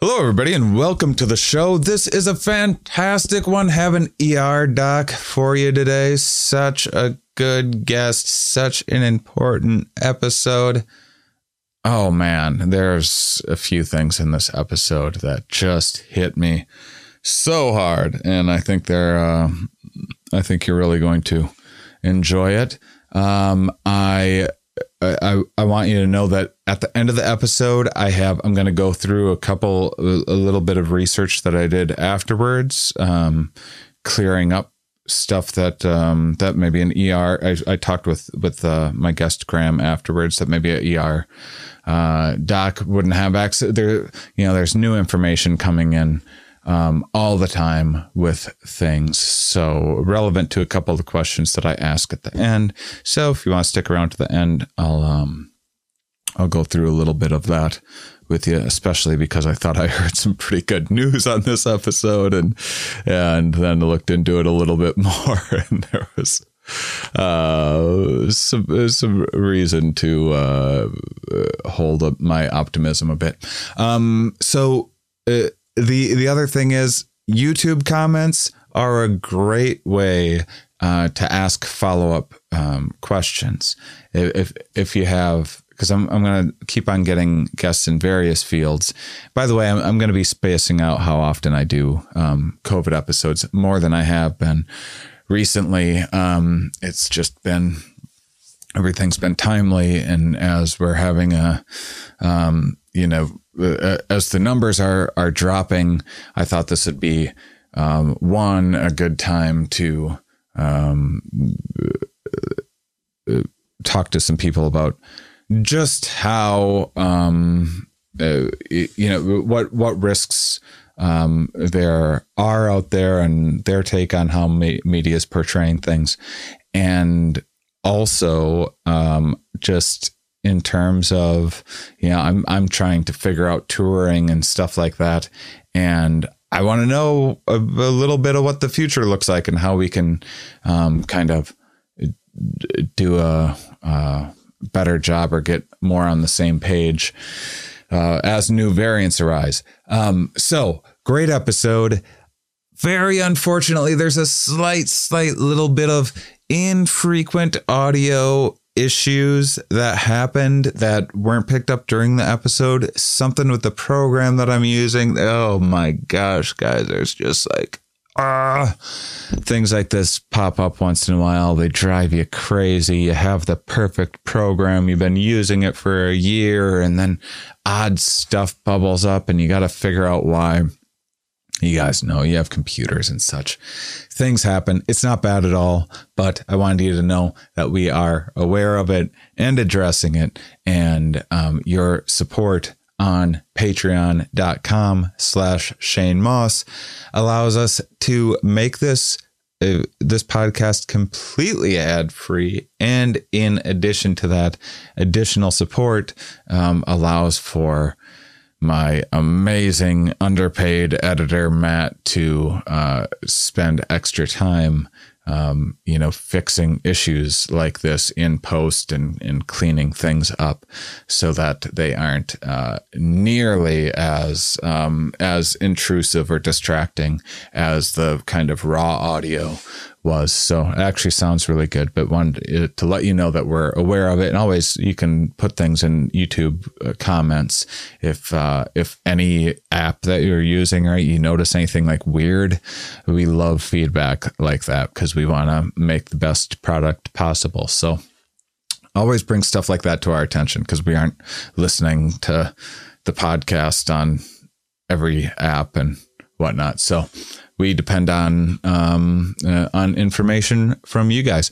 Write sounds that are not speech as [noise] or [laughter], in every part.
Hello, everybody, and welcome to the show. This is a fantastic one. Have an ER doc for you today. Such a good guest, such an important episode. Oh man, there's a few things in this episode that just hit me so hard, and I think they're. Uh, I think you're really going to enjoy it. Um, I I, I want you to know that at the end of the episode, I have I'm going to go through a couple a little bit of research that I did afterwards, um, clearing up stuff that um, that maybe an ER. I, I talked with with uh, my guest Graham afterwards that maybe an ER uh, doc wouldn't have access. There, you know, there's new information coming in um, all the time with things. So relevant to a couple of the questions that I ask at the end. So if you want to stick around to the end, I'll um, I'll go through a little bit of that with you, especially because I thought I [laughs] heard some pretty good news on this episode, and and then looked into it a little bit [laughs] more, and there was uh, some some reason to uh, hold up my optimism a bit. Um, so. Uh, the the other thing is YouTube comments are a great way uh, to ask follow up um, questions. If if you have because I'm, I'm going to keep on getting guests in various fields. By the way, I'm, I'm going to be spacing out how often I do um, COVID episodes more than I have been recently. Um, it's just been everything's been timely, and as we're having a um, you know uh, as the numbers are are dropping, I thought this would be um, one a good time to um, uh, talk to some people about just how um, uh, you know what what risks um, there are out there and their take on how me- media is portraying things, and also um, just in terms of you know I'm I'm trying to figure out touring and stuff like that and I want to know a, a, little bit of what the future looks like and how we can um, kind of do a, a, better job or get more on the same page uh, as new variants arise. Um, so great episode. Very unfortunately, there's a slight, slight little bit of infrequent audio issues that happened that weren't picked up during the episode. Something with the program that I'm using. Oh my gosh, guys, there's just like ah things like this pop up once in a while. They drive you crazy. You have the perfect program. You've been using it for a year and then odd stuff bubbles up and you got to figure out why you guys know you have computers and such. Things happen. It's not bad at all, but I wanted you to know that we are aware of it and addressing it. And um, your support on patreon.com slash Shane Mauss allows us to make this uh, this podcast completely ad free. And in addition to that, additional support um, allows for my amazing underpaid editor Matt to uh, spend extra time, um, you know, fixing issues like this in post and, and cleaning things up so that they aren't uh, nearly as um, as intrusive or distracting as the kind of raw audio was. So it actually sounds really good, but wanted to let you know that we're aware of it. And always you can put things in YouTube uh, comments if uh, if any app that you're using, right, you notice anything like weird. We love feedback like that because we want to make the best product possible. So always bring stuff like that to our attention because we aren't listening to the podcast on every app and whatnot. So we depend on um, uh, on information from you guys.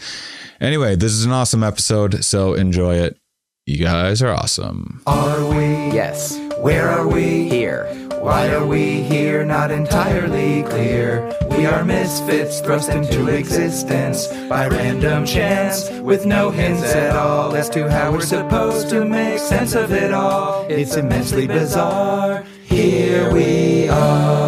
Anyway, this is an awesome episode, so enjoy it. You guys are awesome. Are we? Yes. Where are we? Here. Why are we here? Not entirely clear. We are misfits thrust into existence by random chance with no hints at all as to how we're supposed to make sense of it all. It's immensely bizarre. Here we are.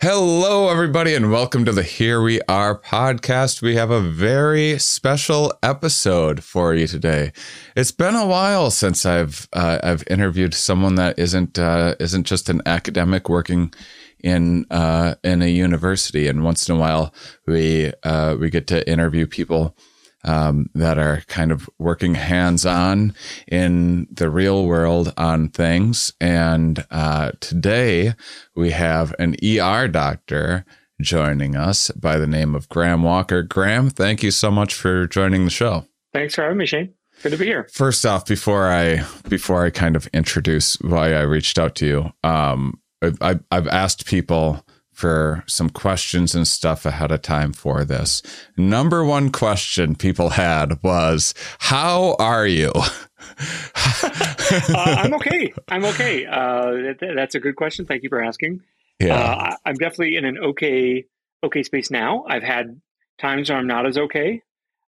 Hello, everybody, and welcome to the Here We Are podcast. We have a very special episode for you today. It's been a while since I've uh, I've interviewed someone that isn't uh, isn't just an academic working in uh, in a university, and once in a while we uh, we get to interview people um, that are kind of working hands on in the real world on things. And uh, today we have an ER doctor joining us by the name of Graham Walker. Graham, thank you so much for joining the show. Thanks for having me, Shane. Good to be here. First off, before I before I kind of introduce why I reached out to you, um, I've, I've asked people for some questions and stuff ahead of time for this. Number one question people had was, How are you? uh, I'm [laughs] okay. I'm okay. Uh, that, that's a good question. Thank you for asking. Yeah. Uh, I'm definitely in an okay, okay space now. I've had times where I'm not as okay.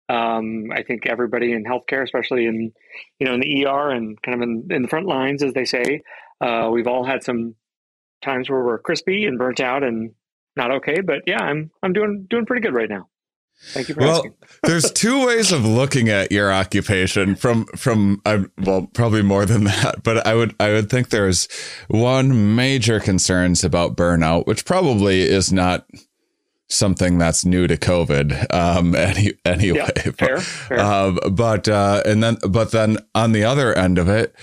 Um, I think everybody in healthcare, especially in, you know, in the ER and kind of in, in the front lines, as they say, uh, we've all had some times where we're crispy and burnt out and not okay. But yeah, I'm I'm doing doing pretty good right now. Thank you for well, asking. there's two ways of looking at your occupation from from uh, well probably more than [laughs] that, but I would I would think there's one major concerns about burnout, which probably is not something that's new to COVID. Um, [laughs] any, anyway, yeah, fair, fair. Uh, but uh, and then but then on the other end of it,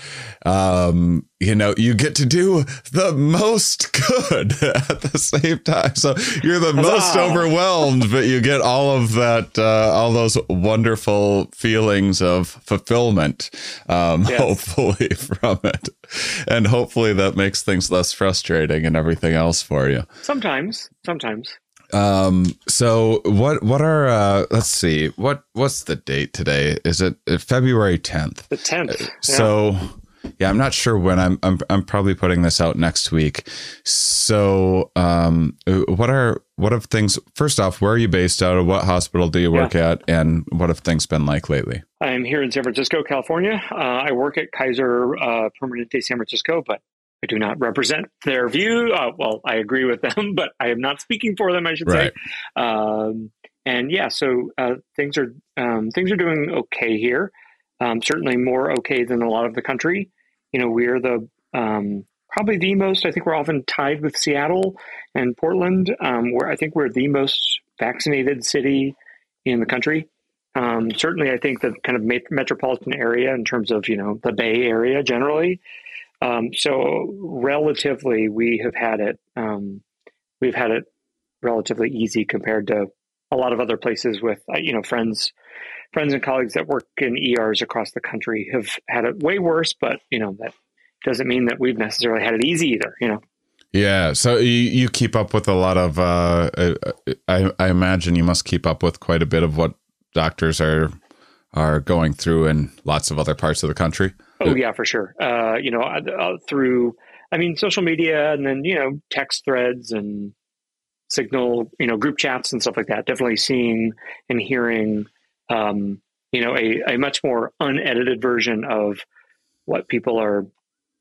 um, you know, you get to do the most [laughs] good at the same time. So you're the most overwhelmed, but you get all of that, uh, all those wonderful feelings of fulfillment, um, yes. hopefully [laughs] from it, and hopefully that makes things less frustrating and everything else for you. Sometimes, sometimes. Um, so what, what are, uh, let's see, what, what's the date today? Is it uh, February 10th? The 10th. Yeah. So yeah, I'm not sure when I'm, I'm, I'm probably putting this out next week. So, um, what are, what have things, first off, where are you based out of? What hospital do you work yeah. at? And what have things been like lately? I'm here in San Francisco, California. Uh, I work at Kaiser uh, Permanente San Francisco, but I do not represent their view. Uh, well, I agree with them, [laughs] but I am not speaking for them. I should right. say. Um, and yeah, so uh, things are um, things are doing okay here. Um, certainly more okay than a lot of the country. You know, we're the um, probably the most. I think we're often tied with Seattle and Portland. Um, where I think we're the most vaccinated city in the country. Um, certainly, I think the kind of metropolitan area in terms of you know the Bay Area generally um, so relatively, we have had it. Um, we've had it relatively easy compared to a lot of other places. With uh, you know friends, friends and colleagues that work in ERs across the country have had it way worse. But you know that doesn't mean that we've necessarily had it easy either. You know. Yeah, so you, you keep up with a lot of. Uh, I, I imagine you must keep up with quite a bit of what doctors are are going through in lots of other parts of the country. Oh yeah, for sure. Uh, you know, uh, through I mean social media and then you know text threads and signal, you know, group chats and stuff like that. Definitely seeing and hearing, um, you know, a, a much more unedited version of what people are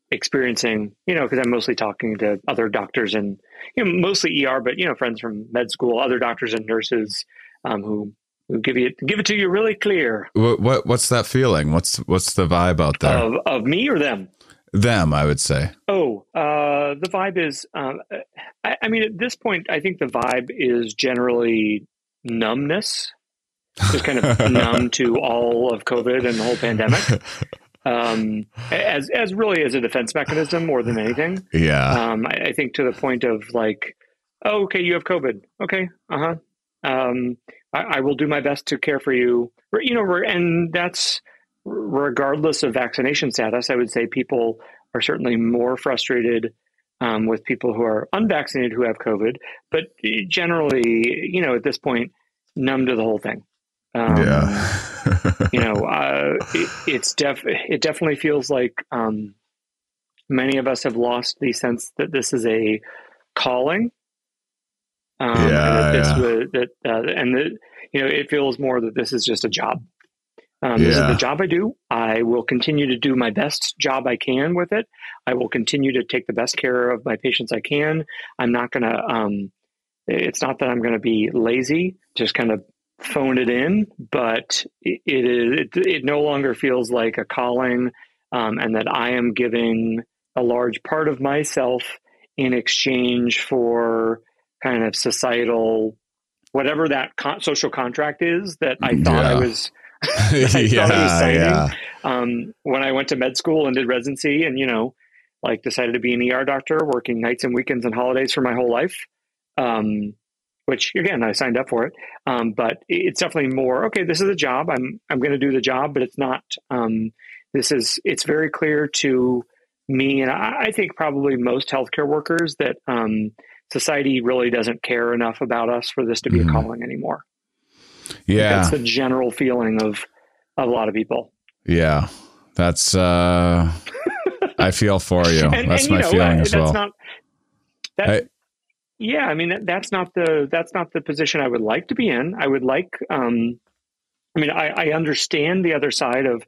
experiencing. You know, because I'm mostly talking to other doctors and you know mostly ER, but you know friends from med school, other doctors and nurses um, who We'll give you give it to you really clear. What, what what's that feeling? What's what's the vibe out there of, of me or them? Them, I would say. Oh, uh, the vibe is. Um, I, I, mean, at this point, I think the vibe is generally numbness, just kind of [laughs] numb to all of COVID and the whole pandemic. [laughs] Um, as as really as a defense mechanism more than anything. Yeah. Um, I, I think to the point of like, oh, okay, you have COVID. Okay, uh huh. Um, I, I, will do my best to care for you. You know, and that's regardless of vaccination status. I would say people are certainly more frustrated um, with people who are unvaccinated who have COVID, but generally, you know, at this point, numb to the whole thing. Um, yeah. [laughs] you know, uh, it, it's def it definitely feels like um, many of us have lost the sense that this is a calling um, yeah, and that this yeah. was, that uh, and the, you know it feels more that this is just a job. Um, yeah. This is the job I do. I will continue to do my best job I can with it. I will continue to take the best care of my patients I can. I'm not going to, um, it's not that I'm going to be lazy, just kind of phone it in, but it, it is it, it no longer feels like a calling, um, and that I am giving a large part of myself in exchange for kind of societal whatever that con- social contract is that I thought yeah. I was. I yeah, was [laughs] [laughs] yeah. Um, when I went to med school and did residency, and you know, like decided to be an ER doctor, working nights and weekends and holidays for my whole life. Um, which again, I signed up for it. Um, but it's definitely more okay. This is a job. I'm I'm going to do the job, but it's not. Um, this is it's very clear to me, and I, I think probably most healthcare workers that um, society really doesn't care enough about us for this to be mm-hmm. a calling anymore. Yeah, that's the general feeling of, of a lot of people. Yeah, that's. uh I feel for [laughs] you. and, that's and, my you know, feeling as well. Not, that, I, yeah, I mean that's not the that's not the position I would like to be in. I would like. Um, I mean, I, I understand the other side of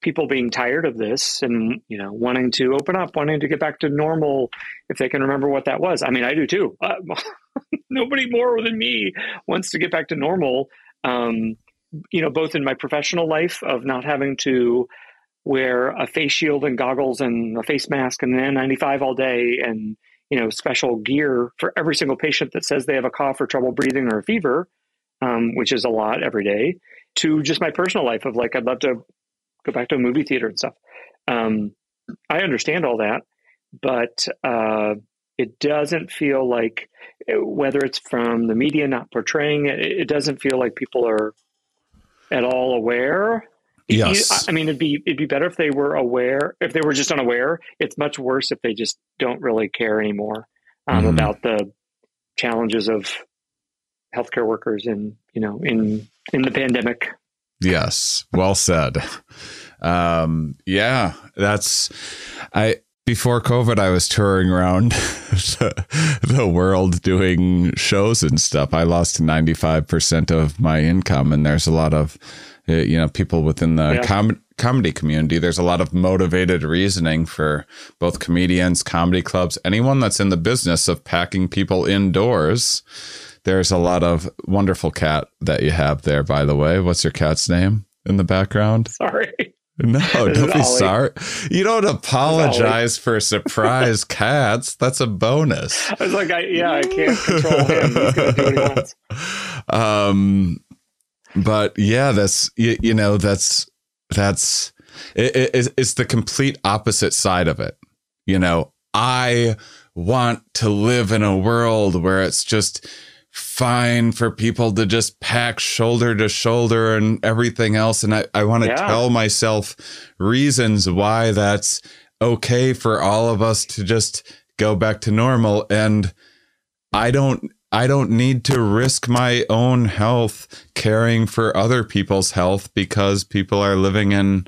people being tired of this and you know wanting to open up, wanting to get back to normal if they can remember what that was. I mean, I do too. Uh, [laughs] nobody more than me wants to get back to normal. Um, you know, both in my professional life of not having to wear a face shield and goggles and a face mask and an N95 all day and you know special gear for every single patient that says they have a cough or trouble breathing or a fever, um, which is a lot every day. To just my personal life of like I'd love to go back to a movie theater and stuff. Um, I understand all that, but uh, it doesn't feel like whether it's from the media not portraying it, it doesn't feel like people are at all aware Yes. I mean, it'd be it'd be better if they were aware. If they were just unaware, it's much worse if they just don't really care anymore um, mm about the challenges of healthcare workers in you know in in the pandemic. Yes, well said. Um, yeah, that's I before COVID, I was touring around [laughs] the, world doing shows and stuff. I lost 95% of my income, and there's a lot of uh, you know people within the yeah. com- comedy community there's a lot of motivated reasoning for both comedians comedy clubs anyone that's in the business of packing people indoors there's a lot of wonderful cat that you have there by the way what's your cat's name in the background sorry no, [laughs] don't be sorry. You don't apologize for surprise [laughs] cats. That's a bonus. I was like, I, yeah, I can't control him. He's going to do what he wants. [laughs] Um, but yeah, that's you, you know that's that's it, it, it's the complete opposite side of it. You know, I want to live in a world where it's just fine for people to just pack shoulder to shoulder and everything else. And I, I want to yeah. tell myself reasons why that's okay for all of us to just go back to normal. And I don't I don't need to risk my own health caring for other people's health because people are living in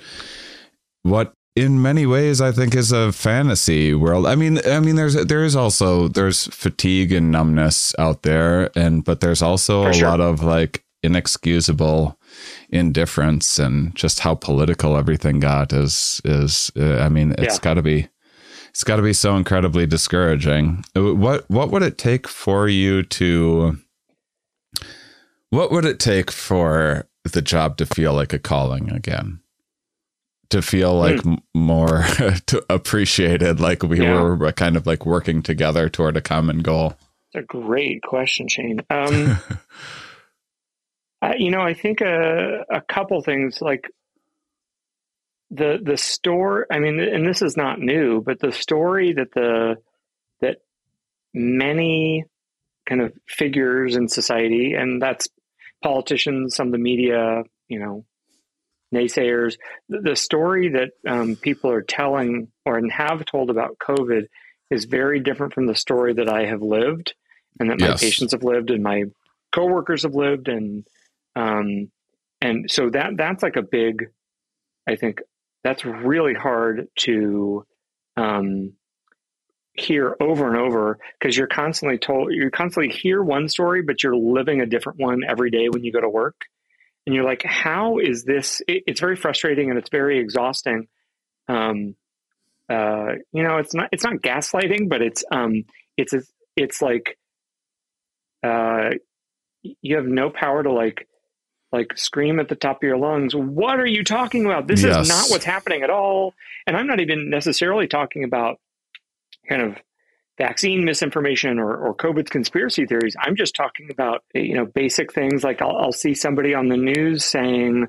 what in many ways I think is a fantasy world. I mean I mean there's there is also there's fatigue and numbness out there and but there's also for a sure. lot of like inexcusable indifference and just how political everything got is is uh, I mean it's yeah. got to be it's got to be so incredibly discouraging. What what would it take for you to what would it take for the job to feel like a calling again? To feel like mm. more [laughs] to appreciated, like we yeah. were kind of like working together toward a common goal. It's a great question, Shane. Um, [laughs] I, you know, I think a, a couple things like the the story i mean and this is not new but the story that the that many kind of figures in society and that's politicians some of the media you know naysayers. The, story that um, people are telling or have told about covid is very different from the story that i have lived and that my yes. patients have lived and my coworkers have lived. And um and so that that's like a big i think that's really hard to um, hear over and over because you're constantly told you constantly hear one story but you're living a different one every day when you go to work and you're like how is this it, it's very frustrating and it's very exhausting. Um, uh, you know it's not it's not gaslighting but it's um, it's it's like uh, you have no power to like like scream at the top of your lungs what are you talking about? This yes. is not what's happening at all. And i'm not even necessarily talking about kind of vaccine misinformation or, or COVID conspiracy theories. I'm just talking about you know basic things like I'll, I'll see somebody on the news saying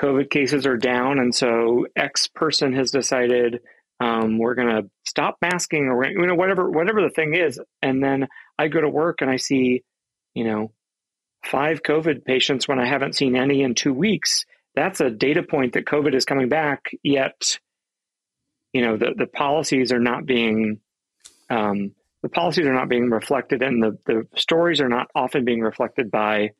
COVID cases are down, and so X person has decided um, we're going to stop masking or you know whatever whatever the thing is, and then I go to work and I see you know five COVID patients when I haven't seen any in two weeks. That's a data point that COVID is coming back. Yet, you know the the policies are not being um, the policies are not being reflected and the, the stories are not often being reflected by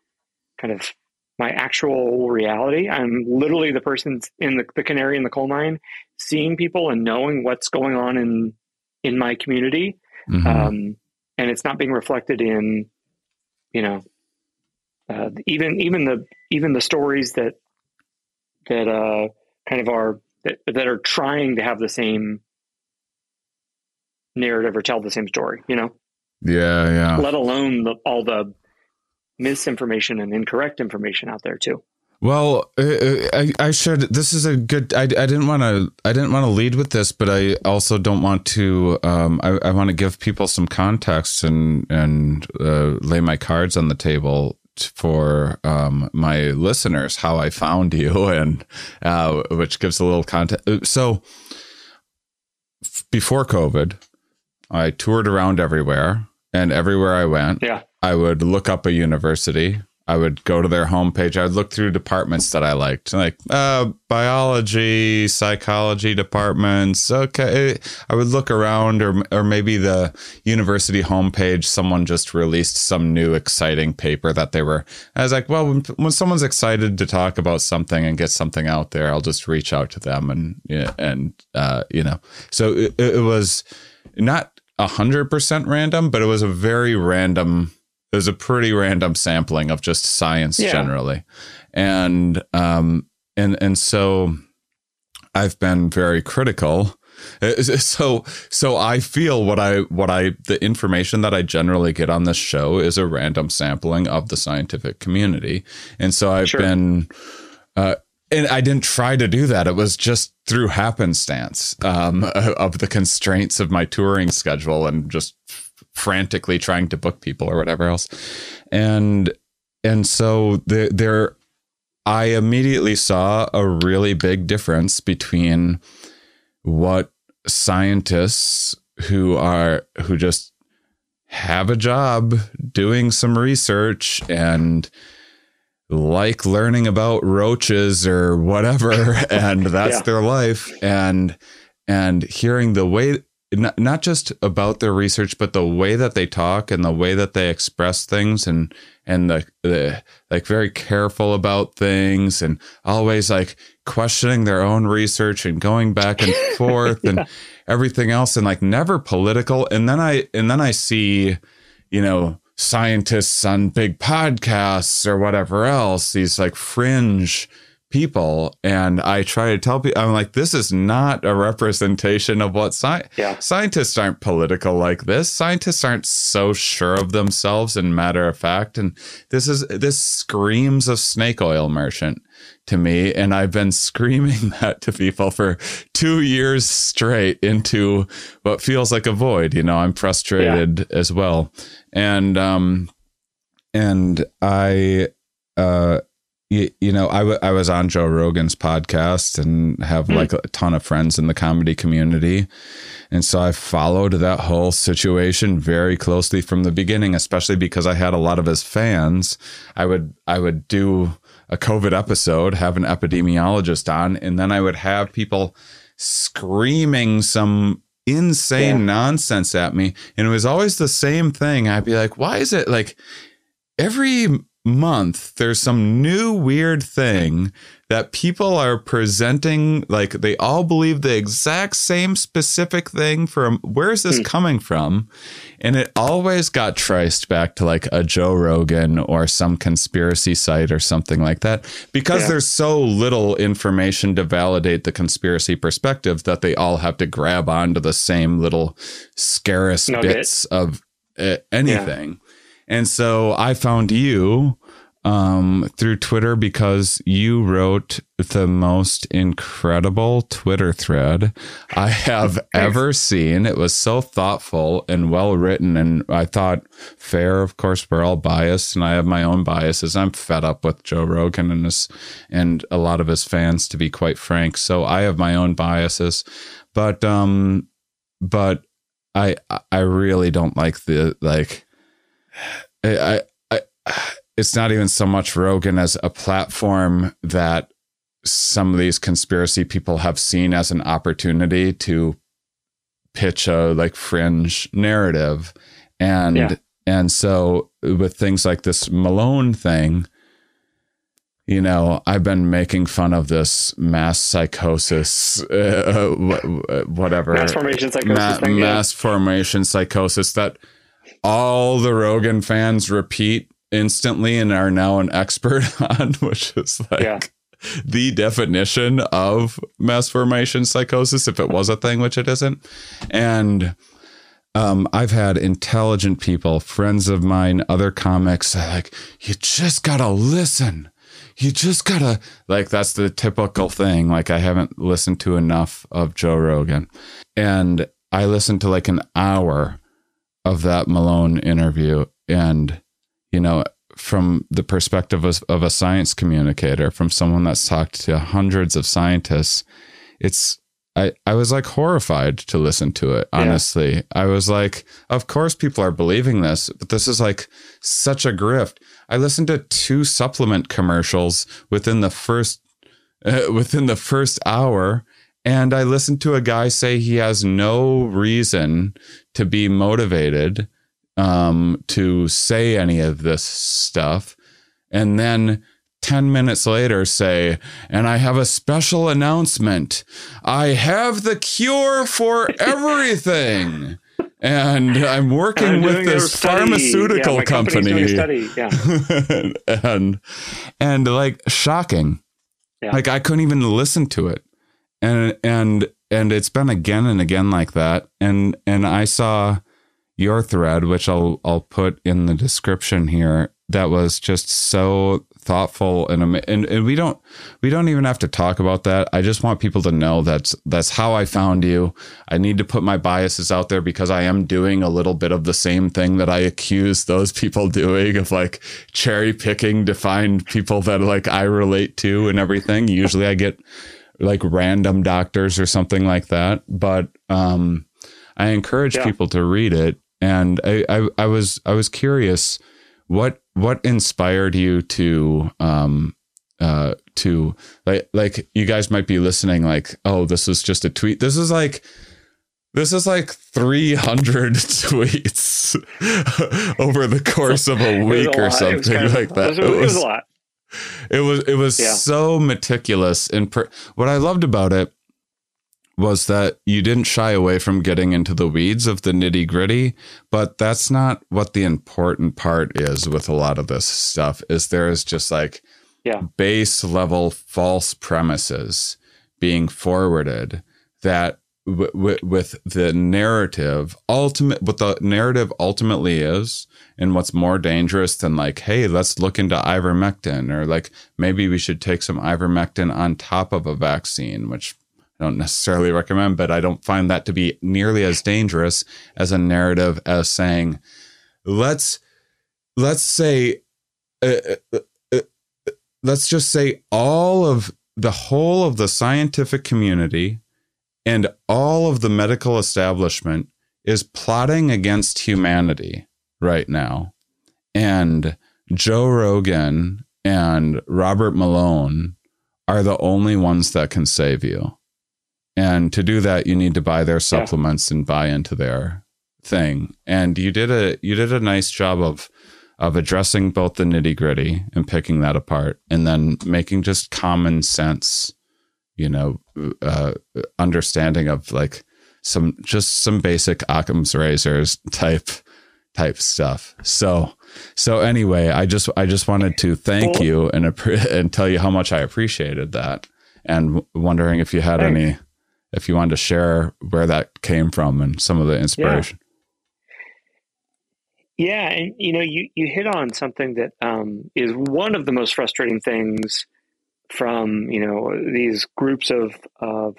kind of my actual reality. I'm literally the person in the, the canary in the coal mine, seeing people and knowing what's going on in in my community, mm-hmm. um, and it's not being reflected in, you know, uh, even even the even the stories that that uh, kind of are that, that are trying to have the same narrative or tell the same story, you know? Yeah, yeah. Let alone the, all the misinformation and incorrect information out there too. Well, uh, uh, I, I should. This is a good. I, I didn't want to. I didn't want to lead with this, but I also don't want to. Um, I, I want to give people some context and and uh, lay my cards on the table for um, my listeners how I found [laughs] you and uh, which gives a little context. Uh, so before COVID, I toured around everywhere, and everywhere I went, yeah. I would look up a university. I would go to their homepage. I would look through departments that I liked, like uh, biology, psychology departments. Okay, I would look around, or or maybe the university homepage. Someone just released some new exciting paper that they were. I was like, well, when, when someone's excited to talk about something and get something out there, I'll just reach out to them, and and uh, you know, so it, it was not hundred percent random, but it was a very random. It was a pretty random sampling of just science yeah. generally, and um and and so I've been very critical. So so I feel what I what I the information that I generally get on this show is a random sampling of the scientific community, and so I've sure. been. Uh, and I didn't try to do that. It was just through happenstance um, [laughs] of the constraints of my touring schedule and just frantically trying to book people or whatever else. And and so the, there, I immediately saw a really big difference between what scientists who are who just have a job doing some research and like learning about roaches or whatever [laughs] and that's yeah. their life and and hearing the way not, not just about their research but the way that they talk and the way that they express things and and the, the like very careful about things and always like questioning their own research and going back and [laughs] forth yeah. and everything else and like never political and then i and then i see you know scientists on big podcasts or whatever else, these like fringe people. And I try to tell people, I'm like, this is not a representation of what sci- yeah. scientists aren't political like this. Scientists aren't so sure of themselves and matter of fact. And this is, this screams of snake oil merchant to me. And I've been [laughs] screaming that to people for two years straight into what feels like a void. You know, I'm frustrated yeah. as well. And, um, and I, uh, you, you know, I, w- I was on Joe Rogan's podcast and have mm. like a ton of friends in the comedy community. And so I followed that whole situation very closely from the beginning, especially because I had a lot of his fans. I would, I would do a COVID episode, have an epidemiologist on, and then I would have people screaming some insane yeah. nonsense at me. And it was always the same thing. I'd be like, why is it like every month there's some new weird thing that people are presenting like they all believe the exact same specific thing from where's this hmm. coming from and it always got traced back to like a joe rogan or some conspiracy site or something like that because yeah. there's so little information to validate the conspiracy perspective that they all have to grab onto the same little scarce Nugget. bits of uh, anything And so I found you um, through Twitter because you wrote the most incredible Twitter thread I have [laughs] ever seen. It was so thoughtful and well written. And I thought, fair, of course, we're all biased, and I have my own biases. I'm fed up with Joe Rogan and his, and a lot of his fans, to be quite frank. So I have my own biases. But, um, but I, I really don't like the, like, [sighs] I, I, I it's not even so much Rogan as a platform that some of these conspiracy people have seen as an opportunity to pitch a like fringe narrative. And yeah. and so with things like this Malone thing, you know, I've been making fun of this mass psychosis, uh, whatever. Mass formation psychosis. Ma- thing, mass yeah. formation psychosis that all the Rogan fans repeat instantly and are now an expert [laughs] on, which is like yeah. the definition of mass formation psychosis, if it was a thing, which it isn't. And um, I've had intelligent people, friends of mine, other comics, like, you just gotta listen. You just gotta, like, that's the typical thing. Like, I haven't listened to enough of Joe Rogan. And I listened to like an hour of that Malone interview. And you know, from the perspective of, of a science communicator, from someone that's talked to hundreds of scientists, it's I, I was like horrified to listen to it, honestly. Yeah. I was like, of course people are believing this, but this is like such a grift. I listened to two supplement commercials within the first uh, [laughs] within the first hour and I listened to a guy say he has no reason to be motivated um, to say any of this stuff. And then 10 minutes later say, and I have a special announcement. I have the cure for [laughs] everything. and I'm working I'm with this pharmaceutical yeah, company. Yeah. [laughs] and and like shocking. Yeah. Like I couldn't even listen to it. And and and it's been again and again like that. And and I saw your thread, which I'll I'll put in the description here, that was just so thoughtful and and, and we don't we don't even have to talk about that. I just want people to know that's that's how I found you. I need to put my biases out there because I am doing a little bit of the same thing that I accuse those people doing of like cherry picking to find people that like I relate to and everything. Usually I get like random doctors or something like that, but um I encourage yeah. people to read it and I, I, I was I was curious what what inspired you to um uh to like like you guys might be listening like oh this is just a tweet this is like this is like 300 [laughs] tweets [laughs] over the course of a week a or something [laughs] like that. It was, it was, a lot. It was it was yeah. so meticulous and per- what I loved about it was that you didn't shy away from getting into the weeds of the nitty gritty, but that's not what the important part is with a lot of this stuff. Is there is just like yeah. base level false premises being forwarded that w- w- with the narrative ultimate what the narrative ultimately is and what's more dangerous than like hey let's look into ivermectin or like maybe we should take some ivermectin on top of a vaccine which Don't necessarily recommend, but I don't find that to be nearly as dangerous as a narrative as saying, let's let's say, uh, uh, uh, let's just say all of the whole of the scientific community and all of the medical establishment is plotting against humanity right now. And Joe Rogan and Robert Malone are the only ones that can save you. And to do that, you need to buy their supplements yeah. and buy into their thing. And you did a you did a nice job of of addressing both the nitty gritty and picking that apart, and then making just common sense, you know, uh, understanding of like some just some basic Occam's razors type type stuff. So so anyway, I just I just wanted to thank you and and tell you how much I appreciated that, and wondering if you had Thanks. any if you wanted to share where that came from and some of the inspiration. Yeah, and you know, you you hit on something that um, is one of the most frustrating things from you know these groups of of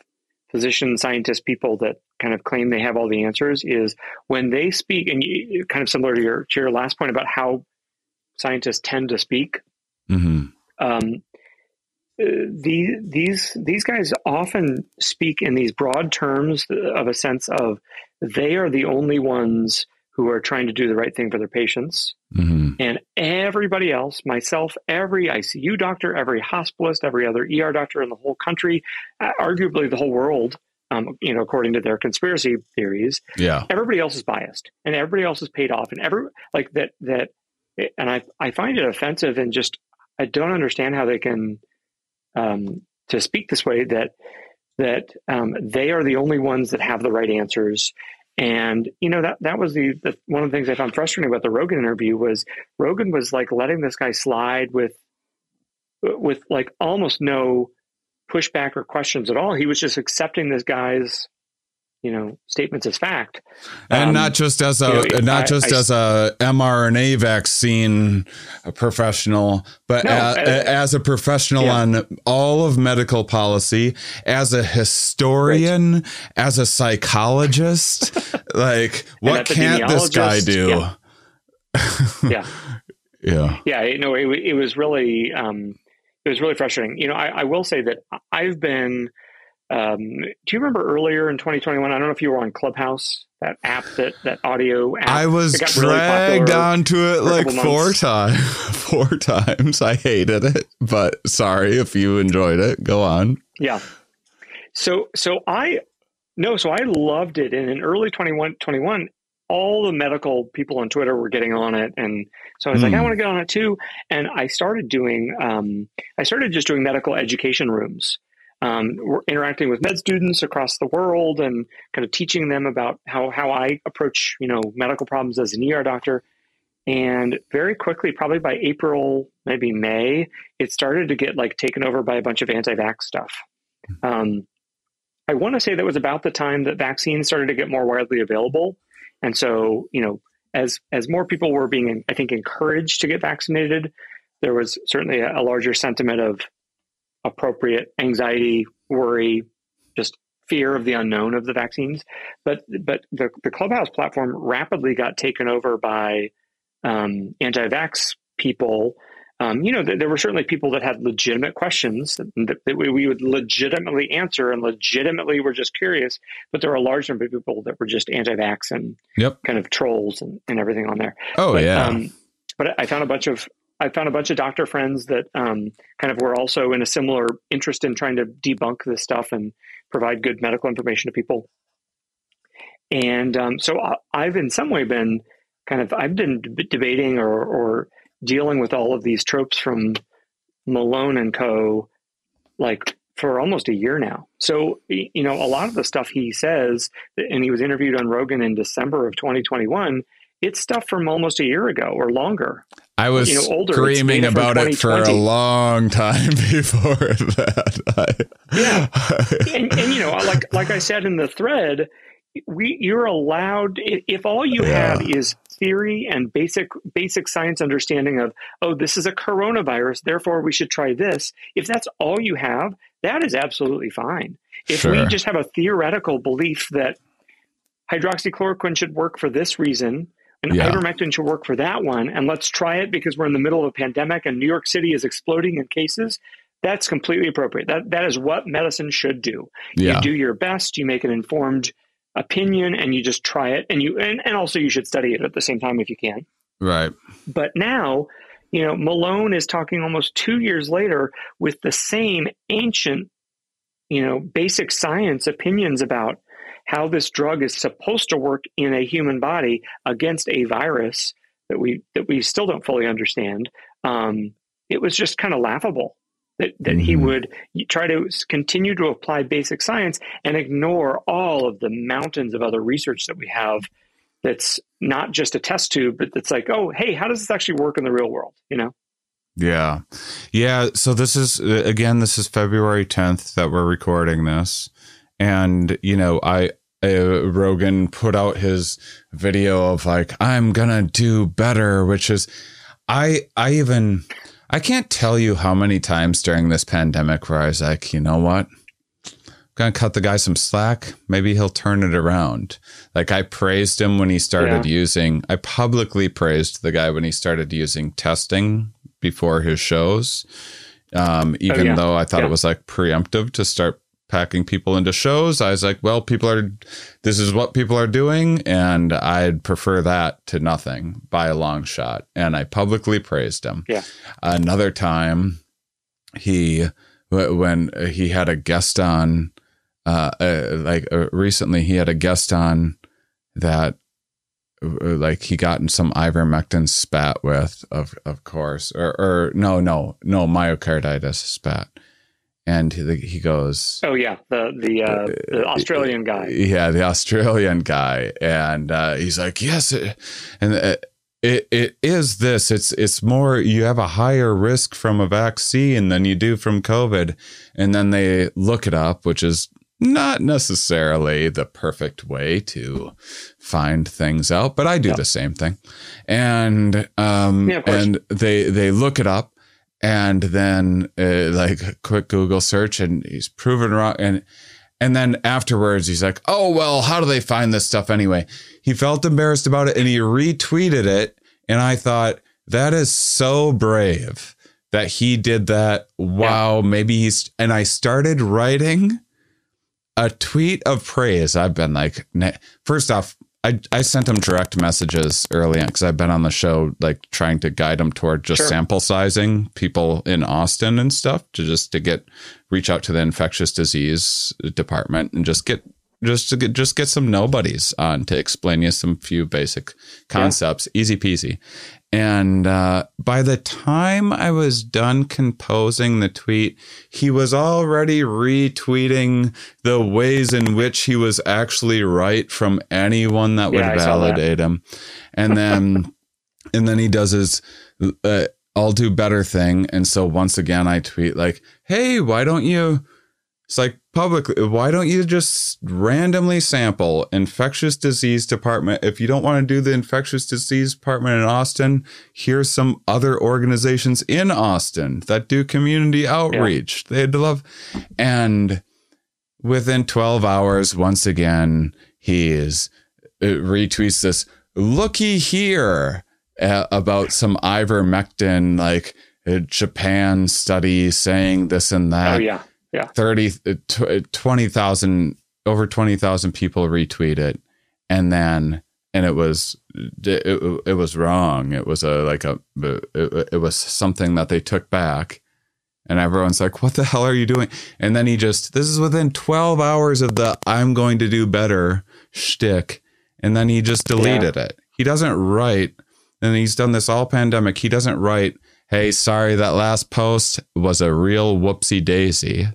physician scientist people that kind of claim they have all the answers is when they speak, and you, kind of similar to your to your last point about how scientists tend to speak. Mm-hmm. Um, the, these these guys often speak in these broad terms of a sense of they are the only ones who are trying to do the right thing for their patients. Mm-hmm. And everybody else, myself, every ICU doctor, every hospitalist, every other ER doctor in the whole country, uh, arguably the whole world, um, you know, according to their conspiracy theories, yeah, everybody else is biased and everybody else is paid off, and every like that that, and I I find it offensive and just I don't understand how they can um, to speak this way that that um, they are the only ones that have the right answers. And you know that that was the, the one of the things I found frustrating about the Rogan interview was Rogan was like letting this guy slide with with like almost no pushback or questions at all. He was just accepting this guy's you know statements as fact. And um, not just as a you know, not I, just I, as a mrna vaccine professional but no, as, as, a professional yeah. on all of medical policy as a historian right. as a psychologist [laughs] like what can't this guy do? Yeah. [laughs] Yeah. Yeah, yeah you know it, it was really um it was really frustrating. You know I, I will say that i've been um, do you remember earlier in 2021? I don't know if you were on Clubhouse, that app, that that audio app. I was dragged really onto it like four times. [laughs] four times. I hated it, but sorry if you enjoyed it. Go on. Yeah. So so I no, so I loved it. And in early 21, 21 all the medical people on Twitter were getting on it, and so I was mm. like, I hmm. want to get on it too. And I started doing, um, I started just doing medical education rooms um, we're interacting with med students across the world and kind of teaching them about how, how I approach, you know, medical problems as an ER doctor. And very quickly, probably by April, maybe May, it started to get like taken over by a bunch of anti-vax stuff. Um, I want to say that was about the time that vaccines started to get more widely available. And so, you know, as as more people were being, I think, encouraged to get vaccinated, there was certainly a, a larger sentiment of appropriate anxiety, worry, just fear of the unknown of the vaccines. But but the, the Clubhouse platform rapidly got taken over by um, anti-vax people. Um, you know, th- there were certainly people that had legitimate questions that, that we, we, would legitimately answer and legitimately were just curious. But there were a large number of people that were just anti-vax and yep. kind of trolls and, and everything on there. Oh but, yeah. Um, but I found a bunch of I found a bunch of doctor friends that um, kind of were also in a similar interest in trying to debunk this stuff and provide good medical information to people. And um, so I've in some way been kind of I've been debating or, or dealing with all of these tropes from Malone and Co. like for almost a year now. So you know a lot of the stuff he says, and he was interviewed on Rogan in December of 2021 it's stuff from almost a year ago or longer. I was you know, older. screaming about it for a long time [laughs] before that. I, yeah, and, and, you know, like like I said in the thread, we you're allowed if all you yeah. have is theory and basic basic science understanding of oh this is a coronavirus therefore we should try this if that's all you have that is absolutely fine if sure. we just have a theoretical belief that hydroxychloroquine should work for this reason and yeah. ivermectin should work for that one. And let's try it because we're in the middle of a pandemic and New York City is exploding in cases. That's completely appropriate. That that is what medicine should do. Yeah. You do your best. You make an informed opinion, and you just try it. And you and, and also you should study it at the same time if you can. Right. But now, you know, Malone is talking almost two years later with the same ancient, you know, basic science opinions about how this drug is supposed to work in a human body against a virus that we that we still don't fully understand. Um, it was just kind of laughable that, that mm-hmm. he would try to continue to apply basic science and ignore all of the mountains of other research that we have that's not just a test tube, but that's like, oh, hey, how does this actually work in the real world? You know? Yeah. Yeah. So this is, again, this is February 10th that we're recording this and you know i uh, Rogan put out his video of like I'm gonna do better, which is I I even I can't tell you how many times during this pandemic where I was like, you know what? I'm gonna cut the guy some slack. Maybe he'll turn it around. Like I praised him when he started yeah. using. I publicly praised the guy when he started using testing before his shows. Um, even oh, yeah. though I thought yeah. it was like preemptive to start packing people into shows. I was like, well, people are, this is what people are doing. And I'd prefer that to nothing by a long shot. And I publicly praised him. Yeah. Another time, he, when he had a guest on, uh, uh like uh, recently, he had a guest on that uh, like he got in some ivermectin spat with of of course or or no no no myocarditis spat and he, he goes oh yeah the the, uh, the australian guy. [laughs] Yeah the australian guy. And uh, he's like yes it, and uh, it, it is this. It's it's more you have a higher risk from a vaccine than you do from covid. And then they look it up which is not necessarily the perfect way to find things out but i do yeah. the same thing. And um yeah, and they they look it up and then uh, like quick Google search, and he's proven wrong. And and then afterwards, he's like, "Oh well, how do they find this stuff anyway?" He felt embarrassed about it, and he retweeted it. And I thought that is so brave that he did that. Wow, yeah. maybe he's. And I started writing a tweet of praise. I've been like, first off, I, I sent him direct messages early on because I've been on the show, like trying to guide him toward just sure. sample sizing people in Austin and stuff to just to get reach out to the infectious disease department and just get just to get just get some nobodies on to explain you some few basic concepts, yeah. easy peasy. And uh, by the time I was done composing the tweet, he was already retweeting the ways in which he was actually right from anyone that would yeah, validate that. him. And then, [laughs] and then he does his uh, "I'll do better" thing. And so once again, I tweet like, "Hey, why don't you?" It's like publicly, why don't you just randomly sample infectious disease department? If you don't want to do the infectious disease department in Austin, here's some other organizations in Austin that do community outreach. Yeah. They'd love. And within 12 hours, once again, he is uh, retweets this looky here uh, about some ivermectin, like uh, Japan study saying this and that. Oh, yeah yeah. 30 uh, uh, 20,000 over 20,000 people retweet it. And then and it was it, it was wrong. It was a like a it, it was something that they took back. And everyone's like what the hell are you doing? And then he just this is within 12 hours of the i'm going to do better shtick. And then he just deleted yeah. it. He doesn't write and he's done this all pandemic. He doesn't write hey sorry that last post was a real whoopsie daisy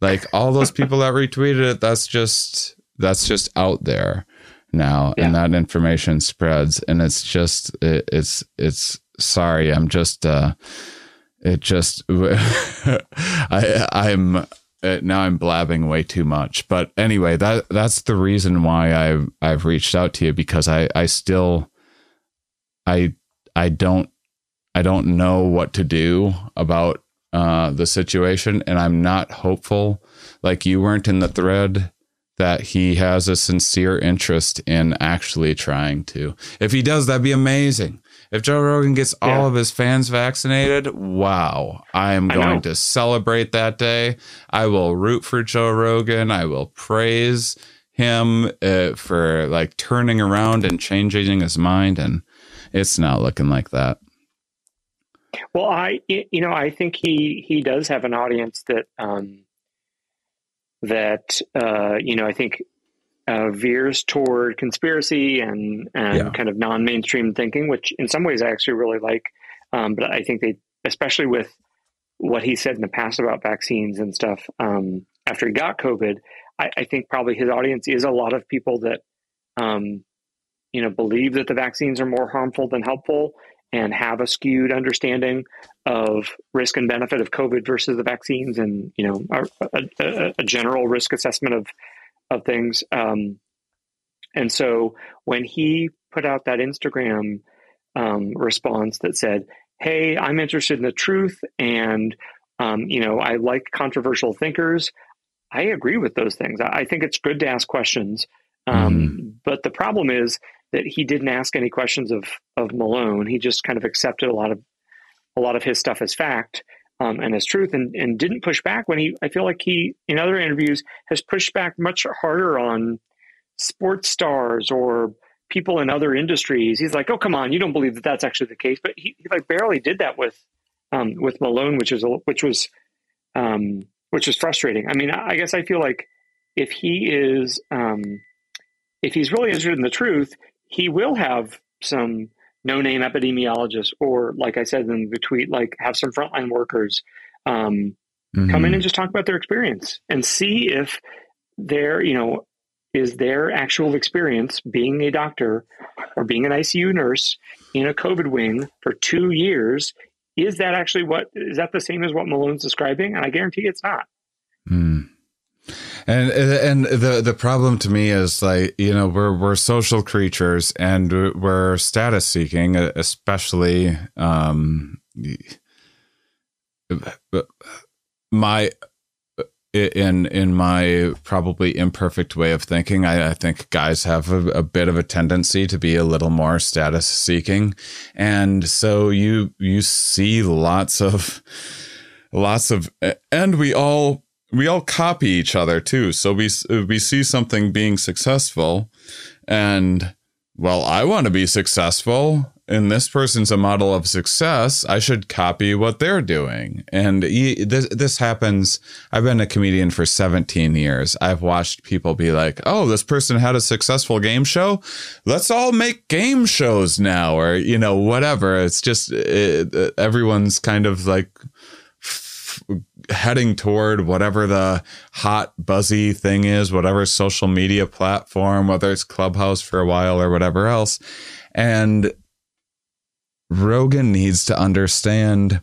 like all those [laughs] people that retweeted it, that's just that's just out there now, yeah. and that information spreads, and it's just it, it's it's sorry, I'm just uh, it just [laughs] I I'm uh, now I'm blabbing way too much. But anyway, that that's the reason why I've I've reached out to you because I I still I I don't I don't know what to do about uh, the situation, and I'm not hopeful, like you weren't in the thread, that he has a sincere interest in actually trying to. If he does, that'd be amazing. If Joe Rogan gets yeah. all of his fans vaccinated, wow, I am going I to celebrate that day. I will root for Joe Rogan. I will praise him uh, for like turning around and changing his mind. And it's not looking like that. Well, I you know I think he he does have an audience that um, that uh, you know I think uh, veers toward conspiracy and and yeah. kind of non mainstream thinking, which in some ways I actually really like. Um, but I think they, especially with what he said in the past about vaccines and stuff um, after he got COVID, I, I, think probably his audience is a lot of people that um, you know believe that the vaccines are more harmful than helpful and have a skewed understanding of risk and benefit of COVID versus the vaccines, and you know a, a, a general risk assessment of of things. Um, And so when he put out that Instagram um, response that said, "Hey, I'm interested in the truth, and um, you know, I like controversial thinkers," I agree with those things. I think it's good to ask questions. Um, mm. But the problem is that he didn't ask any questions of of Malone. He just kind of accepted a lot of a lot of his stuff as fact um, and as truth, and, and didn't push back when he. I feel like he in other interviews has pushed back much harder on sports stars or people in other industries. He's like, "Oh, come on, you don't believe that that's actually the case." But he, he like barely did that with um, with Malone, which is which was um, which was frustrating. I mean, I guess I feel like if he is um, if he's really interested in the truth, he will have some no name epidemiologists, or like I said in the tweet, like have some frontline workers um, mm-hmm. come in and just talk about their experience and see if their, you know, is their actual experience being a doctor or being an ICU nurse in a COVID wing for two years. Is that actually what is that the same as what Malone's describing? And I guarantee it's not. Mm. And and the the problem to me is like you know we're we're social creatures and we're status seeking, especially um, my in in my probably imperfect way of thinking, I, I think guys have a, a, bit of a tendency to be a little more status seeking, and so you you see lots of lots of, and we all we all copy each other too. So we uh, we see something being successful, and well, I want to be successful, and this person's a model of success. I should copy what they're doing. And he, this this happens. I've been a comedian for 17 years. I've watched people be like, "Oh, this person had a successful game show. Let's all make game shows now," or you know, whatever. It's just it, everyone's kind of like heading toward whatever the hot buzzy thing is, whatever social media platform, whether it's Clubhouse for a while or whatever else. And Rogan needs to understand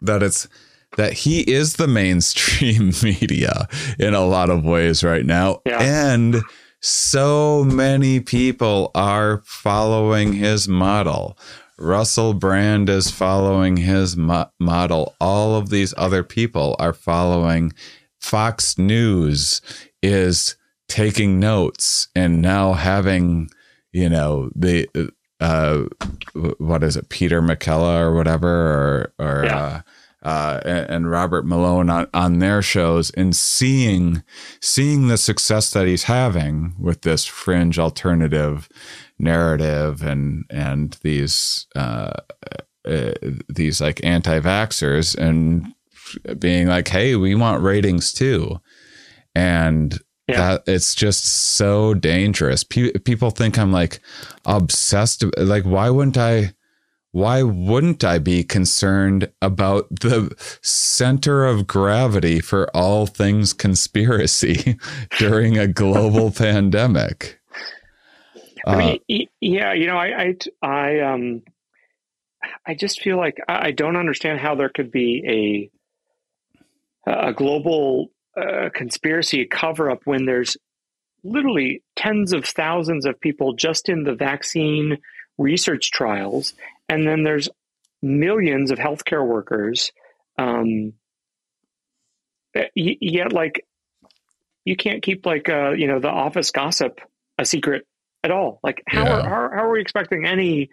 that it's that he is the mainstream [laughs] media in a lot of ways right now. Yeah. And so many people are following his model. Russell Brand is following his mo- model. All of these other people are following. Fox News is taking notes and now having, you know, the uh, what is it, Peter McKellar or whatever, or or yeah. uh, uh, and, Robert Malone on, on their shows and seeing seeing the success that he's having with this fringe alternative narrative and and these uh, uh, these like anti-vaxxers and being like, hey, we want ratings too, and yeah. that it's just so dangerous. P- people think I'm like obsessed. Like, why wouldn't I? Why wouldn't I be concerned about the center of gravity for all things conspiracy [laughs] during a global [laughs] pandemic? I mean, uh, yeah, you know, I, I, I, um, I just feel like I don't understand how there could be a a global uh, conspiracy cover up when there's literally tens of thousands of people just in the vaccine research trials, and then there's millions of healthcare workers. Um, yet, like, you can't keep like uh, you know the office gossip a secret at all. Like how yeah. are how, how, are we expecting any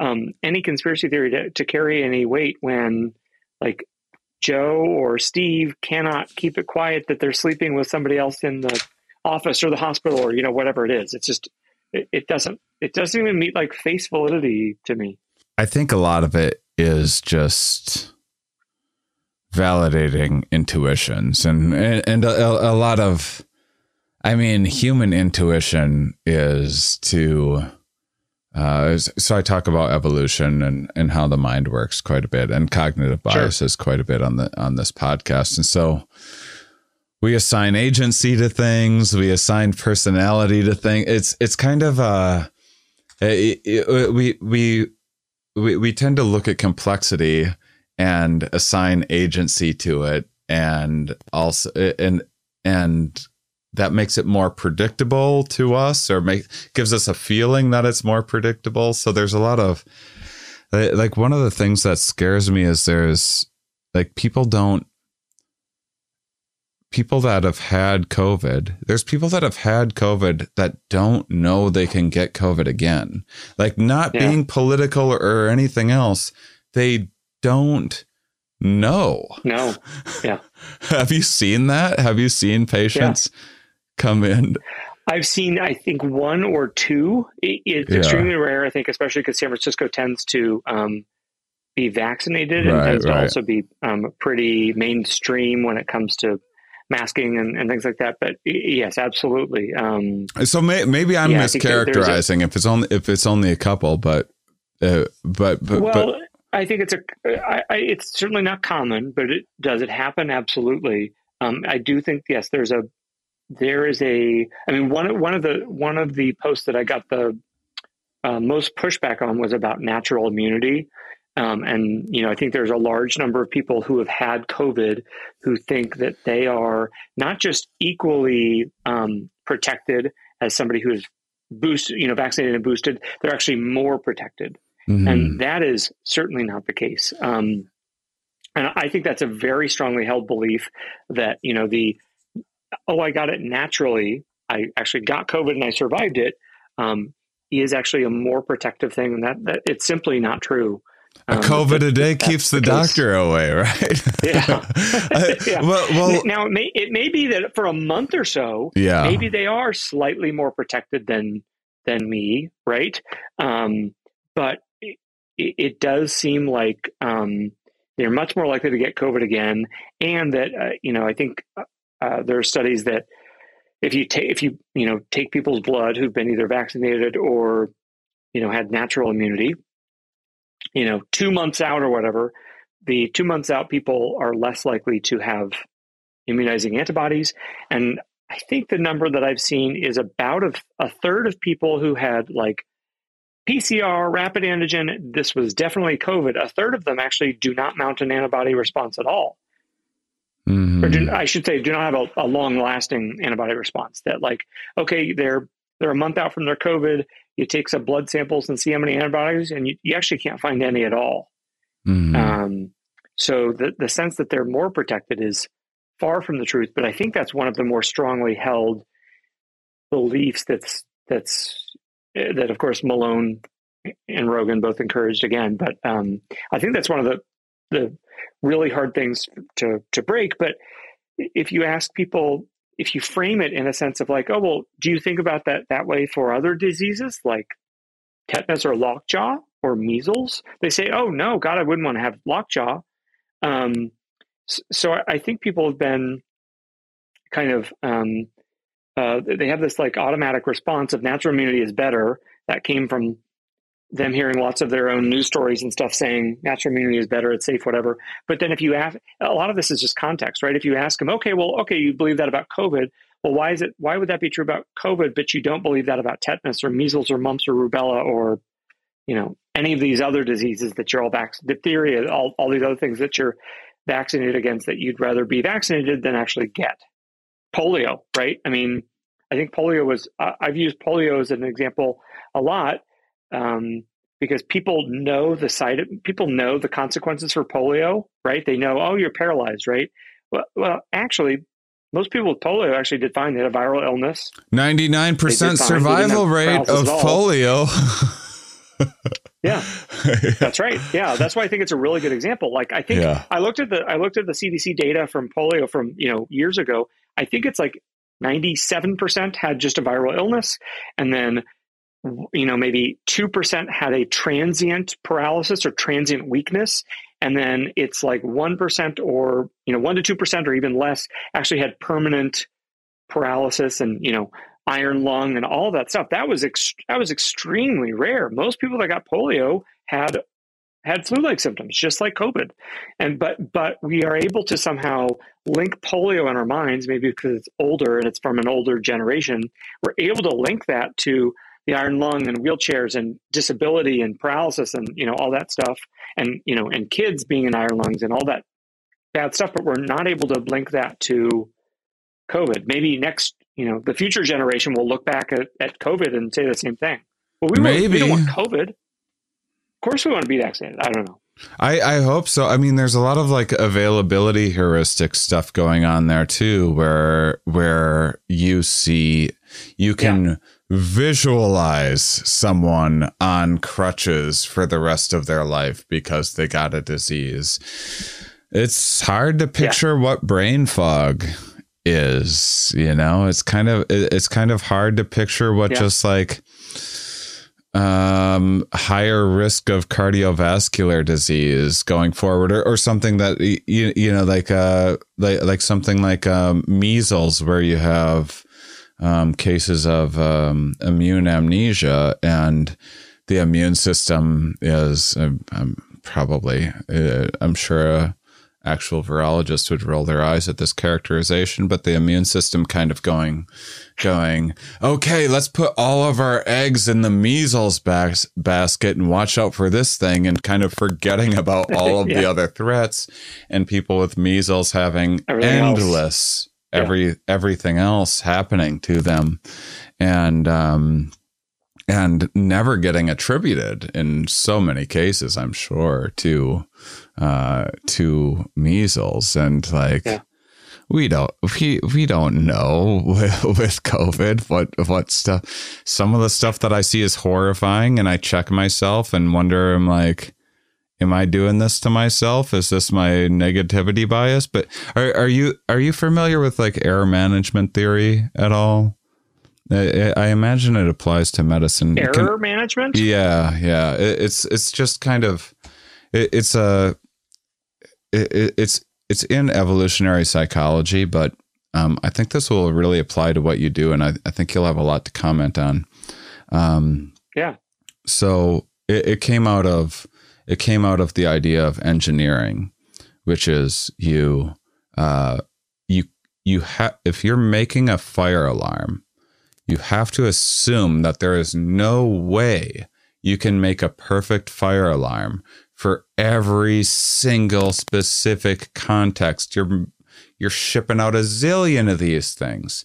um, any conspiracy theory to, to carry any weight when like Joe or Steve cannot keep it quiet that they're sleeping with somebody else in the office or the hospital or you know whatever it is. It's just it, it doesn't it doesn't even meet like face validity to me. I think a lot of it is just validating intuitions and and, and a, a lot of I mean, human intuition is to. Uh, so I talk about evolution and, and how the mind works quite a bit, and cognitive biases sure. quite a bit on the on this podcast. And so we assign agency to things, we assign personality to things. It's it's kind of uh, it, it, we we we we tend to look at complexity and assign agency to it, and also and and that makes it more predictable to us or make gives us a feeling that it's more predictable. So there's a lot of like one of the things that scares me is there's like people don't people that have had covid there's people that have had covid that don't know they can get covid again. Like not yeah. being political or anything else they don't know. No. [laughs] Yeah. Have you seen that? Have you seen patients yeah come in? I've seen, I think, one or two. It's yeah. extremely rare, I think, especially because San Francisco tends to um, be vaccinated and tends right. to also be um, pretty mainstream when it comes to masking and, and, things like that. But yes, absolutely. Um, so may, maybe I'm yeah, mischaracterizing a, if it's only if it's only a couple, but uh, but but well. But, I think it's a. I, I, it's certainly not common, but it does it happen absolutely. Um, I do think yes, there's a there is a i mean one one of the one of the posts that i got the uh, most pushback on was about natural immunity. Um, and you know i think there's a large number of people who have had covid who think that they are not just equally um, protected as somebody who is boosted you know vaccinated and boosted they're actually more protected. Mm-hmm. and that is certainly not the case. Um, and i think that's a very strongly held belief that you know the oh, I got it naturally. I actually got COVID and I survived it. Um, is actually a more protective thing, and that, that it's simply not true. Um, a COVID a day keeps the, the doctor away, right? [laughs] yeah. [laughs] [laughs] yeah. Well, well, now it may it may be that for a month or so, yeah, maybe they are slightly more protected than than me, right? Um, but it, it, does seem like um, they're much more likely to get COVID again, and that uh, you know I think uh, there are studies that if you take if you you know take people's blood who've been either vaccinated or you know had natural immunity, you know two months out or whatever, the two months out people are less likely to have immunizing antibodies, and I think the number that I've seen is about a, a third of people who had like PCR, rapid antigen, this was definitely COVID. A third of them actually do not mount an antibody response at all. Mm-hmm. Or do, I should say, do not have a, a long lasting antibody response. That like, okay, they're they're a month out from their COVID. You take some blood samples and see how many antibodies, and you, you actually can't find any at all. Mm-hmm. Um, so the the sense that they're more protected is far from the truth. But I think that's one of the more strongly held beliefs. That's that's eh, that of course Malone and Rogan both encouraged again. But um, I think that's one of the the really hard things to to break. But if you ask people, if you frame it in a sense of like, oh well, do you think about that that way for other diseases like tetanus or lockjaw or measles? They say, oh no, God, I wouldn't want to have lockjaw. Um, so I think people have been kind of um, uh, they have this like automatic response of natural immunity is better. That came from them hearing lots of their own news stories and stuff saying natural immunity is better, it's safe, whatever. But then if you ask, a lot of this is just context, right? If you ask them, okay, well, okay, you believe that about COVID. Well, why is it? Why would that be true about COVID, but you don't believe that about tetanus or measles or mumps or rubella or, you know, any of these other diseases that you're all vaccinated, diphtheria, all, all these other things that you're vaccinated against that you'd rather be vaccinated than actually get. Polio, right? I mean, I think polio was, uh, I've used polio as an example a lot um, because people know the side people know the consequences for polio, right? They know, oh, you're paralyzed, right? Well, well, actually, most people with polio actually did fine. They had a viral illness. Ninety nine percent survival rate of polio. yeah, [laughs] that's right. Yeah, that's why I think it's a really good example. Like, I think yeah. I looked at the I looked at the CDC data from polio from you know years ago. I think it's like ninety seven percent had just a viral illness, and then you know, maybe 2% had a transient paralysis or transient weakness. And then it's like 1% or, you know, 1% to 2% or even less actually had permanent paralysis and, you know, iron lung and all that stuff. That was, ex- that was extremely rare. Most people that got polio had had flu-like symptoms, just like COVID. And but but we are able to somehow link polio in our minds, maybe because it's older and it's from an older generation. We're able to link that to the iron lung and wheelchairs and disability and paralysis and you know all that stuff and you know and kids being in iron lungs and all that bad stuff but we're not able to link that to covid maybe next you know, the future generation will look back at, at COVID and say the same thing. Well, we, Maybe. we don't want COVID. Of course, we want to be vaccinated. I don't know. I, I hope so. I mean, there's a lot of like availability heuristic stuff going on there too, where where you see you can yeah. Visualize someone on crutches for the rest of their life because they got a disease. It's hard to picture yeah. what brain fog is. You know, it's kind of it's kind of hard to picture what yeah. just like um, higher risk of cardiovascular disease going forward, or, or something that you you know like uh like like something like um, measles, where you have um, cases of um, immune amnesia, and the immune system is um, um probably uh, I'm sure. Uh, actual virologists would roll their eyes at this characterization, but the immune system kind of going, going, okay, let's put all of our eggs in the measles bas- basket and watch out for this thing and kind of forgetting about [laughs] all of yeah. the other threats and people with measles having everything endless every yeah. everything else happening to them and um and never getting attributed in so many cases, I'm sure, to uh, to measles and like. Yeah. We don't we we don't know with, [laughs] with COVID what what stuff. Some of the stuff that I see is horrifying, and I check myself and wonder. I'm like, am I doing this to myself? Is this my negativity bias? But are are you are you familiar with like error management theory at all? I, I imagine it applies to medicine. Error Can, management. Yeah, yeah. It, it's it's just kind of it, it's a it, it's it's in evolutionary psychology, but um, I think this will really apply to what you do, and I, I think you'll have a lot to comment on. Um, yeah. So it, it came out of it came out of the idea of engineering, which is you uh, you you have if you're making a fire alarm you have to assume that there is no way you can make a perfect fire alarm for every single specific context. You're you're shipping out a zillion of these things.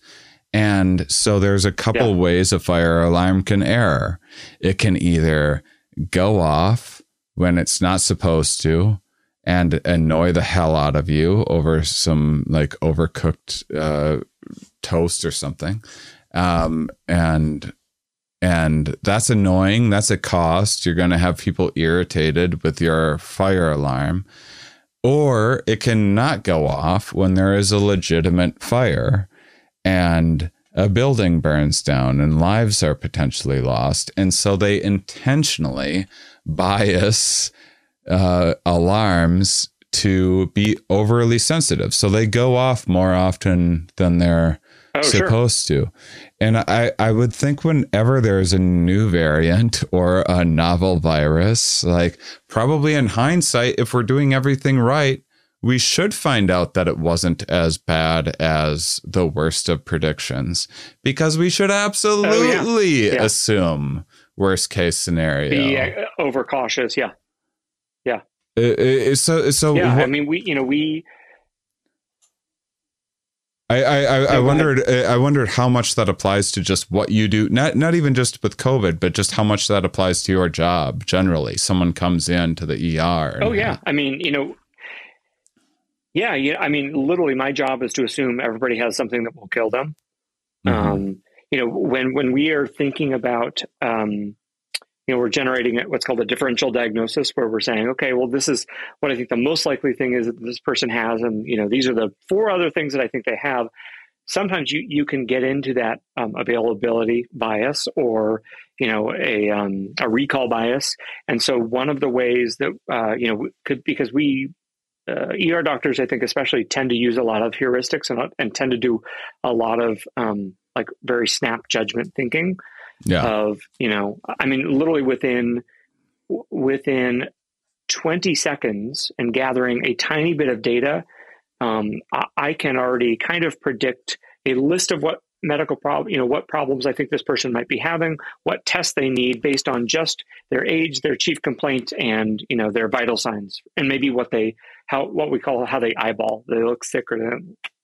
And so there's a couple yeah. ways a fire alarm can error. It can either go off when it's not supposed to and annoy the hell out of you over some like overcooked uh, toast or something um, and and that's annoying. That's a cost. You're going to have people irritated with your fire alarm, or it can not go off when there is a legitimate fire and a building burns down and lives are potentially lost. And so they intentionally bias uh, alarms to be overly sensitive. So they go off more often than they're oh, supposed sure. to. And I, I would think whenever there's a new variant or a novel virus, like probably in hindsight, if we're doing everything right, we should find out that it wasn't as bad as the worst of predictions because we should absolutely oh, yeah. Yeah. assume worst case scenario. Be uh, overcautious. Yeah. Yeah. so, so, yeah, I mean, we, you know, we, I I, I, I wondered I wondered how much that applies to just what you do not not even just with COVID but just how much that applies to your job generally. Someone comes in to the ER. Oh yeah, I mean you know, yeah, yeah. I mean literally, my job is to assume everybody has something that will kill them. Mm-hmm. Um, you know, when when we are thinking about um, you know, we're generating what's called a differential diagnosis where we're saying, okay, well, this is what I think the most likely thing is that this person has. And, you know, these are the four other things that I think they have. Sometimes you, you can get into that um, availability bias or, you know, a, um, a recall bias. And so one of the ways that, uh, you know, could, because we, uh, ER doctors, I think, especially tend to use a lot of heuristics and, and tend to do a lot of um, like very snap judgment thinking yeah. of you know i mean literally within within 20 seconds and gathering a tiny bit of data um, I, I, can already kind of predict a list of what medical problem you know what problems i think this person might be having what tests they need based on just their age their chief complaint and you know their vital signs and maybe what they how what we call how they eyeball they look sick or they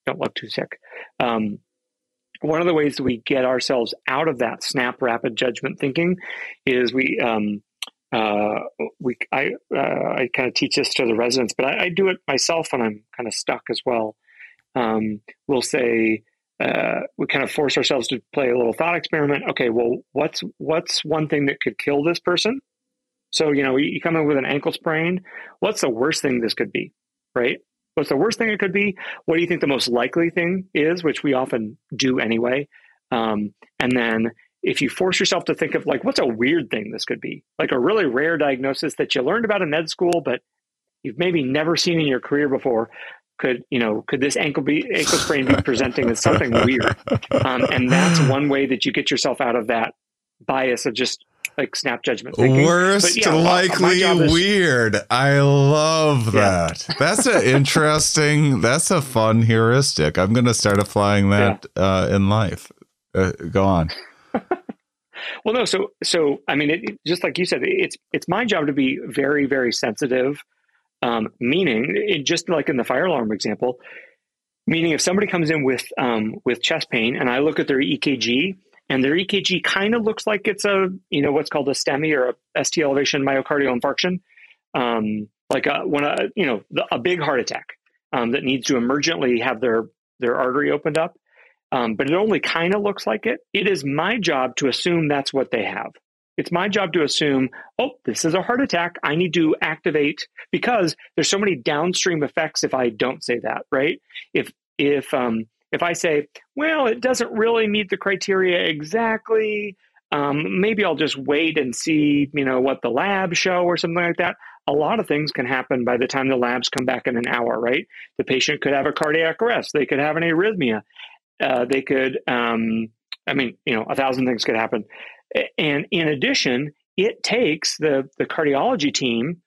don't look too sick um, one of the ways that we get ourselves out of that snap rapid judgment thinking is we um, uh, we I uh, I kind of teach this to the residents, but I, I, do it myself when I'm kind of stuck as well. Um, we'll say uh, we kind of force ourselves to play a little thought experiment. Okay, well, what's what's one thing that could kill this person? So you know, you come in with an ankle sprain. What's the worst thing this could be, right? What's the worst thing it could be? What do you think the most likely thing is, which we often do anyway? Um, and then if you force yourself to think of like, what's a weird thing this could be? Like a really rare diagnosis that you learned about in med school, but you've maybe never seen in your career before. Could you know? Could this ankle be ankle sprain be presenting as something weird? [laughs] Um, and that's one way that you get yourself out of that bias of just like snap judgment. Thinking. Worst yeah, likely is- weird. I love that. Yeah. that's an interesting. That's a fun heuristic. I'm going to start applying that yeah. uh, in life. Uh, go on. [laughs] well, no. So, so I mean, it, just like you said, it's it's my job to be very, very sensitive. Um, meaning, it, just like in the fire alarm example, meaning if somebody comes in with um, with chest pain and I look at their EKG and their EKG kind of looks like it's a you know what's called a STEMI or a ST elevation myocardial infarction, um, like a when a you know a big heart attack um, that needs to emergently have their their artery opened up, um, but it only kind of looks like it. It is my job to assume that's what they have. It's my job to assume, oh, this is a heart attack. I need to activate because there's so many downstream effects if I don't say that, right? If if um, if I say, well, it doesn't really meet the criteria exactly, um, maybe I'll just wait and see, you know, what the labs show or something like that. A lot of things can happen by the time the labs come back in an hour, right? The patient could have a cardiac arrest. They could have an arrhythmia. Uh, they could, um, I mean, you know, a thousand things could happen. And in addition, it takes the, the cardiology team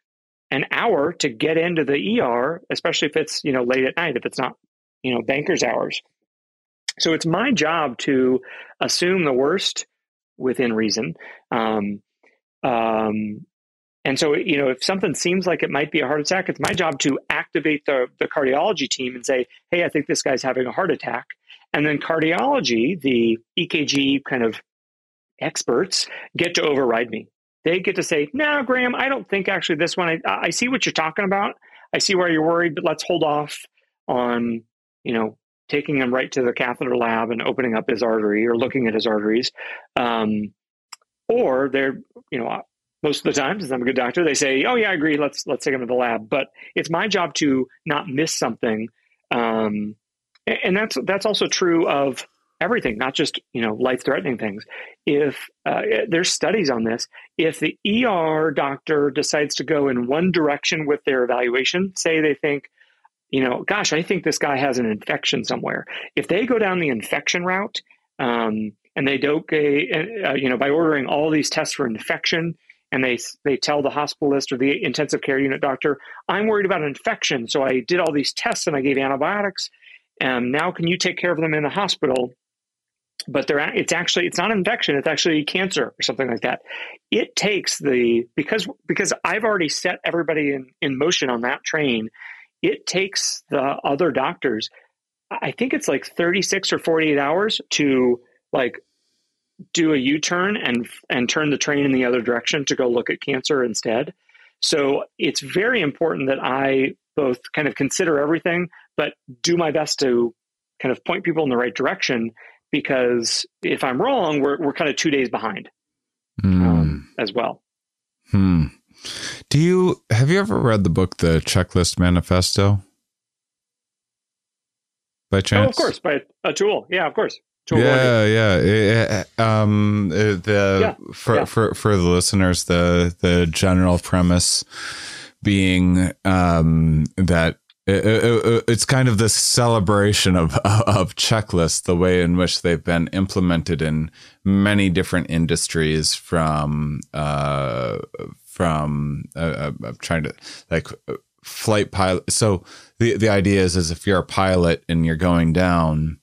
an hour to get into the ER, especially if it's, you know, late at night, if it's not, you know, banker's hours. So it's my job to assume the worst within reason. Um, um, and so, you know, if something seems like it might be a heart attack, it's my job to activate the, the cardiology team and say, hey, I think this guy's having a heart attack. And then cardiology, the EKG kind of experts, get to override me. They get to say, no, Graham, I don't think actually this one, I, I see what you're talking about. I see why you're worried, but let's hold off on, you know, taking him right to the catheter lab and opening up his artery or looking at his arteries. Um, or they're, you know, most of the time, since I'm a good doctor, they say, "Oh yeah, I agree. Let's let's take him to the lab." But it's my job to not miss something, um, and that's that's also true of everything, not just you know life threatening things. If uh, there's studies on this, if the ER doctor decides to go in one direction with their evaluation, say they think you know, gosh, I think this guy has an infection somewhere. If they go down the infection route, um, and they don't, uh, you know, by ordering all these tests for infection, and they they tell the hospitalist or the intensive care unit doctor, I'm worried about an infection, so I did all these tests and I gave antibiotics. And now, can you take care of them in the hospital? But they're it's actually it's not infection; it's actually cancer or something like that. It takes the because because I've already set everybody in in motion on that train it takes the other doctors i think it's like 36 or 48 hours to like do a u-turn and and turn the train in the other direction to go look at cancer instead. So it's very important that i both kind of consider everything but do my best to kind of point people in the right direction because if i'm wrong we're, we're kind of two days behind mm. um, as well. Hmm do you have you ever read the book The Checklist Manifesto? By chance? Oh, of course, by Atul. Yeah, of course. yeah, yeah. Eh, eh, um, eh, the yeah, for yeah. for for the listeners, the the general premise being um, that it's kind of this celebration of of checklists, the way in which they've been implemented in many different industries, from uh, from uh, uh, I'm trying to like uh, flight pilot. So the the idea is is if you're a pilot and you're going down,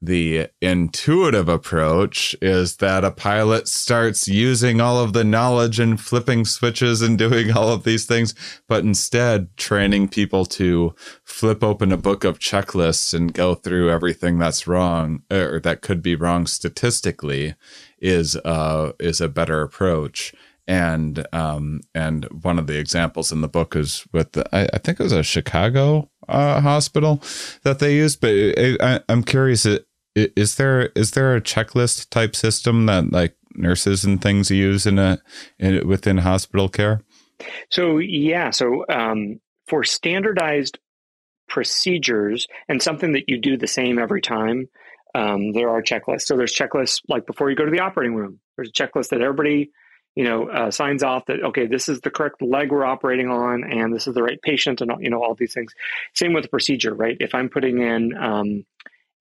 the intuitive approach is that a pilot starts using all of the knowledge and flipping switches and doing all of these things, but instead training people to flip open a book of checklists and go through everything that's wrong or that could be wrong statistically is uh is a better approach and um and one of the examples in the book is with the, I, I think it was a Chicago uh, hospital that they used. But I, am curious, is there is there a checklist type system that like nurses and things use in a in, within hospital care? So yeah, so um, for standardized procedures and something that you do the same every time, um, there are checklists. So there's checklists like before you go to the operating room. There's a checklist that everybody you know, uh, signs off that okay, this is the correct leg we're operating on, and this is the right patient, and you know all these things. Same with the procedure, right? If I'm putting in um,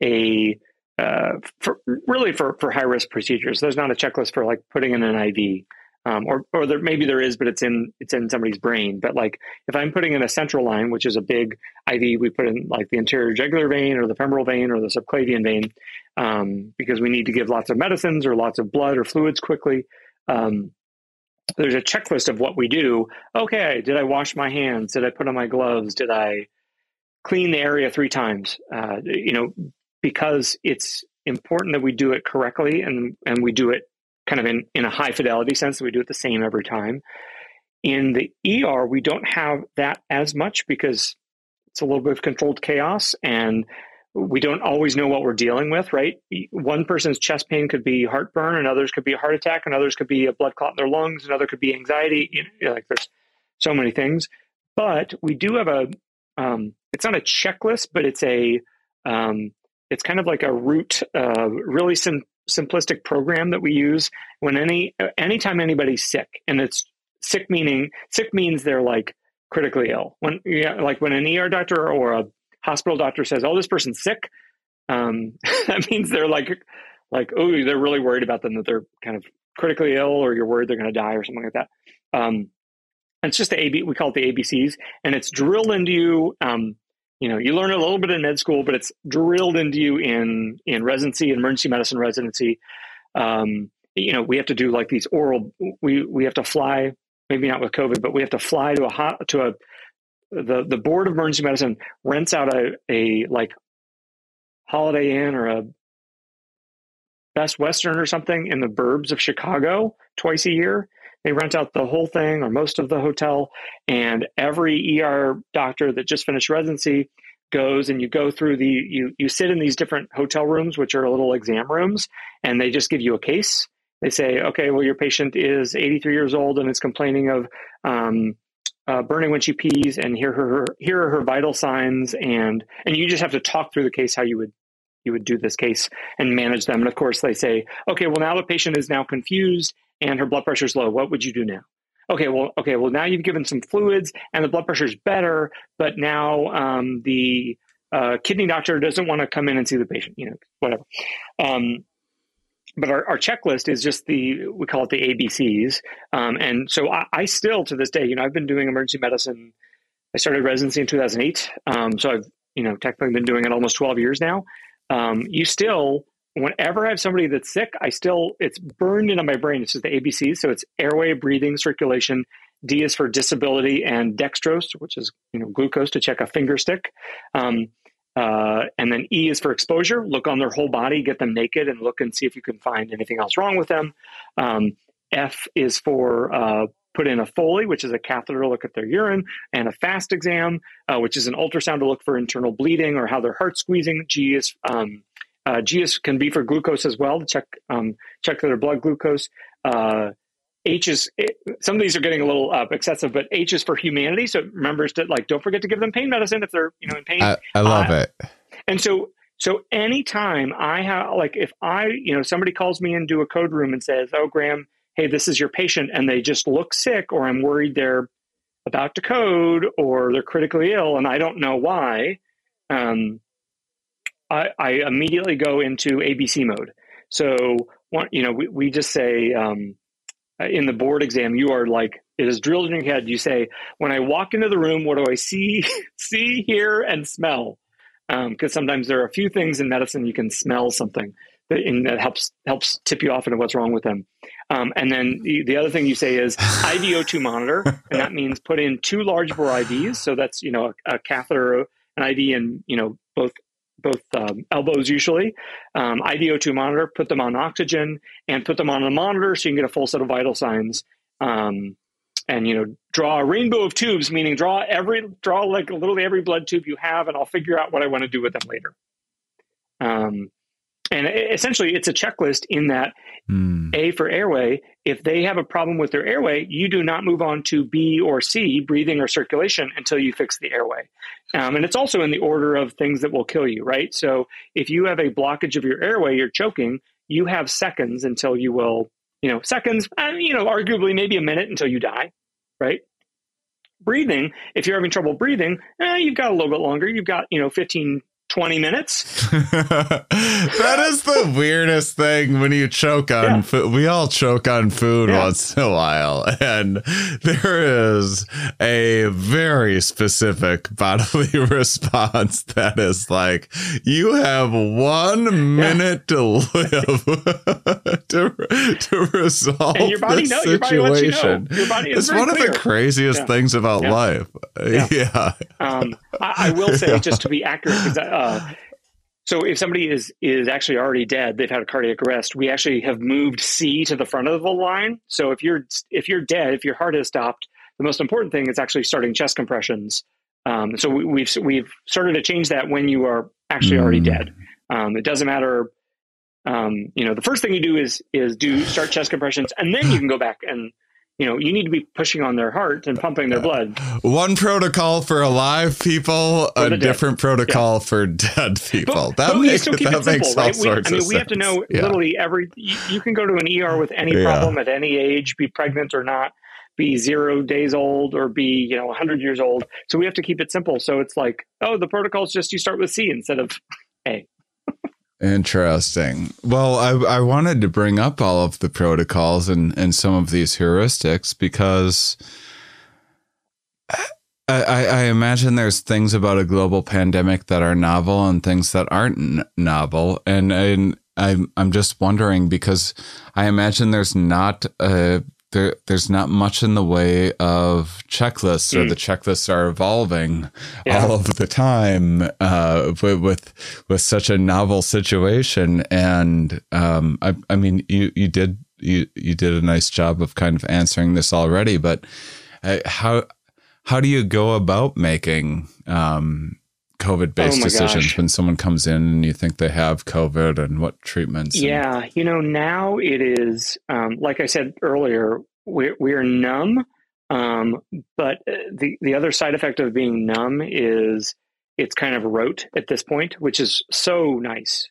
a uh, for, really for for high risk procedures, there's not a checklist for like putting in an IV. Um, or, or there, maybe there is, but it's in it's in somebody's brain. But like if I'm putting in a central line, which is a big IV, we put in like the anterior jugular vein or the femoral vein or the subclavian vein, um, because we need to give lots of medicines or lots of blood or fluids quickly. Um, there's a checklist of what we do. Okay, did I wash my hands? Did I put on my gloves? Did I clean the area three times? Uh, you know, because it's important that we do it correctly and and we do it kind of in in a high fidelity sense. we do it the same every time. In the ER, we don't have that as much because it's a little bit of controlled chaos and we don't always know what we're dealing with, right? One person's chest pain could be heartburn, and others could be a heart attack, and others could be a blood clot in their lungs, another could be anxiety. You know, like there's so many things, but we do have a. Um, it's not a checklist, but it's a. Um, it's kind of like a root, uh, really sim- simplistic program that we use when any anytime anybody's sick, and it's sick meaning sick means they're like critically ill. When yeah, like when an ER doctor or a hospital doctor says, "Oh, this person's sick," um, [laughs] that means they're like, like, oh, they're really worried about them that they're kind of critically ill, or you're worried they're going to die, or something like that. Um, it's just the AB. We call it the ABCs, and it's drilled into you. Um, you know, you learn a little bit in med school, but it's drilled into you in in residency, emergency medicine residency. Um, you know, we have to do like these oral. We we have to fly. Maybe not with COVID, but we have to fly to a hot, to a the the board of emergency medicine rents out a, a like holiday inn or a best western or something in the burbs of chicago twice a year. They rent out the whole thing or most of the hotel and every er doctor that just finished residency goes and you go through the you you sit in these different hotel rooms which are little exam rooms and they just give you a case. They say okay well your patient is 83 years old and is complaining of um, uh, burning when she pees and hear her here are her vital signs and and you just have to talk through the case how you would you would do this case and manage them. And of course they say okay well now the patient is now confused and her blood pressure is low. What would you do now? Okay well okay well now you've given some fluids and the blood pressure is better but now um, the uh, kidney doctor doesn't want to come in and see the patient you know whatever. Um, but our, our checklist is just the we call it the ABCs. Um, and so I, I, still to this day, you know, I've been doing emergency medicine. I started residency in 2008, um, so I've you know technically been doing it almost 12 years now. Um, you still, whenever I have somebody that's sick, I still it's burned into my brain. It's just the ABCs. So it's airway, breathing, circulation. D is for disability, and dextrose, which is you know glucose to check a finger stick. Um, uh, and then E is for exposure. Look on their whole body, get them naked, and look and see if you can find anything else wrong with them. Um, F is for uh, put in a Foley, which is a catheter to look at their urine, and a FAST exam, uh, which is an ultrasound to look for internal bleeding or how their heart's squeezing. G is um, uh, G is, can be for glucose as well to check um, check their blood glucose. H is some of these are getting a little uh, excessive, but H is for humanity. So remembers to like don't forget to give them pain medicine if they're you know in pain. I, I love uh, it. And so so anytime I have like if I you know somebody calls me into a code room and says, "Oh, Graham, hey, this is your patient," and they just look sick, or I'm worried they're about to code or they're critically ill, and I don't know why. Um, I, I immediately go into ABC mode. So, one, you know, we, we just say, um, in the board exam, you are like it is drilled in your head. You say, "When I walk into the room, what do I see, [laughs] see, hear, and smell?" because um, sometimes there are a few things in medicine you can smell something that, that helps helps tip you off into what's wrong with them. Um, and then the, the other thing you say is [laughs] IVO2 monitor, and that means put in two large bore IVs. So that's you know a, a catheter, an IV, and you know both both um, elbows usually. Um, IVO2 monitor, put them on oxygen, and put them on a monitor so you can get a full set of vital signs. Um, and you know, draw a rainbow of tubes, meaning draw every draw like literally every blood tube you have, and I'll figure out what I want to do with them later. Um, and essentially, it's a checklist in that mm. A for airway, if they have a problem with their airway, you do not move on to B or C, breathing or circulation, until you fix the airway. Um, and it's also in the order of things that will kill you, right? So if you have a blockage of your airway, you're choking, you have seconds until you will, you know, seconds, and, you know, arguably maybe a minute until you die, right? Breathing, if you're having trouble breathing, eh, you've got a little bit longer. You've got, you know, 15, 20 minutes. [laughs] that is the weirdest thing when you choke on yeah. food. We all choke on food yeah. once in a while. [laughs] And there is a very specific bodily [laughs] response that is like, you have one minute yeah. to live to, to resolve and your body this situation. Your body, you know. your body is it's one clear. of the craziest things about life. Yeah. Um, I, I, will say, just to be accurate, because uh, so if somebody is is actually already dead, they've had a cardiac arrest. We actually have moved C to the front of the line. So if you're if you're dead, if your heart has stopped, the most important thing is actually starting chest compressions. Um, so we, have we've, we've started to change that when you are actually already mm. dead. Um, it doesn't matter. Um, you know, the first thing you do is is do start chest compressions, and then you can go back and you know, you need to be pushing on their heart and pumping their blood. One protocol for alive people, for a different protocol yeah. for dead people. But, that but makes, that simple, makes all right? sorts we, I mean, we sense. have to know yeah. literally every. You, you, can go to an ER with any problem yeah. at any age, be pregnant or not, be zero days old or be you know 100 years old. So we have to keep it simple. So it's like, oh, the protocol is just you start with C instead of A. Interesting. Well, I, I wanted to bring up all of the protocols and, and some of these heuristics because I, I imagine there's things about a global pandemic that are novel and things that aren't n- novel. And, and I'm, I'm just wondering because I imagine there's not a there there's not much in the way of checklists mm. or the checklists are evolving yeah. all of the time uh, with, with, with such a novel situation and um, I, I mean you you did you you did a nice job of kind of answering this already but uh, how how do you go about making um, COVID based oh decisions gosh. when someone comes in and you think they have COVID and what treatments? Yeah, and- you know, now it is, um, like I said earlier, we're, we're numb. Um, but uh, the, the other side effect of being numb is it's kind of rote at this point, which is so nice.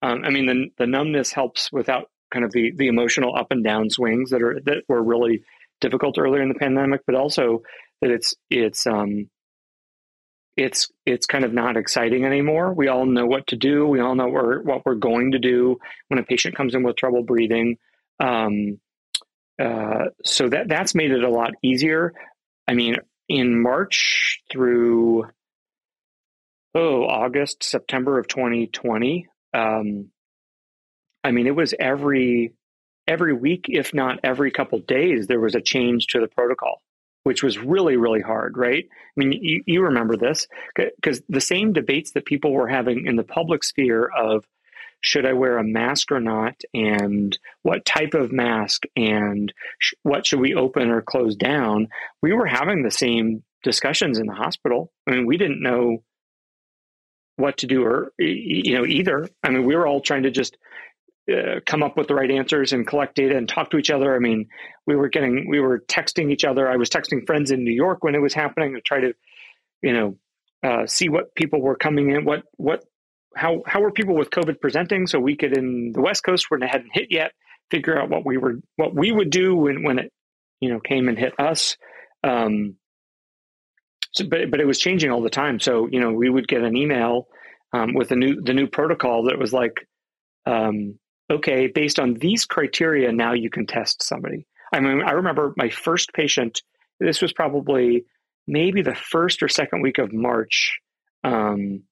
Um, I mean, the, the numbness helps without kind of the, the emotional up and down swings that are that were really difficult earlier in the pandemic, but also that it's it's um, it's it's kind of not exciting anymore. We all know what to do. We all know what we're, what we're going to do when a patient comes in with trouble breathing. Um, uh, so that that's made it a lot easier. I mean, in March through oh August September of 2020, um, I mean it was every every week, if not every couple days, there was a change to the protocol which was really, really hard, right? I mean, you, you remember this because the same debates that people were having in the public sphere of should I wear a mask or not, and what type of mask, and sh- what should we open or close down, we were having the same discussions in the hospital. I mean, we didn't know what to do or you know either i mean we were all trying to just uh, come up with the right answers and collect data and talk to each other. I mean, we were getting, we were texting each other. I was texting friends in New York when it was happening to try to, you know, uh, see what people were coming in, what, what, how, how were people with COVID presenting, so we could in the West Coast when it hadn't hit yet, figure out what we were, what we would do when when it, you know, came and hit us. Um, so, but but it was changing all the time. So you know, we would get an email um, with a new the new protocol that was like, um, okay, based on these criteria, now you can test somebody. I mean, I remember my first patient, this was probably maybe the first or second week of March um,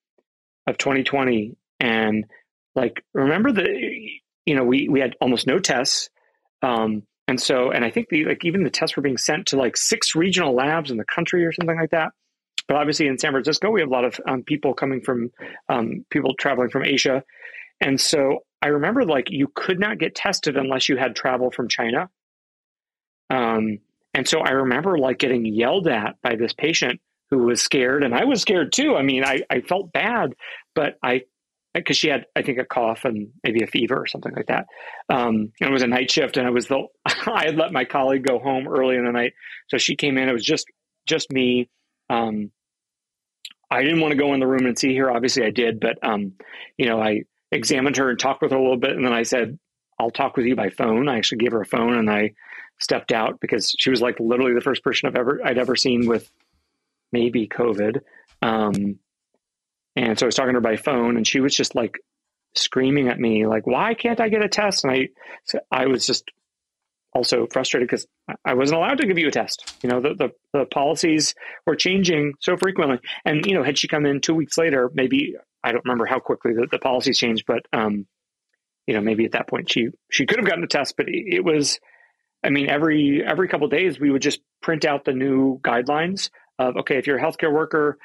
of 2020, and like remember the you know we we had almost no tests, um, and so and I think the like even the tests were being sent to like six regional labs in the country or something like that. But obviously in San Francisco, we have a lot of um, people coming from um, people traveling from Asia, and so I remember like you could not get tested unless you had travel from China. Um, and so I remember like getting yelled at by this patient who was scared, and I was scared too. I mean, I, I felt bad, but I because she had I think a cough and maybe a fever or something like that. Um, and it was a night shift, and I was the [laughs] I had let my colleague go home early in the night, so she came in. It was just just me. Um, I didn't want to go in the room and see her. Obviously, I did, but um, you know, I examined her and talked with her a little bit, and then I said, "I'll talk with you by phone." I actually gave her a phone, and I stepped out because she was like literally the first person I've ever I'd ever seen with maybe COVID. Um, and so I was talking to her by phone, and she was just like screaming at me, like, "Why can't I get a test?" And I, I was just also frustrated because I wasn't allowed to give you a test. You know, the, the, the policies were changing so frequently, and you know, had she come in two weeks later, maybe I don't remember how quickly the, the policies changed, but um, you know, maybe at that point she she could have gotten a test, but it, was. I mean, every every couple days we would just print out the new guidelines of okay, if you're a healthcare worker,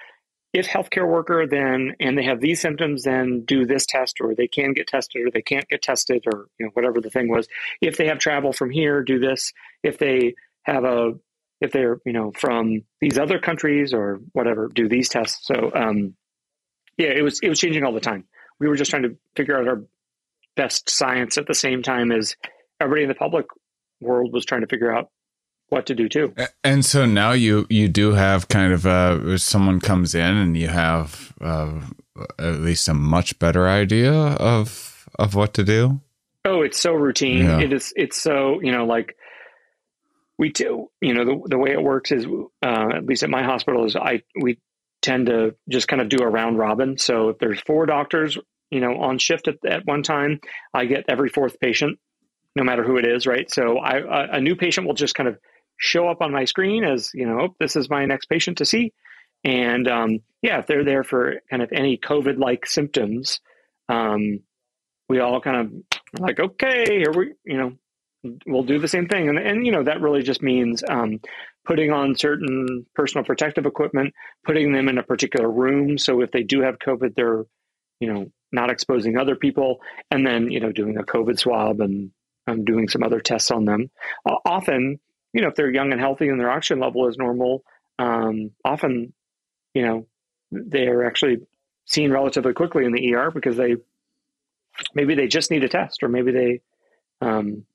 if healthcare worker then and they have these symptoms, then do this test, or they can get tested, or they can't get tested, or you know whatever the thing was. If they have travel from here, do this. If they have a if they're you know from these other countries or whatever, do these tests. So um, yeah, it was it was changing all the time. We were just trying to figure out our best science at the same time as everybody in the public world was trying to figure out what to do too. And so now you you do have kind of uh someone comes in and you have uh, at least a much better idea of of what to do. Oh, it's so routine. Yeah. It is. It's so you know like we do. You know the the way it works is uh, at least at my hospital is I we tend to just kind of do a round robin. So if there's four doctors, you know, on shift at, at one time, I get every fourth patient, no matter who it is, right? So I, a, a new patient will just kind of show up on my screen as you know oh, this is my next patient to see and um, yeah if they're there for kind of any covid like symptoms um, we all kind of like okay here we you know we'll do the same thing and, and you know that really just means um, putting on certain personal protective equipment putting them in a particular room. So if they do have covid they're you know not exposing other people. And then you know doing a covid swab and um, doing some other tests on them. Uh, often you know, if they're young and healthy and their oxygen level is normal, um, often, you know, they're actually seen relatively quickly in the ER because they maybe they just need a test or maybe they, um,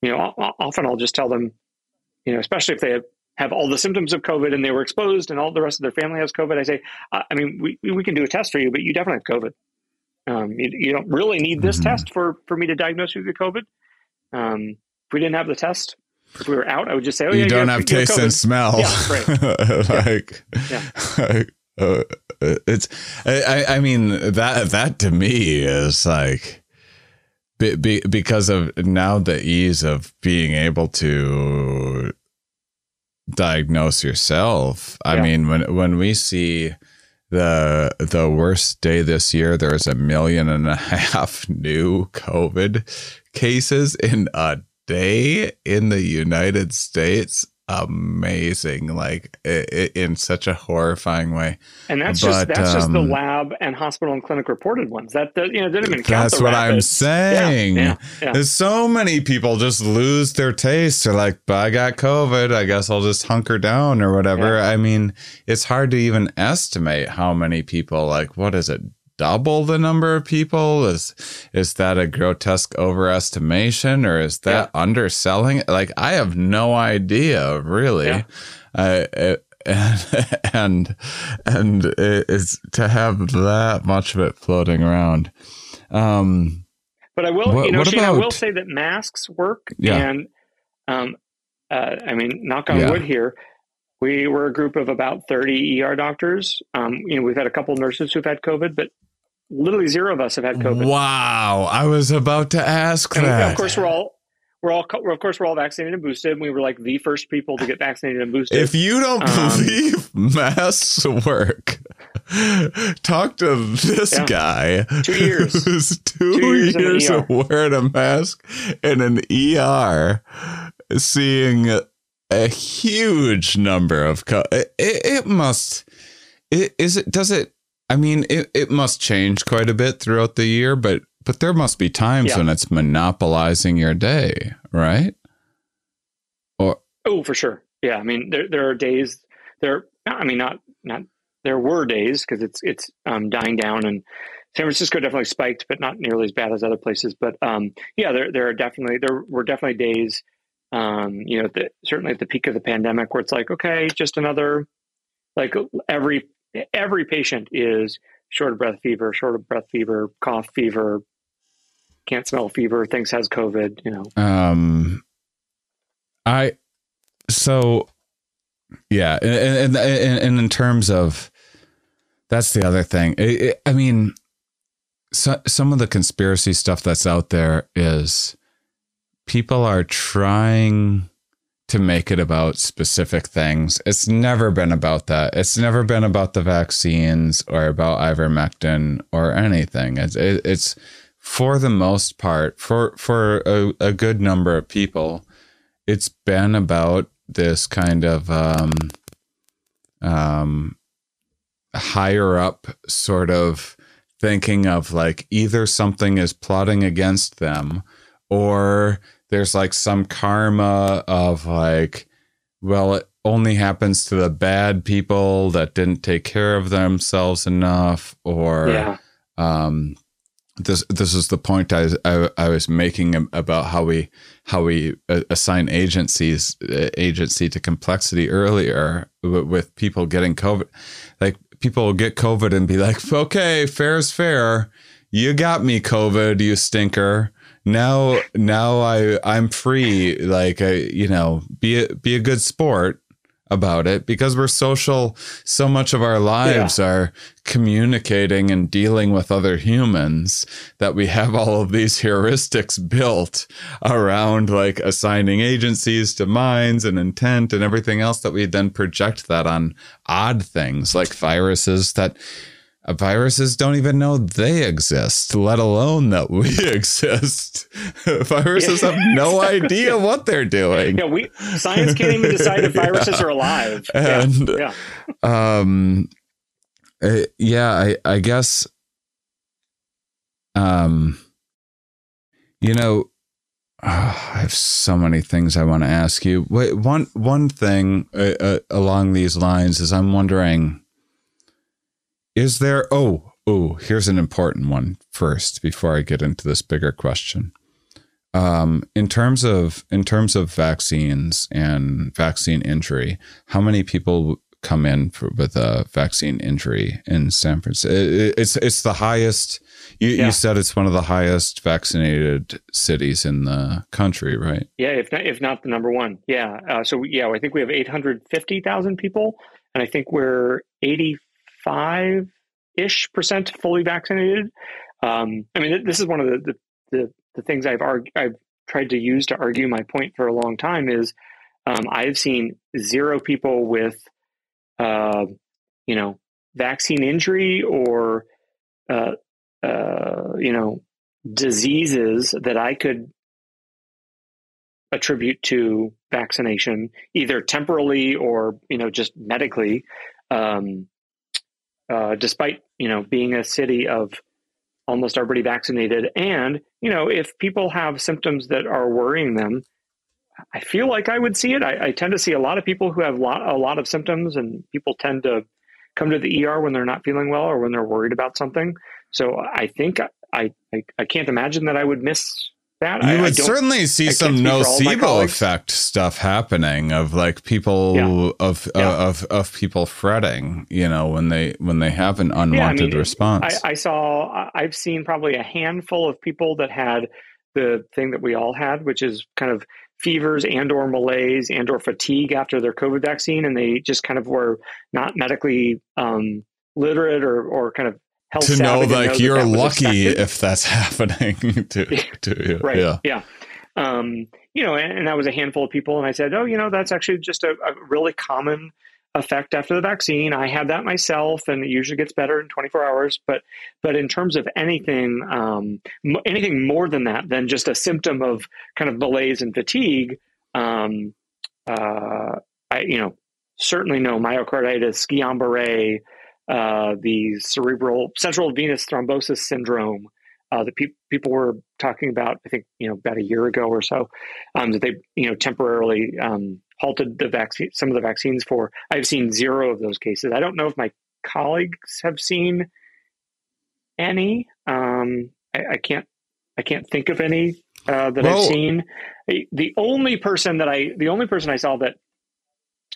you know, often I'll just tell them, you know, especially if they have, have all the symptoms of COVID and they were exposed and all the rest of their family has COVID, I say, I mean, we, we can do a test for you, but you definitely have COVID. Um, you, you, don't really need this mm-hmm. test for, for me to diagnose you with COVID. Um, if we didn't have the test, if we were out, I would just say, "Oh, you yeah, don't have taste and smell." Yeah, right. [laughs] like, yeah. [laughs] Uh, it's. I, I mean that that to me is like, be, because of now the ease of being able to diagnose yourself. I yeah. mean, when when we see the the worst day this year, there's a million and a [laughs] half new COVID cases in a day in the United States amazing like it, in such a horrifying way. And that's but, just that's um, just the um, lab and hospital and clinic reported ones. That you know didn't even count that's what i'm saying yeah, yeah, yeah. there's so many people just lose their taste. They're like i got covid. I guess i'll just hunker down or whatever. I mean it's hard to even estimate how many people like what is it double the number of people? Is is that a grotesque overestimation or is that yeah. underselling? Like I have no idea, really. Yeah. Uh, it, [laughs] and and it's to have that much of it floating around. Um, but I will, what, you know, Shane, about, I will say that masks work, yeah. and um, uh, I mean, knock on yeah. wood here. We were a group of about 30 ER doctors. Um, you know, we've had a couple nurses who've had COVID, but literally zero of us have had COVID. Wow, I was about to ask and that. Of course, we're all we're all of course we're all vaccinated and boosted. And we were like the first people to get vaccinated and boosted. If you don't um, believe masks work, talk to this yeah. guy two years who's two, two years, years of wearing a mask in an ER seeing a huge number of co- it, it must it, is it does it I mean it, it must change quite a bit throughout the year but but there must be times yeah. when it's monopolizing your day right or oh for sure yeah I mean there there are days there I mean not not there were days because it's it's um, dying down and San Francisco definitely spiked, but not nearly as bad as other places. But um, yeah, there there are definitely there were definitely days, um, you know, the, certainly at the peak of the pandemic where it's like, okay, just another, like every every patient is short of breath fever, short of breath fever, cough fever, can't smell fever, thinks has COVID. You know, um, I so yeah, and and, and in terms of that's the other thing. I mean, so, some of the conspiracy stuff that's out there is people are trying to make it about specific things. It's never been about that. It's never been about the vaccines or about ivermectin or anything. It's it, it's for the most part for for a, a good number of people, it's been about this kind of um, um, higher up sort of thinking of like either something is plotting against them or there's like some karma of like, well, it only happens to the bad people that didn't take care of themselves enough or yeah. um, this this is the point I, I, I was making about how we how we uh, assign agencies uh, agency to complexity earlier with people getting COVID. Like people get COVID and be like, okay, fair is fair. You got me, COVID, you stinker. Now, now I I'm free. Like I, you know, be a, be a good sport about it because we're social. So much of our lives yeah. are communicating and dealing with other humans that we have all of these heuristics built around like assigning agencies to minds and intent and everything else that we then project that on odd things like viruses that viruses don't even know they exist, let alone that we [laughs] exist. viruses have no idea what they're doing. Yeah, we science can't even decide if [laughs] viruses yeah. are alive. And yeah, yeah. um, uh, yeah, I, I guess, um, you know, oh, [sighs] I have so many things I want to ask you. Wait, one one thing uh, uh, along these lines is I'm wondering is there, oh, oh, here's an important one first before I get into this bigger question. Um, in terms of in terms of vaccines and vaccine injury, how many people come in for, with a vaccine injury in San Francisco? It, it's it's the highest. You, yeah. you, said it's one of the highest vaccinated cities in the country, right? Yeah, if not, if not the number one. Yeah. Uh, so yeah, I think we have eight hundred fifty thousand people, and I think we're eighty five ish percent fully vaccinated. Um, I mean, this is one of the the, the, the things I've arg- I've tried to use to argue my point for a long time is um, I've seen zero people with uh, you know vaccine injury or uh, uh, you know diseases that I could attribute to vaccination, either temporally or you know just medically. Um, uh, despite you know being a city of almost everybody vaccinated. And you know, if people have symptoms that are worrying them, I feel like I would see it. I, I tend to see a lot of people who have lot, a lot of symptoms, and people tend to come to the ER when they're not feeling well or when they're worried about something. So I think I, I, I can't imagine that I would miss that. You I, would I certainly see some nocebo effect stuff happening of like people yeah. Of, yeah. Uh, of of people fretting, you know, when they when they have an unwanted yeah, I mean, response. I, I saw I've seen probably a handful of people that had the thing that we all had, which is kind of fevers and or malaise and or fatigue after their COVID vaccine, and they just kind of were not medically um, literate or or kind of to know like know you're that that lucky if that's [laughs] happening to, to [laughs] you. right. Yeah. Yeah. Um, you know, and, and, that was a handful of people. And I said, oh, you know, that's actually just a, a really common effect after the vaccine. I had that myself, and it usually gets better in 24 hours. But but in terms of anything um, anything more than that, than just a symptom of kind of malaise and fatigue, um, uh, I you know certainly no myocarditis, Guillain-Barré, uh, the cerebral central venous thrombosis syndrome. Uh, that pe- people were talking about, I think, you know, about a year ago or so, um, that they, you know, temporarily um, halted the vaccine, some of the vaccines for. I've seen zero of those cases. I don't know if my colleagues have seen any. Um, I, I, can't. I can't think of any uh, that well, I've seen. The only person that I, the only person I saw that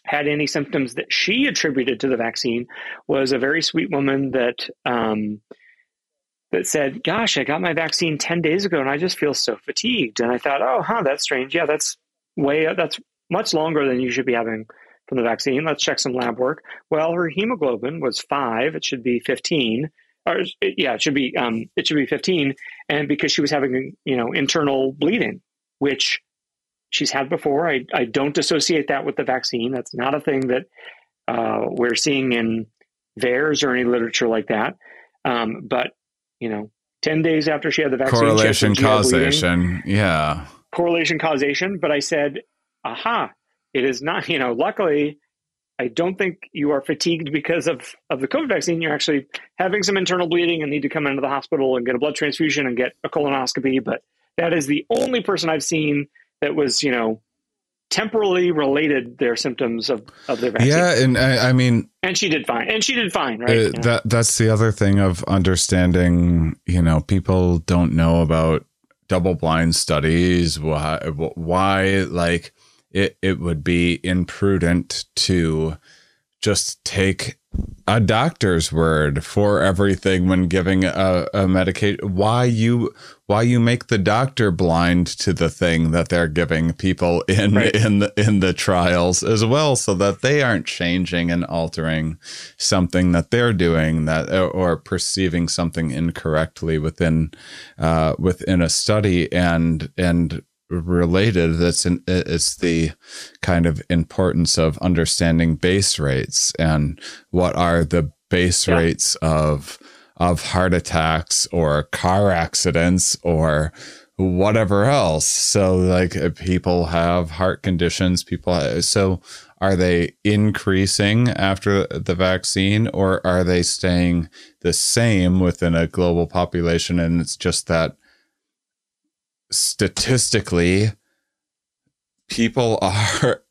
had any symptoms that she attributed to the vaccine was a very sweet woman that um, that said, "Gosh, I got my vaccine ten days ago, and I just feel so fatigued." And I thought, "Oh, huh, that's strange. Yeah, that's way that's much longer than you should be having from the vaccine. Let's check some lab work. Well, her hemoglobin was five. It should be 15. Or yeah, it should be um, it should be 15. And because she was having you know internal bleeding, which she's had before, I I don't associate that with the vaccine. That's not a thing that uh, we're seeing in VAERS or any literature like that. Um, but you know, 10 days after she had the vaccine, correlation causation, bleeding, yeah, correlation causation. But I said aha, it is not, you know, luckily, I don't think you are fatigued because of, of the COVID vaccine. You're actually having some internal bleeding and need to come into the hospital and get a blood transfusion and get a colonoscopy. But that is the only person I've seen that was, you know, temporally related their symptoms of, of their vaccine. Yeah, and I, I mean, and she did fine, and she did fine, right? Uh, that that's the other thing of understanding. You know, people don't know about double blind studies. Why? Why? Like it, it would be imprudent to just take a doctor's word for everything when giving a, a medication why you why you make the doctor blind to the thing that they're giving people in right. in the in the trials as well so that they aren't changing and altering something that they're doing that or perceiving something incorrectly within uh, within a study and and related that's an, it's the kind of importance of understanding base rates and what are the base yeah. rates of of heart attacks or car accidents or whatever else so like uh, people have heart conditions people have, so are they increasing after the vaccine or are they staying the same within a global population and it's just that statistically, people [laughs] are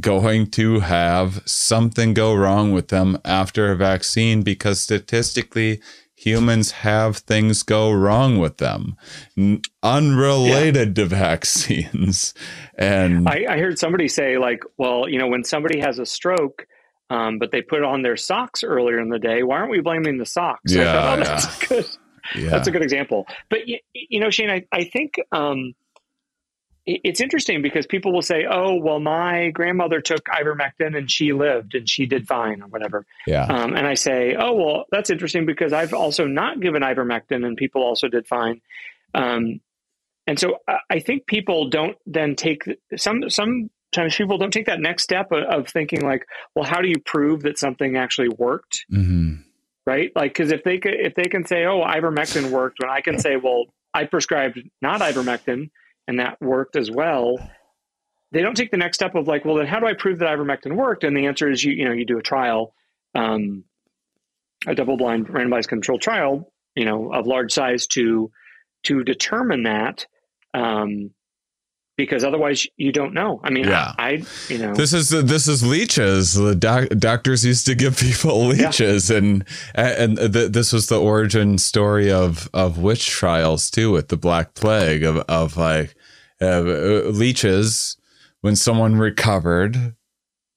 going to have something go wrong with them after a vaccine because statistically, humans have things go wrong with them unrelated yeah. to vaccines. And I, I, heard somebody say, like, well, you know, when somebody has a stroke, um, but they put on their socks earlier in the day, why aren't we blaming the socks? Yeah, thought, oh, that's yeah. [laughs] yeah. That's a good example. But you, you know, Shane, I, I think um, it's interesting because people will say, "Oh, well, my grandmother took ivermectin and she lived and she did fine or whatever." Yeah. Um, and I say, "Oh, well, that's interesting because I've also not given ivermectin and people also did fine." Um, and so I think people don't then take some some sometimes people don't take that next step of, of thinking like, "Well, how do you prove that something actually worked?" Mm-hmm right? Like, because if they could, if they can say, "Oh, ivermectin worked," when I can say, "Well, I prescribed not ivermectin and that worked as well," they don't take the next step of like, "Well, then how do I prove that ivermectin worked?" And the answer is, you you know, you do a trial, um, a double-blind, randomized controlled trial, you know, of large size to to determine that. Um, because otherwise you don't know. I mean, yeah. I, I you know, this is this is leeches. The doc, doctors used to give [laughs] people leeches, yeah. and and the, this was the origin story of of witch trials too, with the Black Plague of of like uh, leeches when someone recovered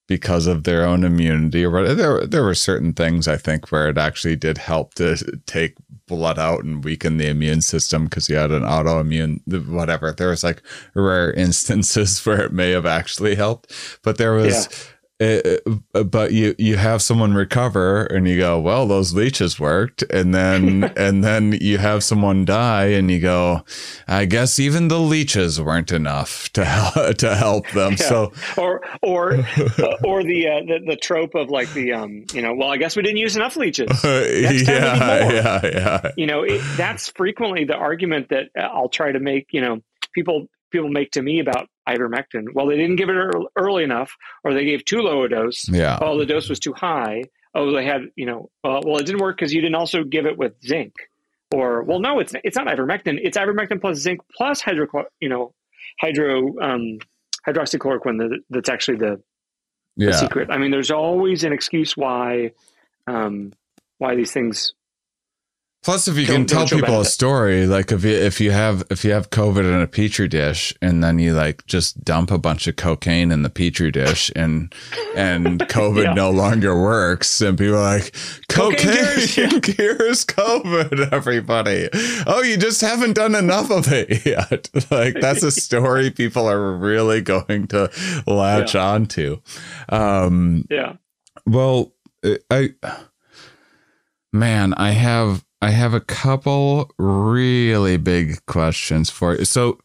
because of their own immunity or. There, there were certain things I think where it actually did help to take blood out and weaken the immune system because you had an autoimmune whatever. There was like rare [laughs] instances where it may have actually helped, but there was. Yeah. It, but you you have someone recover and you go well those leeches worked. And then [laughs] and then you have someone die and you go i guess even the leeches weren't enough to help [laughs] to help them. Yeah. so or or [laughs] or the, uh, the the trope of like the um you know well i guess we didn't use enough leeches. Yeah yeah yeah. You know it, that's frequently the argument that i'll try to make you know people people make to me about ivermectin. Well, they didn't give it early enough, or they gave too low a dose. Yeah. Oh, the dose was too high. Oh, they had, you know, uh, well, it didn't work because you didn't also give it with zinc. Or, well, no, it's it's not ivermectin. It's ivermectin plus zinc plus hydro, you know, hydro um, hydroxychloroquine. that's actually the, yeah. the secret. I mean, there's always an excuse why um, why these things Plus, if you don't, can tell people a story, like if you if you have if you have COVID in a petri dish, and then you like just dump a bunch of cocaine in the petri dish, and and [laughs] COVID yeah. no longer works, and people are like, cocaine, cocaine cures [laughs] COVID. [laughs] Everybody, oh, you just haven't done enough of it yet. like that's a story people are really going to latch yeah. onto. Um, yeah. Well, I man, I have I have a couple really big questions for you. So,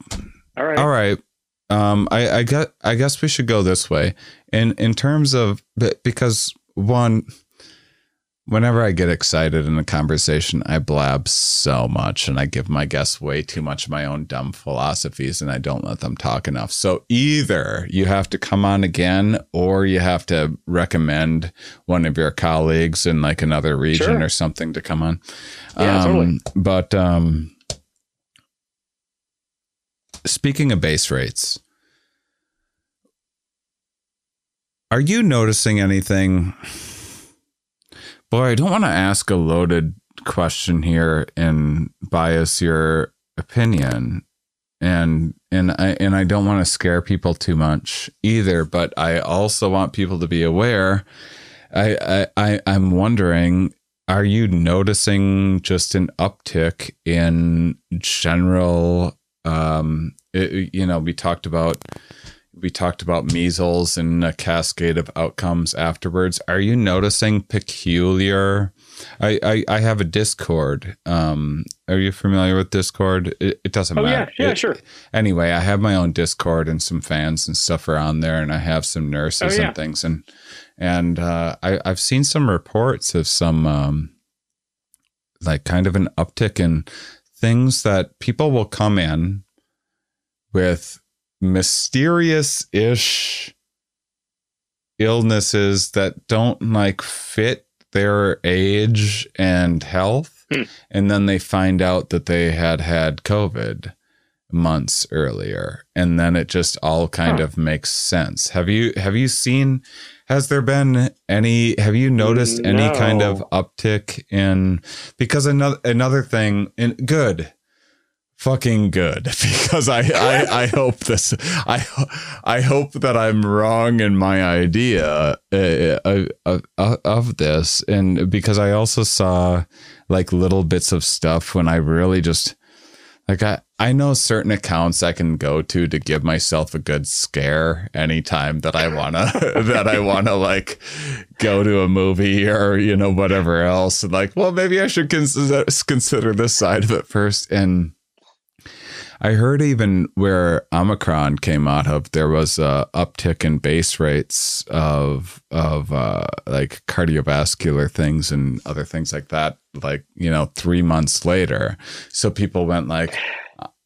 all right, all right. Um, I, I get. I guess we should go this way. In in terms of because one, whenever I get excited in a conversation, I blab so much and I give my guests way too much of my own dumb philosophies and I don't let them talk enough. So either you have to come on again or you have to recommend one of your colleagues in like another region sure. or something to come on. Yeah, um, totally. But um, speaking of base rates, are you noticing anything? Boy, I don't want to ask a loaded question here and bias your opinion. And and I and I don't want to scare people too much either, but I also want people to be aware. I I, I I'm wondering, are you noticing just an uptick in general um it, you know, we talked about we talked about measles and a cascade of outcomes afterwards. Are you noticing peculiar? I I, I have a Discord. Um, are you familiar with Discord? It, it doesn't oh, matter. Yeah, yeah, it, sure. Anyway, I have my own Discord and some fans and stuff are on there, and I have some nurses oh, yeah. and things, and and uh, I I've seen some reports of some um, like kind of an uptick in things that people will come in with mysterious ish illnesses that don't like fit their age and health. Hmm. And then they find out that they had had COVID months earlier and then it just all kind huh. of makes sense have you have you seen has there been any have you noticed no. any kind of uptick in because another another thing in good fucking good [laughs] because I, I, I hope this I I hope that I'm wrong in my idea uh, uh, uh, of this. And because I also saw like little bits of stuff when I really just like I I know certain accounts I can go to to give myself a good scare anytime that I wanna [laughs] that I wanna like go to a movie or you know whatever else. And like well maybe I should consider consider this side of it first. And I heard even where Omicron came out of, there was a uptick in base rates of of uh, like cardiovascular things and other things like that. Like you know, three months later, so people went like.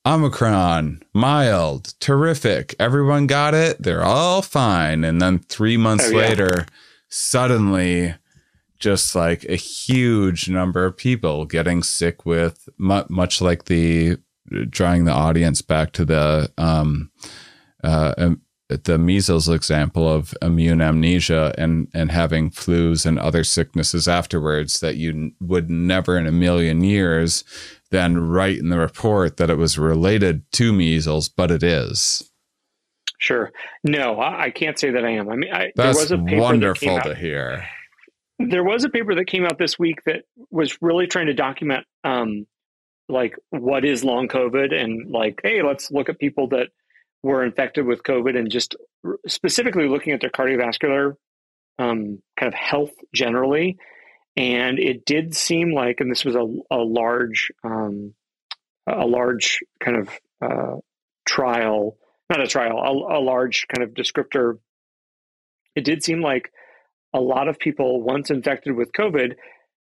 Omicron, mild, terrific. Everyone got it. They're all fine. And then three months oh, yeah. later, suddenly, just like a huge number of people getting sick with much like the drawing the audience back to the um, uh, the measles example of immune amnesia and and having flus and other sicknesses afterwards that you would never in a million years then write in the report that it was related to measles, but it is. Sure. No, I, I can't say that I am. I mean, I, there was a paper wonderful to hear. There was a paper that came out this week that was really trying to document um, like what is long COVID and like, hey, let's look at people that were infected with COVID and just specifically looking at their cardiovascular um, kind of health generally. And it did seem like, and this was a, a large, um, a large kind of uh, trial, not a trial, a, a large kind of descriptor. It did seem like a lot of people, once infected with COVID,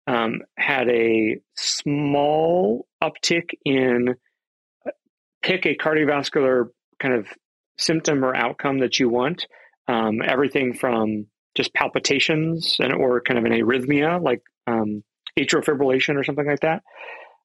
um, had a small uptick in uh, pick a cardiovascular kind of symptom or outcome that you want. Um, everything from just palpitations and or kind of an arrhythmia like um, atrial fibrillation or something like that,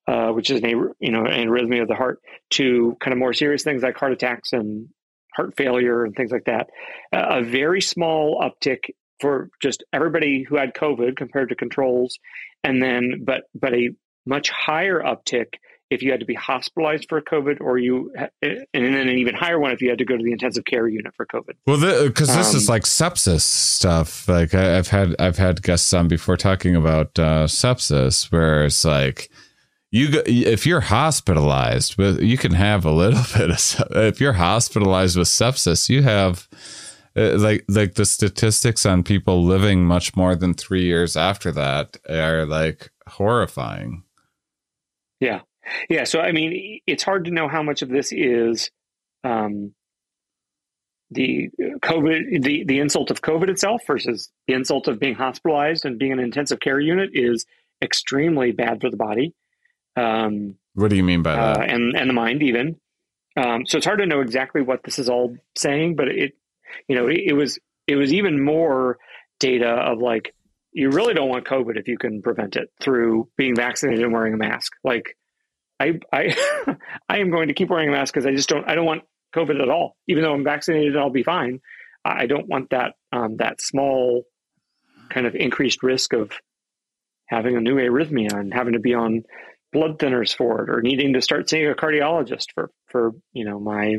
uh, which is an you know an arrhythmia of the heart, to kind of more serious things like heart attacks and heart failure and things like that. Uh, a very small uptick for just everybody who had COVID compared to controls, and then but but a much higher uptick if you had to be hospitalized for COVID, or you, and then an even higher one if you had to go to the intensive care unit for COVID. Well, because this um, is like sepsis stuff. Like I, have had I've had guests on before talking about uh, sepsis, where it's like you if you're hospitalized with you can have a little [laughs] bit of if you're hospitalized with sepsis, you have uh, like like the statistics on people living much more than three years after that are like horrifying. Yeah, yeah. So I mean, it's hard to know how much of this is um, the COVID, the the insult of COVID itself versus the insult of being hospitalized and being in an intensive care unit is extremely bad for the body. Um, what do you mean by that? Uh, and and the mind even. Um, so it's hard to know exactly what this is all saying, but it you know, it, it was it was even more data of like you really don't want COVID if you can prevent it through being vaccinated and wearing a mask. Like I I [laughs] I am going to keep wearing a mask because I just don't I don't want COVID at all. Even though I'm vaccinated, I'll be fine. I don't want that um, that small kind of increased risk of having a new arrhythmia and having to be on blood thinners for it or needing to start seeing a cardiologist for for you know my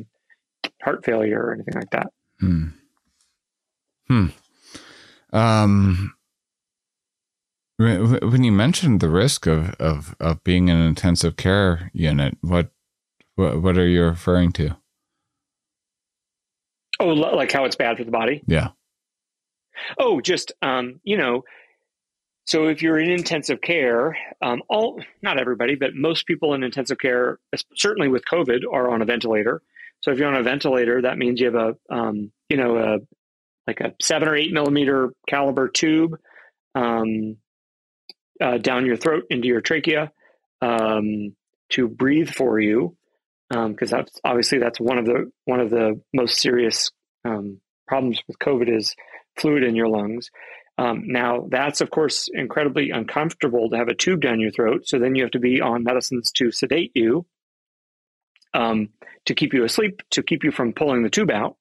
heart failure or anything like that. Hmm. Hmm. Um, when you mentioned the risk of, of, of being in an intensive care unit, what, what, what are you referring to? Oh, like how it's bad for the body? Yeah. Oh, just, um, you know, so if you're in intensive care, um, all, not everybody, but most people in intensive care, certainly with COVID are on a ventilator. So if you're on a ventilator, that means you have a, um, you know, a, like a seven or eight millimeter caliber tube um, uh, down your throat into your trachea um, to breathe for you, because um, that's obviously that's one of the one of the most serious um, problems with COVID is fluid in your lungs. Um, now that's of course incredibly uncomfortable to have a tube down your throat. So then you have to be on medicines to sedate you um, to keep you asleep, to keep you from pulling the tube out.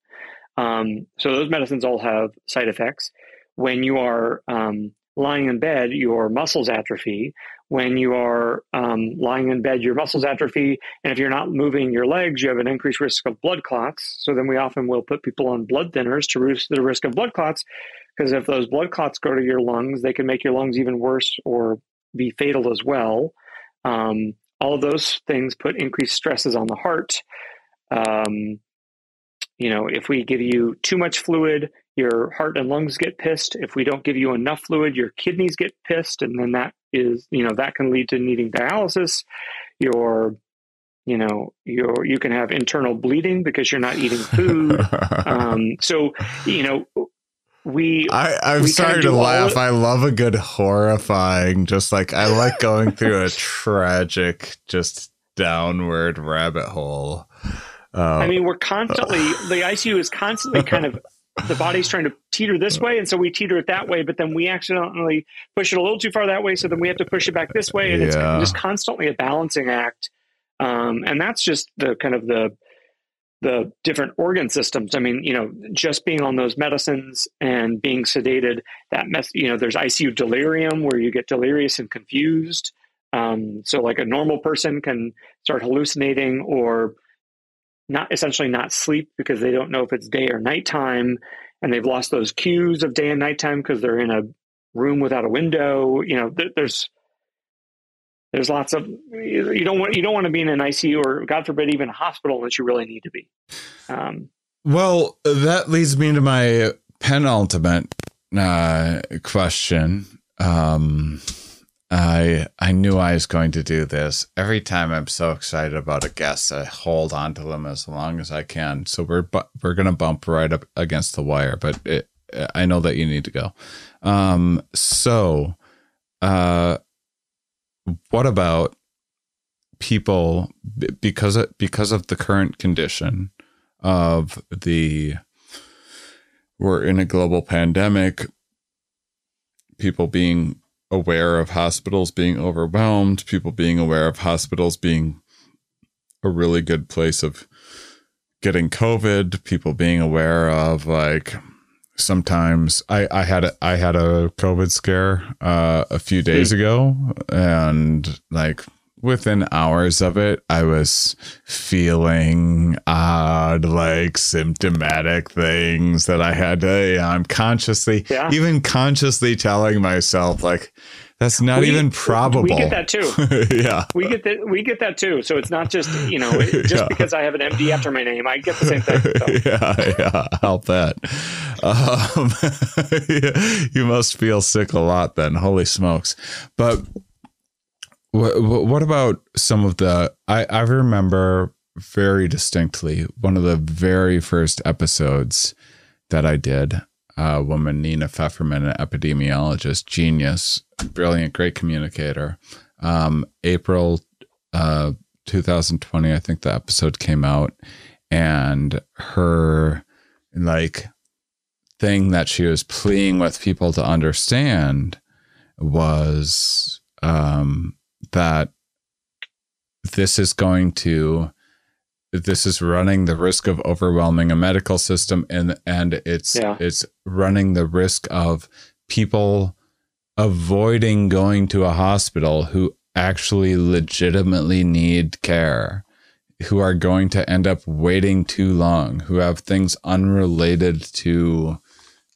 Um, so those medicines all have side effects. When you are um, lying in bed, your muscles atrophy. When you are um, lying in bed, your muscles atrophy. And if you're not moving your legs, you have an increased risk of blood clots. So then we often will put people on blood thinners to reduce the risk of blood clots. Because if those blood clots go to your lungs, they can make your lungs even worse or be fatal as well. Um, all those things put increased stresses on the heart. Um, you know, if we give you too much fluid, your heart and lungs get pissed. If we don't give you enough fluid, your kidneys get pissed, and then that is, you know, that can lead to needing dialysis. Your, you know, your you can have internal bleeding because you're not eating food. [laughs] um, so, you know, we I, am sorry to laugh. I love a good horrifying, just like I like going through a [laughs] tragic, just downward rabbit hole. Uh, I mean, we're constantly the [laughs] ICU is constantly kind of the body's trying to teeter this way, and so we teeter it that way, but then we accidentally push it a little too far that way, so then we have to push it back this way, and yeah. it's just constantly a balancing act. Um, and that's just the kind of the the different organ systems. I mean, you know, just being on those medicines and being sedated, that mess, you know, there's ICU delirium where you get delirious and confused. Um, so like a normal person can start hallucinating or not essentially not sleep because they don't know if it's day or nighttime and they've lost those cues of day and nighttime because they're in a room without a window. You know, there's there's lots of you don't want you don't want to be in an ICU or God forbid even a hospital unless you really need to be. Um, well, that leads me to my penultimate uh, question. Um, I I knew I was going to do this. Every time I'm so excited about a guest, I hold on to them as long as I can. So we're bu- we're gonna bump right up against the wire, but it, I know that you need to go. Um, so, uh, what about people because of, because of the current condition of the we're in a global pandemic, people being aware of hospitals being overwhelmed, people being aware of hospitals being a really good place of getting COVID, people being aware of like sometimes I, I had a I had a COVID scare uh, a few days hmm. ago and like within hours of it, I was feeling odd, like symptomatic things that I had to, I'm consciously, yeah. even consciously telling myself, like, that's not we, even probable. We get that too. [laughs] yeah, we get that. We get that too. So it's not just you know just [laughs] yeah. because I have an MD after my name, I get the same thing. So. [laughs] yeah, yeah, help that. Um, you must feel sick a lot then. Holy smokes! But what, what about some of the? I I remember very distinctly one of the very first episodes that I did. A woman, Nina Fefferman, an epidemiologist, genius, brilliant, great communicator. Um, April uh, 2020, I think the episode came out, and her like thing that she was pleading with people to understand was um, that this is going to this is running the risk of overwhelming a medical system and and it's yeah. it's running the risk of people avoiding going to a hospital who actually legitimately need care who are going to end up waiting too long who have things unrelated to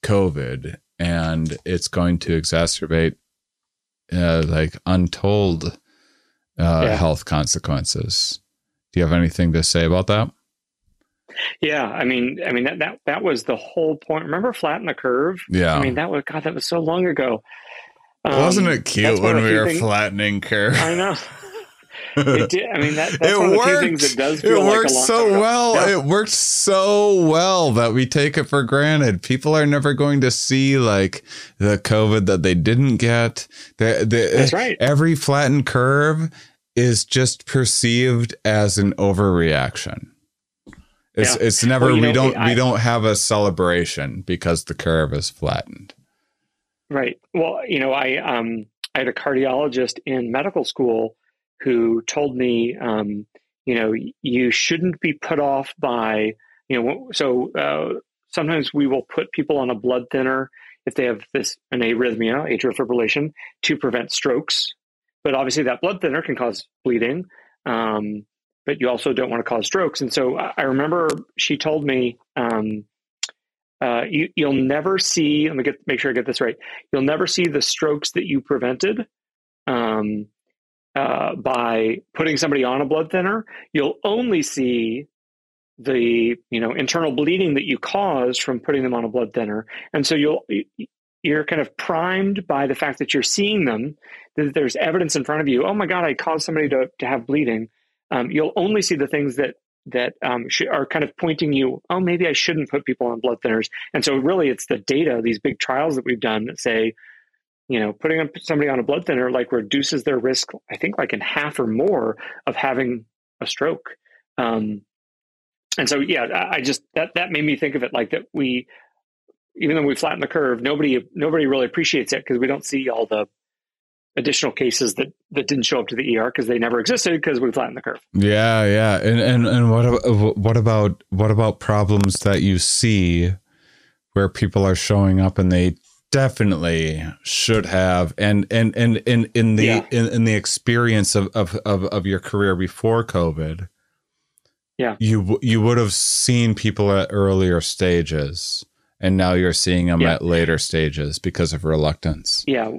covid and it's going to exacerbate uh, like untold uh, yeah. health consequences. Do you have anything to say about that? Yeah, I mean, I mean that that that was the whole point. Remember flatten the curve? Yeah. I mean, that was God, that was so long ago. Um, Wasn't it cute when we were things, flattening curve? I know. it [laughs] did. I mean, that, that's it one worked. of the things that does feel it like worked so well. Yeah. It worked so well that we take it for granted. People are never going to see like the COVID that they didn't get. The, the, that's right. Every flattened curve is just perceived as an overreaction. It's yeah. it's never well, we know, don't I, we don't have a celebration because the curve is flattened. Right. Well, you know, I um I had a cardiologist in medical school who told me, um, you know, you shouldn't be put off by, you know, so uh, sometimes we will put people on a blood thinner if they have this an arrhythmia, atrial fibrillation, to prevent strokes. But obviously, that blood thinner can cause bleeding. Um, but you also don't want to cause strokes. And so I remember she told me, um, uh, you, will never see. Let me get make sure I get this right. You'll never see the strokes that you prevented um, uh, by putting somebody on a blood thinner, you'll only see the you know internal bleeding that you caused from putting them on a blood thinner, and so you'll you're kind of primed by the fact that you're seeing them, that there's evidence in front of you. Oh my God, I caused somebody to to have bleeding. Um, you'll only see the things that that um, sh- are kind of pointing you. Oh, maybe I shouldn't put people on blood thinners. And so really, it's the data, these big trials that we've done that say you know, putting somebody on a blood thinner like reduces their risk, I think, like in half or more of having a stroke. Um, and so, yeah, I just that that made me think of it like that. We, even though we flatten the curve, nobody nobody really appreciates it because we don't see all the additional cases that that didn't show up to the ER because they never existed because we flattened the curve. Yeah, yeah, and and and what what about what about problems that you see where people are showing up and they definitely should have and and and in in the yeah. in, in the experience of, of of of your career before covid yeah you you would have seen people at earlier stages and now you're seeing them yeah. at later stages because of reluctance yeah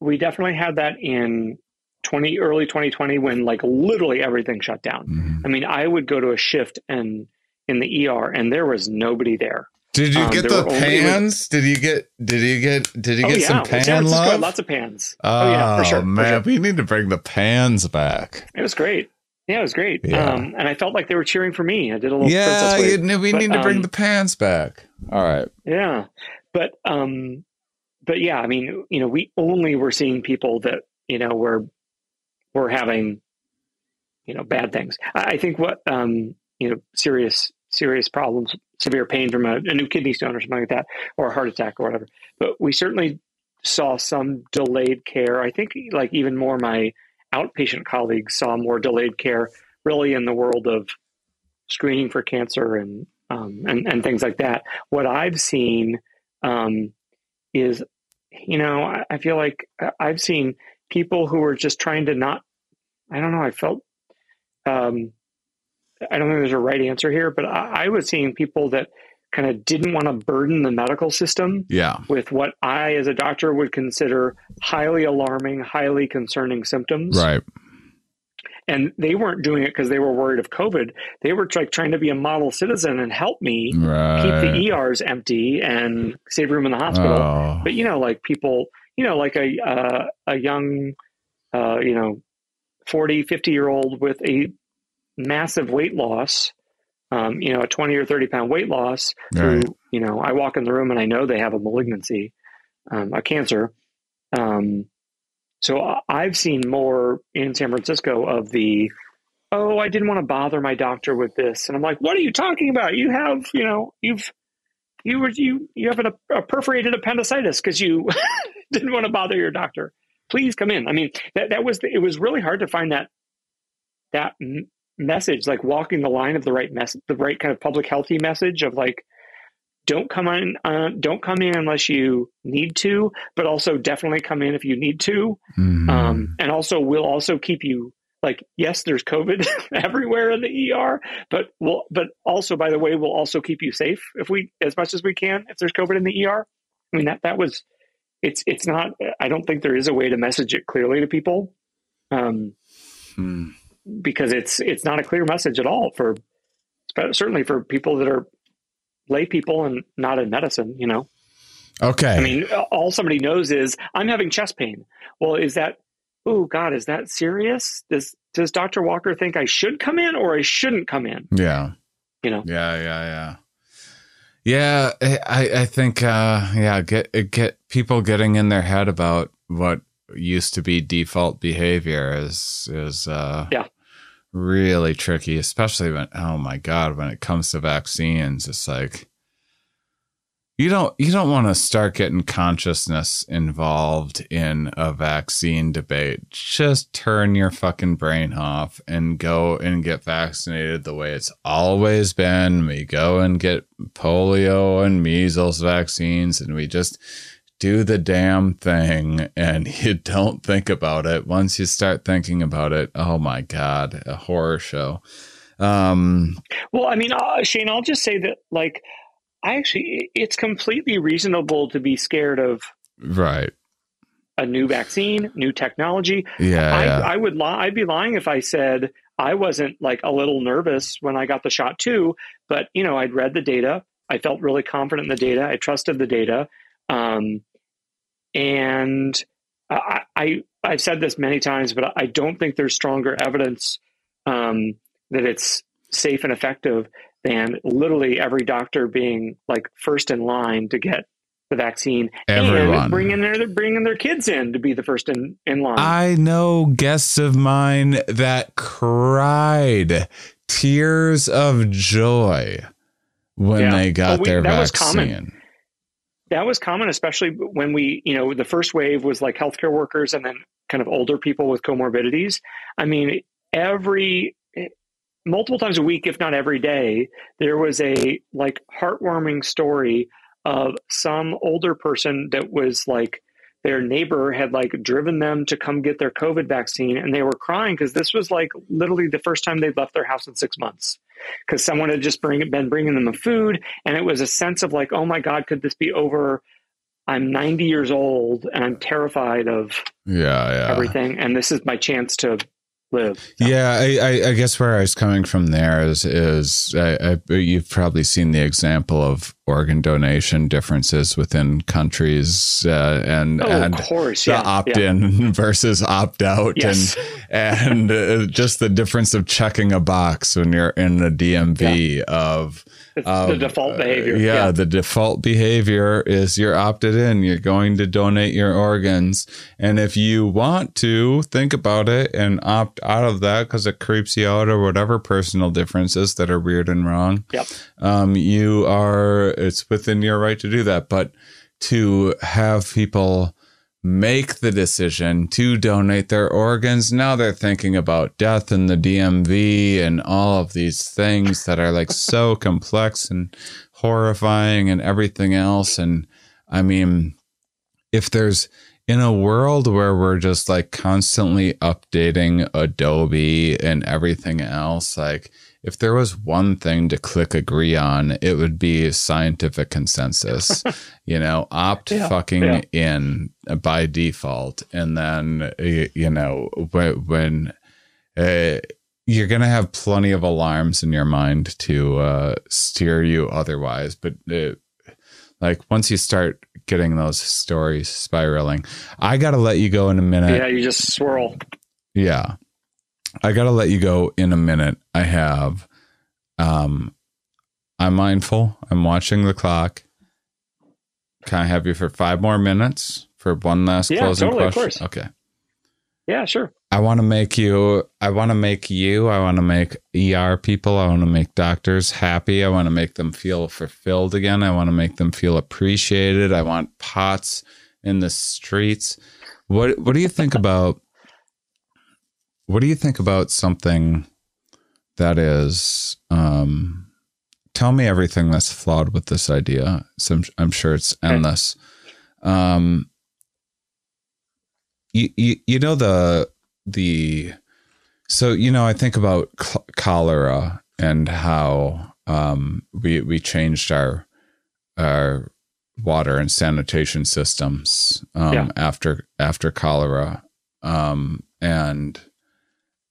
we definitely had that in 20 early 2020 when like literally everything shut down mm-hmm. i mean i would go to a shift and in the er and there was nobody there Did you um, get the pans? did you get? Did you get? Did you oh, get yeah. some pan love? Lots of pans. Oh, oh yeah, for sure. Man, for sure. we need to bring the pans back. It was great. Yeah, it was great. Yeah. Um, and I felt like they were cheering for me. I did a little. Yeah, you, we but, need to bring um, the pans back. All right. Yeah, but um, but yeah, I mean, you know, we only were seeing people that you know were were having you know bad things. I think what um, you know serious serious problems, severe pain from a, a new kidney stone or something like that, or a heart attack or whatever. But we certainly saw some delayed care. I think like even more my outpatient colleagues saw more delayed care really in the world of screening for cancer and um, and, and things like that. What I've seen um, is, you know, I, I feel like I've seen people who are just trying to not. I don't know. I felt. Um, I don't think there's a right answer here, but I, I was seeing people that kind of didn't want to burden the medical system yeah. with what I, as a doctor, would consider highly alarming, highly concerning symptoms. Right. And they weren't doing it because they were worried of COVID. They were like trying to be a model citizen and help me right. keep the ERs empty and save room in the hospital. Oh. But you know, like people, you know, like a uh, a young, uh, you know, 40, 50 year old with a massive weight loss um, you know, a 20 or 30 pound weight loss through, right. you know, I walk in the room and I know they have a malignancy, um, a cancer. Um, so I've seen more in San Francisco of the, oh, I didn't want to bother my doctor with this. And I'm like, what are you talking about? You have, you know, you've, you were, you, you have a, a perforated appendicitis because you [laughs] didn't want to bother your doctor. Please come in. I mean, that, that was, it was really hard to find that, that message, like walking the line of the right mess, the right kind of public healthy message of like, don't come in, uh, don't come in unless you need to, but also definitely come in if you need to. Mm-hmm. Um, and also, we'll also keep you like, yes, there's COVID [laughs] everywhere in the ER, but we'll, but also, by the way, we'll also keep you safe if we, as much as we can, if there's COVID in the ER. I mean, that, that was, it's, it's not, I don't think there is a way to message it clearly to people. Um, hmm because it's it's not a clear message at all for certainly for people that are lay people and not in medicine. You know. Okay. I mean, all somebody knows is I'm having chest pain. Well, is that oh God, is that serious? Does does Dr. Walker think I should come in or I shouldn't come in? Yeah. You know. Yeah, yeah, yeah. Yeah, I I think uh yeah, get get people getting in their head about what used to be default behavior is is uh yeah really tricky, especially when oh my god, when it comes to vaccines, it's like you don't you don't want to start getting consciousness involved in a vaccine debate. Just turn your fucking brain off and go and get vaccinated the way it's always been. We go and get polio and measles vaccines and we just do the damn thing and [laughs] you don't think about it. Once you start thinking about it, oh my God, a horror show. Um, well, I mean, uh, Shane, I'll just say that, like, I actually, it's completely reasonable to be scared of. Right. A new vaccine, new technology. Yeah. I, yeah. I would lie. I'd be lying if I said I wasn't like a little nervous when I got the shot too. But, you know, I'd read the data. I felt really confident in the data. I trusted the data. Um, and I, I I've said this many times, but I don't think there's stronger evidence um, that it's safe and effective than literally every doctor being like first in line to get the vaccine Everyone. and bringing their bringing their kids in to be the first in, in line. I know guests of mine that cried tears of joy when yeah. they got well, we, their vaccine that was common, especially when we, you know, the first wave was like healthcare workers and then kind of older people with comorbidities. I mean, every eh, multiple times a week, if not every day, there was a like heartwarming story of some older person that was like their neighbor had like driven them to come get their COVID vaccine and they were crying because this was like literally the first time they'd left their house in six months because someone had just bring, been bringing them the food. And it was a sense of like, oh my God, could this be over? I'm 90 years old and I'm terrified of yeah, yeah. everything. And this is my chance to live. So. Yeah, I, I, I, guess where I was coming from there is is I, I, you've probably seen the example of organ donation differences within countries uh, and oh, and course, the yeah, opt-in yeah. [laughs] versus opt-out yes. and and uh, just the difference of checking a box when you're in the DMV [laughs] yeah. of the default behavior. Uh, yeah, yeah, the default behavior is you're opted in. You're going to donate your organs, and if you want to think about it and opt out of that because it creeps you out or whatever personal differences that are weird and wrong. Yep. Um, you are. It's within your right to do that, but to have people make the decision to donate their organs. Now they're thinking about death and the DMV and all of these things that are like so [laughs] complex and horrifying and everything else. And I mean, if there's in a world where we're just like constantly updating Adobe and everything else, like if there was one thing to click agree on, it would be scientific consensus. [laughs] you know, opt yeah, fucking yeah. in by default, and then you know when, when uh, you're gonna have plenty of alarms in your mind to uh, steer you otherwise, but. Uh, like once you start getting those stories spiraling, I got to let you go in a minute. Yeah, you just swirl. Yeah. I got to let you go in a minute. I have, um, I'm mindful. I'm watching the clock. Can I have you for five more minutes for one last yeah, closing totally, question? Okay. Yeah, sure. I want to make you, I want to make you, I want to make ER people, I want to make doctors happy. I want to make them feel fulfilled again. I want to make them feel appreciated. I want pots in the streets. What, what do you think about what do you think about something that is? Um, tell me everything that's flawed with this idea. So I'm, I'm sure it's endless. Um, you, you, you know the the so you know I think about cl- cholera and how um, we we changed our our water and sanitation systems um, yeah. after after cholera um, and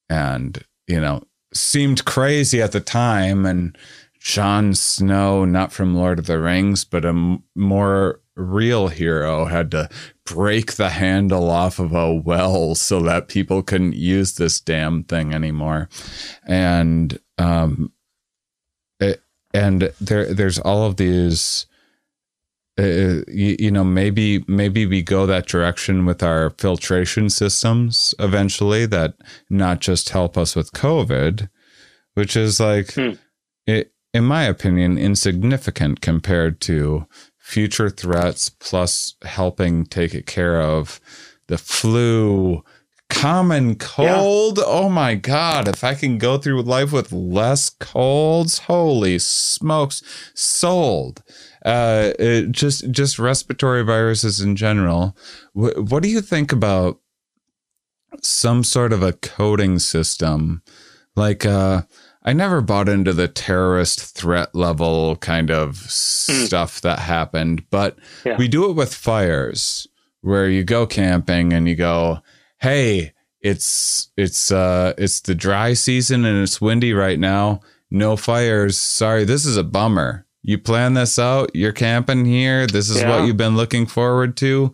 and you know seemed crazy at the time. And Jon Snow not from Lord of the Rings but a m- more real hero had to break the handle off of a well so that people couldn't use this damn thing anymore. And um it, and there there's all of these uh, you, you, know maybe maybe we go that direction with our filtration systems eventually that not just help us with covid which is like hmm. it, in my opinion insignificant compared to future threats plus helping take care of the flu common cold. Yeah. Oh my God. If I can go through life with less colds, holy smokes, sold. Uh, just, just respiratory viruses in general. W- what do you think about some sort of a coding system? Like, uh, I never bought into the terrorist threat level kind of mm. stuff that happened, but yeah. we do it with fires where you go camping and you go, hey, it's it's uh it's the dry season and it's windy right now. No fires. Sorry, this is a bummer. You plan this out, you're camping here, this is yeah. what you've been looking forward to.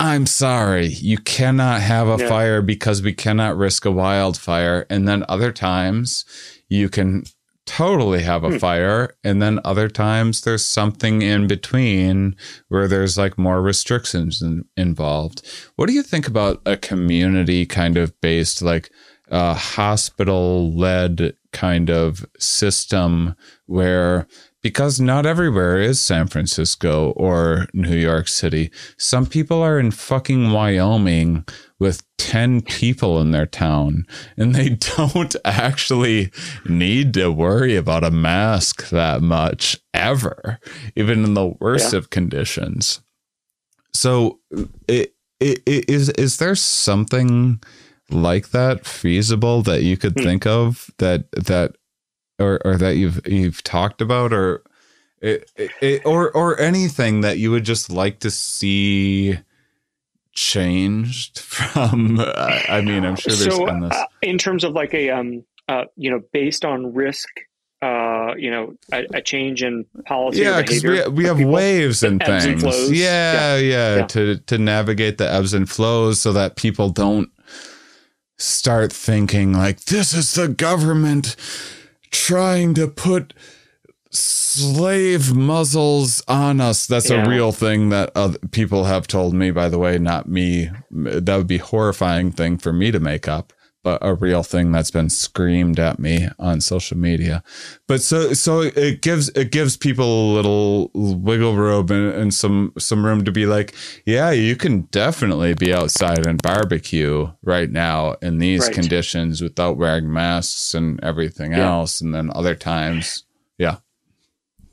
I'm sorry, you cannot have a yeah. fire because we cannot risk a wildfire. And then other times you can totally have a hmm. fire and then other times there's something in between where there's like more restrictions in, involved what do you think about a community kind of based like a hospital led kind of system where because not everywhere is San Francisco or New York City. Some people are in fucking Wyoming with 10 people in their town and they [laughs] don't actually need to worry about a mask that much ever, even in the worst yeah. of conditions. So, it, it, it, is is there something like that feasible that you could hmm. think of that that or or that you've you've talked about or it, it, or or anything that you would just like to see changed [laughs] from? Uh, I mean, I'm sure there's so, been this. Uh, in terms of like a, um, uh, you know, based on risk, uh, you know, a, a change in policy. Yeah, because we, we have people, waves and things. And yeah, yeah, yeah, yeah, to to navigate the ebbs and flows so that people don't start thinking like this is the government trying to put slave muzzles on us. That's yeah. a real thing that other people have told me, by the way, not me. That would be horrifying thing for me to make up but a real thing that's been screamed at me on social media. But so so it gives it gives people a little wiggle room and, and some some room to be like, yeah, you can definitely be outside and barbecue right now in these right. conditions without wearing masks and everything yeah. else. And then other times, yeah.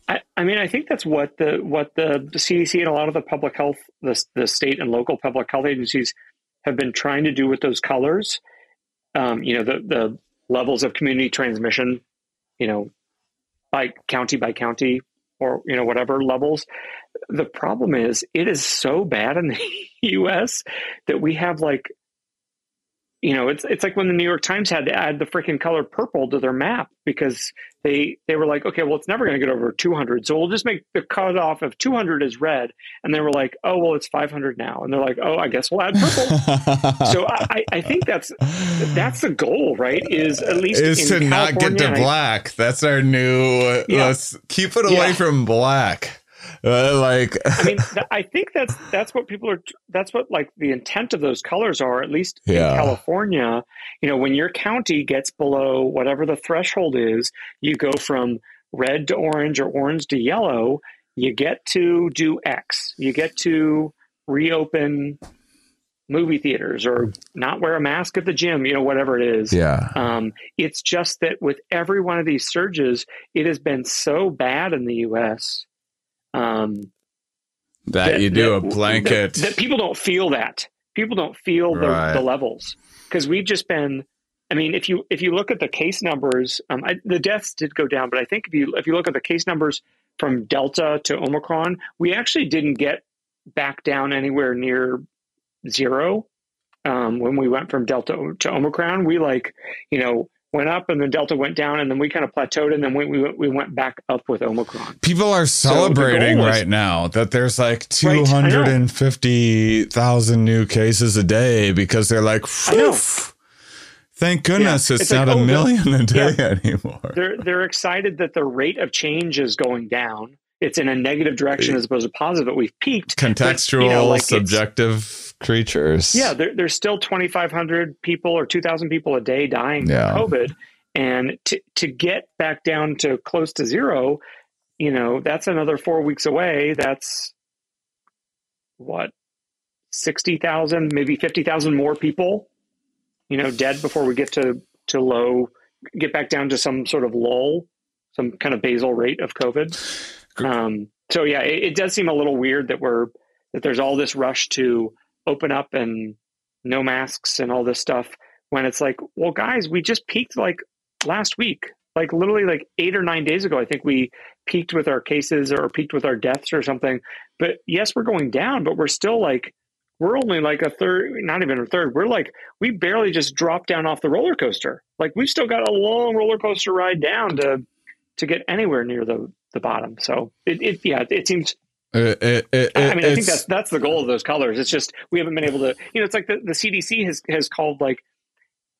I, I mean, I think that's what the what the, the CDC and a lot of the public health, the, the state and local public health agencies have been trying to do with those colors um, you know, the, the levels of community transmission, you know, by county by county or, you know, whatever levels. The problem is it is so bad in the [laughs] US that we have like you know, it's it's like when the New York Times had to add the freaking color purple to their map because they they were like, okay, well, it's never going to get over 200, so we'll just make the cutoff of 200 as red, and they were like, oh, well, it's 500 now, and they're like, oh, I guess we'll add purple. [laughs] so I, I think that's that's the goal, right? Is at least is to California, not get to black. that's our new. Yeah. Let's keep it away yeah. from black. Uh, like I mean, [laughs] I think that's that's what people are. That's what like the intent of those colors are. At least yeah. in California, you know, when your county gets below whatever the threshold is, you go from red to orange or orange to yellow. You get to do X. You get to reopen movie theaters or not wear a mask at the gym, you know, whatever it is. Yeah. Um, it's just that with every one of these surges, it has been so bad in the US um, that, that, you do that, a blanket. That, that, people don't feel that. People don't feel the, right. the levels because we've just been. I mean, if you if you look at the case numbers, um, I, the deaths did go down, but I think if you if you look at the case numbers from Delta to Omicron, we actually didn't get back down anywhere near zero um, when we went from Delta to Omicron. We like, you know, went up and then Delta went down and then we kind of plateaued and then we, we, we went back up with Omicron. People are celebrating so right now that there's like 250,000 new cases a day because they're like, thank goodness yeah. it's, it's, not like, a oh, million a day yeah. anymore. They're, they're excited that the rate of change is going down. It's in a negative direction as opposed to positive, but we've peaked. Contextual, but, you know, like subjective creatures. Yeah, there, there's still 2,500 people or 2,000 people a day dying yeah. from COVID. And to, to get back down to close to zero, you know, that's another four weeks away. That's what, 60,000, maybe 50,000 more people, you know, dead before we get to, to low, get back down to some sort of lull, some kind of basal rate of COVID. Um, so yeah, it, it does seem a little weird that we're, that there's all this rush to open up and no masks and all this stuff when it's like, well, guys, we just peaked like last week, like literally like eight or nine days ago. I think we peaked with our cases or peaked with our deaths or something. But yes, we're going down, but we're still like, we're only like a third, not even a third. We're like, we barely just dropped down off the roller coaster. Like we've still got a long roller coaster ride down to to get anywhere near the the bottom. So it, it yeah, it seems it, it, it, I mean, I think that's that's the goal of those colors. It's just we haven't been able to. You know, it's like the, the CDC has has called like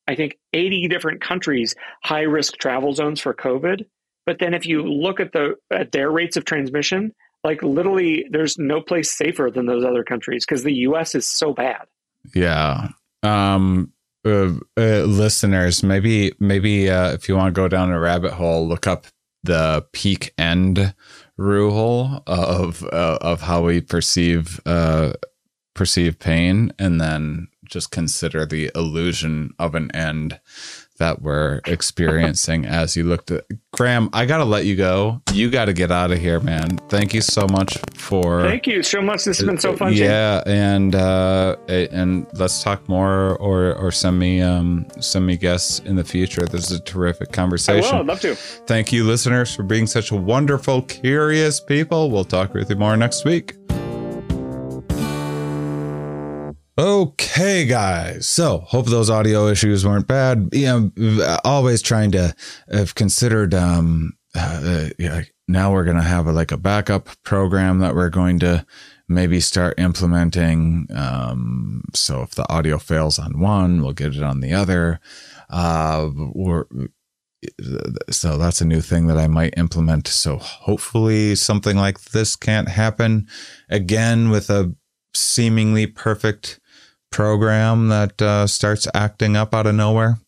I think eighty different countries high risk travel zones for COVID. But then if you look at the at their rates of transmission, like literally, there's no place safer than those other countries because the U.S. is so bad. Yeah. Um. Uh, uh, listeners, maybe maybe uh, if you want to go down a rabbit hole, look up the peak end rule of uh, of how we perceive uh, perceive pain, and then just consider the illusion of an end that we're experiencing [laughs] as you looked at Graham. I got to let you go. You got to get out of here, man. Thank you so much for. Thank you so much. This has been so fun. Yeah, and uh, and let's talk more, or or send me um send me guests in the future. This is a terrific conversation. I will. I'd love to. Thank you, listeners, for being such a wonderful, curious people. We'll talk with you more next week. Okay, guys. So hope those audio issues weren't bad. You know, always trying to have considered. Um, uh, yeah, now we're gonna have a, like a backup program that we're going to maybe start implementing. Um, so if the audio fails on one, we'll get it on the other. Uh, so that's a new thing that I might implement. So hopefully something like this can't happen again with a seemingly perfect program that uh, starts acting up out of nowhere.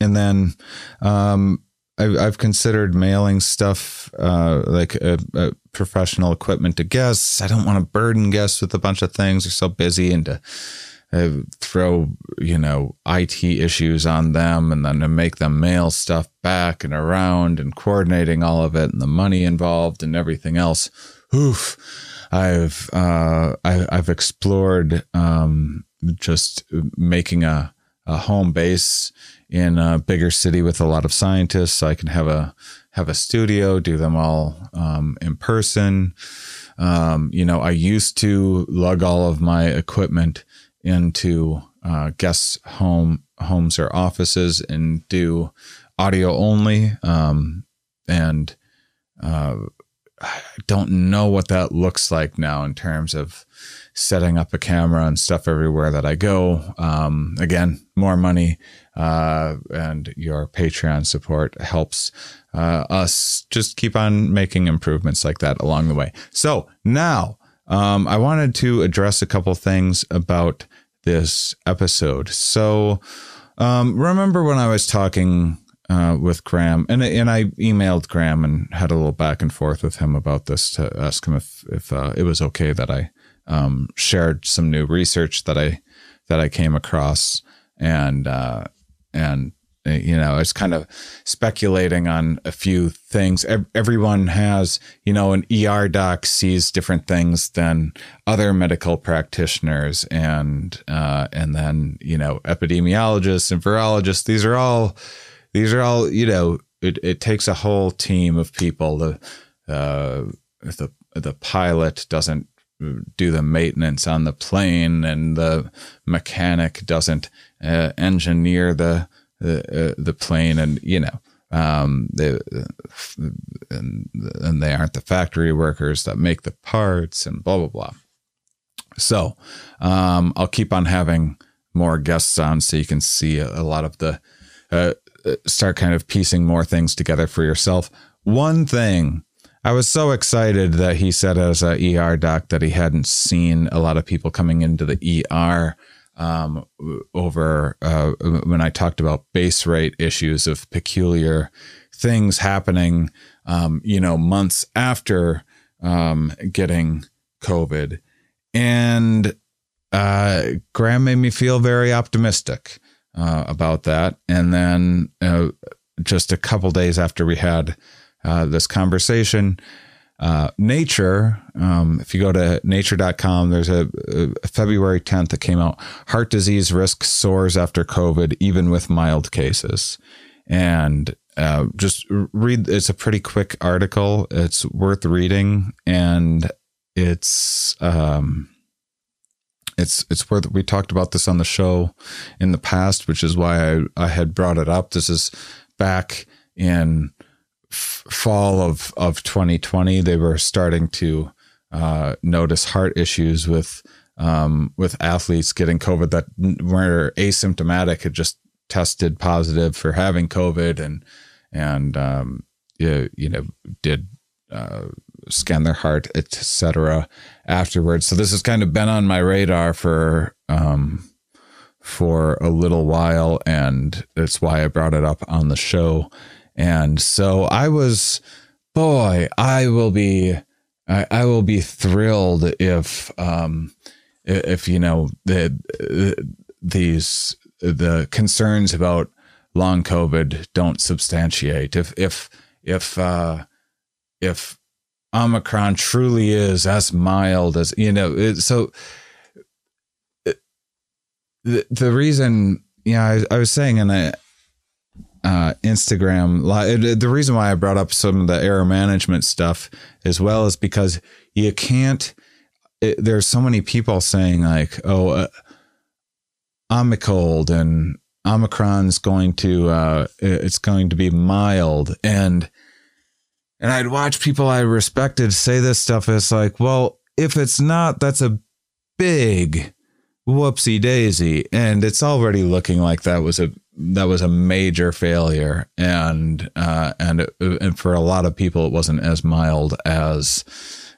And then um, I've, I've, considered mailing stuff uh, like a, a professional equipment to guests. I don't want to burden guests with a bunch of things. They're so busy and to uh, throw, you know, IT issues on them and then to make them mail stuff back and around and coordinating all of it and the money involved and everything else. Oof. I've uh, I, have explored um, just making a, a home base in a bigger city with a lot of scientists, so I can have a have a studio, do them all um, in person. Um, you know, I used to lug all of my equipment into uh, guest home homes or offices and do audio only. Um, and uh, I don't know what that looks like now in terms of setting up a camera and stuff everywhere that I go. Um, again, more money uh, and your Patreon support helps uh, us just keep on making improvements like that along the way. So now um, I wanted to address a couple things about this episode. So um, remember when I was talking uh, with Graham, and and I emailed Graham and had a little back and forth with him about this to ask him if if uh, it was okay that I um, shared some new research that I that I came across, and uh, and you know it's kind of speculating on a few things. Everyone has you know an er doc sees different things than other medical practitioners and uh, and then you know epidemiologists and virologists these are all these are all you know it, it takes a whole team of people. The uh, the the pilot doesn't do the maintenance on the plane and the mechanic doesn't uh, engineer the the, uh, the plane and you know um, they and, and they aren't the factory workers that make the parts and blah blah blah. So um, I'll keep on having more guests on so you can see a, a lot of the uh, start kind of piecing more things together for yourself. One thing I was so excited that he said as a ER doc that he hadn't seen a lot of people coming into the ER um, over uh, when I talked about base rate issues of peculiar things happening, um, you know, months after um, getting COVID. And uh, Graham made me feel very optimistic uh, about that. And then uh, just a couple days after we had uh, this conversation, uh, Nature, um, if you go to nature.com, there's a, a, February 10th that came out Heart disease risk soars after COVID, even with mild cases. And uh, just read, it's a pretty quick article. It's worth reading. And it's, um, it's it's worth we talked about this on the show in the past which is why i, I had brought it up. This is back in f- fall of of 2020 they were starting to uh, notice heart issues with um, with athletes getting covid that were asymptomatic had just tested positive for having covid and and um, you, you know did uh, scan their heart, etc. Afterwards, so this has kind of been on my radar for um, for a little while, and that's why I brought it up on the show. And so I was, boy, I will be, I, I will be thrilled if, um, if you know the these the concerns about long COVID don't substantiate. If if if uh, if Omicron truly is as mild as you know. It, so the the reason, yeah, I, I was saying in a uh, Instagram, the reason why I brought up some of the error management stuff as well is because you can't there's so many people saying like, oh, uh, Omicron and Omicron's going to uh, it's going to be mild and and I'd watch people I respected say this stuff. It's like, well, if it's not, that's a big whoopsie daisy, and it's already looking like that was a that was a major failure, and uh, and and for a lot of people, it wasn't as mild as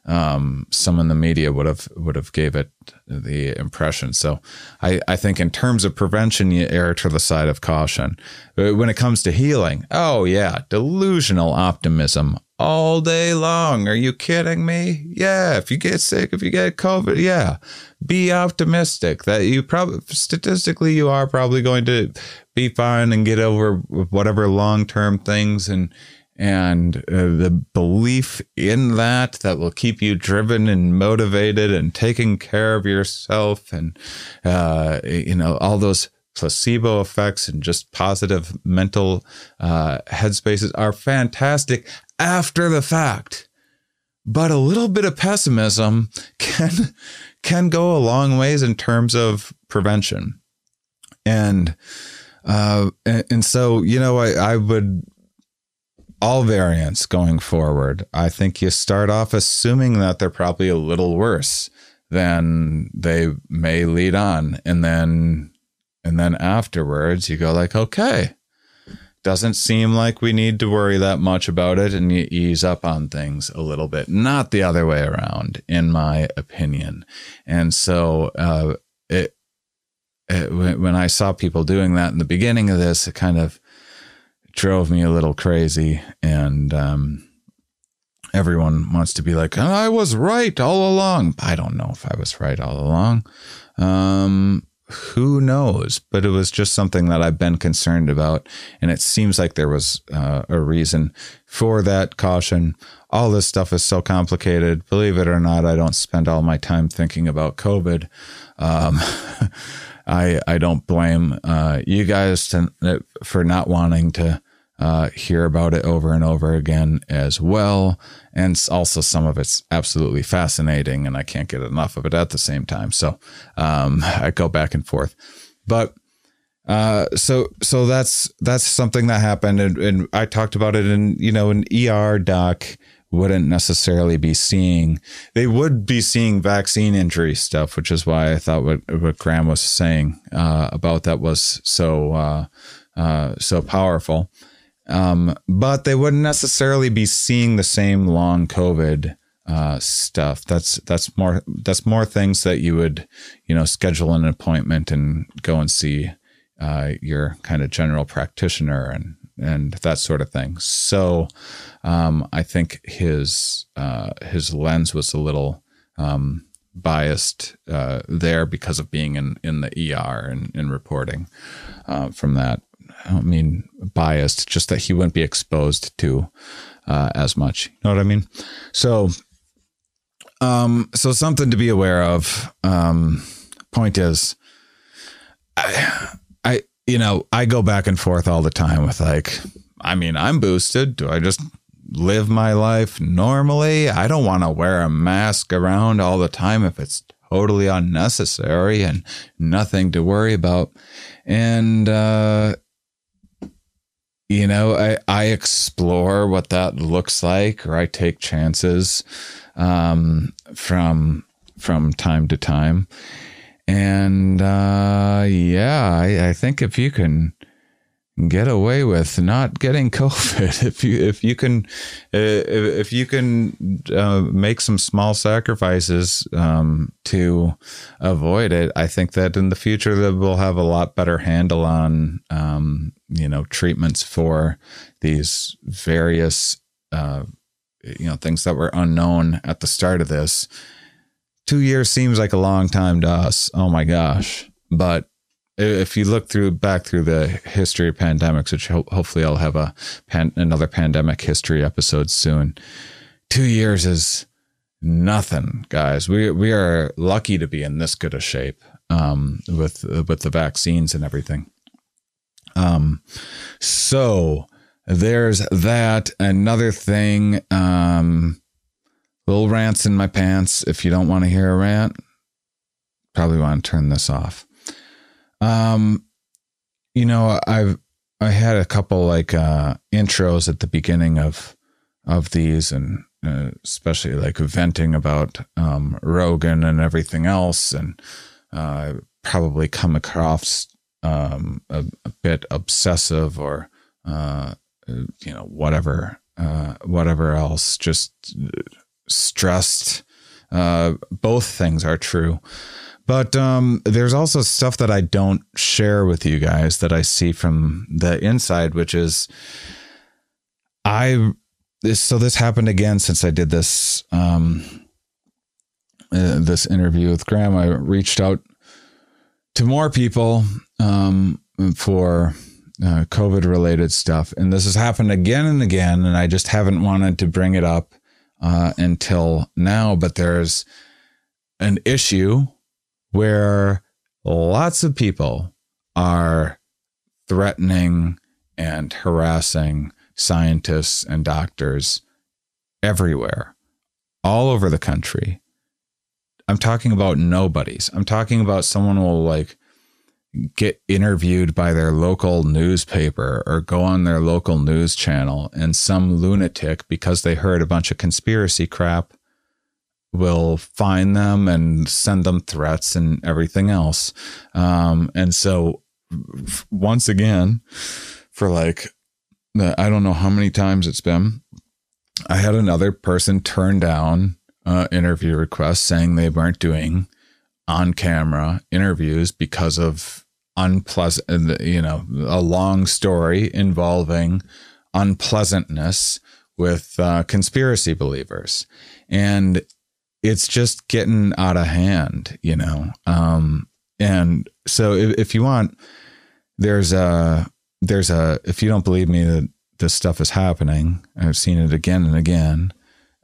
um, some in the media would have would have gave it the impression. So I, I think in terms of prevention, you err to the side of caution. When it comes to healing, oh yeah, delusional optimism all day long. Are you kidding me? Yeah. If you get sick, if you get COVID, yeah. Be optimistic that you probably statistically you are probably going to be fine and get over whatever long term things and and uh, the belief in that that will keep you driven and motivated and taking care of yourself and uh, you know all those placebo effects and just positive mental uh, headspaces are fantastic after the fact but a little bit of pessimism [laughs] can can go a long ways in terms of prevention and uh, and, and so you know I, I would all variants going forward, I think you start off assuming that they're probably a little worse than they may lead on. And then and then afterwards you go like, okay, doesn't seem like we need to worry that much about it and you ease up on things a little bit. Not the other way around, in my opinion. And so uh, it, it when I saw people doing that in the beginning of this, it kind of drove me a little crazy. And um, everyone wants to be like, I was right all along. I don't know if I was right all along. Um, who knows? But it was just something that I've been concerned about. And it seems like there was uh, a reason for that caution. All this stuff is so complicated. Believe it or not, I don't spend all my time thinking about COVID. Um, [laughs] I I don't blame uh, you guys to, for not wanting to uh, hear about it over and over again as well. And also, some of it's absolutely fascinating, and I can't get enough of it at the same time. So um, I go back and forth. But uh, so so that's that's something that happened, and, and I talked about it in you know an ER doc wouldn't necessarily be seeing they would be seeing vaccine injury stuff which is why i thought what, what graham was saying uh, about that was so uh, uh, so powerful um, but they wouldn't necessarily be seeing the same long COVID uh, stuff. That's that's more that's more things that you would you know schedule an appointment and go and see uh, your kind of general practitioner and and that sort of thing. So um, I think his uh, his lens was a little um, biased uh, there because of being in in the ER and in reporting uh, from that. I don't mean biased, just that he wouldn't be exposed to uh, as much. You know what I mean? So, um, so something to be aware of. Um, point is, I, I, you know, I go back and forth all the time with like, I mean, I'm boosted. Do I just live my life normally? I don't want to wear a mask around all the time if it's totally unnecessary and nothing to worry about. And uh, you know, I, I explore what that looks like or I take chances um, from from time to time. And uh, yeah, I, I think if you can get away with not getting [laughs] COVID if you if you can uh, if you can uh, make some small sacrifices um, to avoid it. I think that in the future that we'll have a lot better handle on um, you know treatments for these various uh, you know things that were unknown at the start of this. Two years seems like a long time to us. Oh my gosh! But if you look through back through the history of pandemics, which ho- hopefully I'll have a pan- another pandemic history episode soon. Two years is nothing, guys. We we are lucky to be in this good a shape um, with with the vaccines and everything. Um, so there's that. Another thing. Um, little rants in my pants. If you don't want to hear a rant, probably want to turn this off. Um, you know, I've I had a couple like uh, intros at the beginning of of these, and uh, especially like venting about um, Rogan and everything else, and uh, probably come across um, a, a, bit obsessive or uh, you know whatever uh, whatever else, just stressed. Uh, both things are true. But um, there's also stuff that I don't share with you guys that I see from the inside, which is I. So this happened again since I did this um, uh, this interview with Graham. I reached out to more people um, for uh, COVID related stuff, and this has happened again and again, and I just haven't wanted to bring it up uh, until now. But there's an issue where lots of people are threatening and harassing scientists and doctors everywhere, all over the country. I'm talking about nobodies. I'm talking about someone will like get interviewed by their local newspaper or go on their local news channel and some lunatic because they heard a bunch of conspiracy crap will find them and send them threats and everything else. Um, and so, once again, for like, I don't know how many times it's been, I had another person turn down uh, interview requests saying they weren't doing on camera interviews because of unpleasant, you know, a long story involving unpleasantness with uh, conspiracy believers. And it's just getting out of hand, you know. Um, and so if, if, you want, there's a there's a if you don't believe me that this stuff is happening, I've seen it again and again.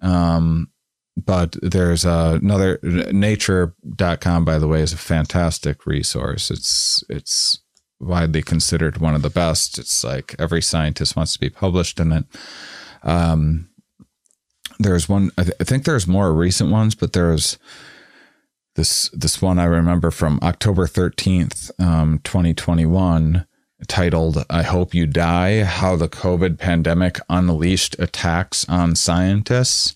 Um, but there's another nature.com by the way is a fantastic resource. It's it's widely considered one of the best. It's like every scientist wants to be published in it. Um, there's one. I, th- I think there's more recent ones, but there's this this one I remember from October thirteenth, um, twenty twenty one, titled "I Hope You Die: How the COVID Pandemic Unleashed Attacks on Scientists,"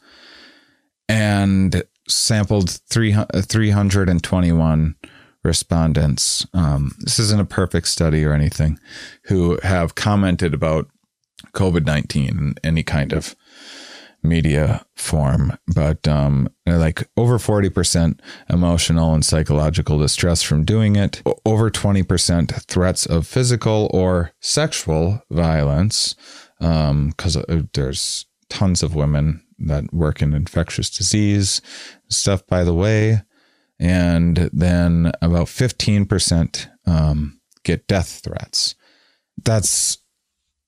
and sampled three three hundred and twenty one respondents. Um, this isn't a perfect study or anything, who have commented about COVID nineteen and any kind of media form, but um, like over 40% emotional and psychological distress from doing it, over 20% threats of physical or sexual violence, because um, uh, there's tons of women that work in infectious disease stuff, by the way. And then about 15% um, get death threats. That's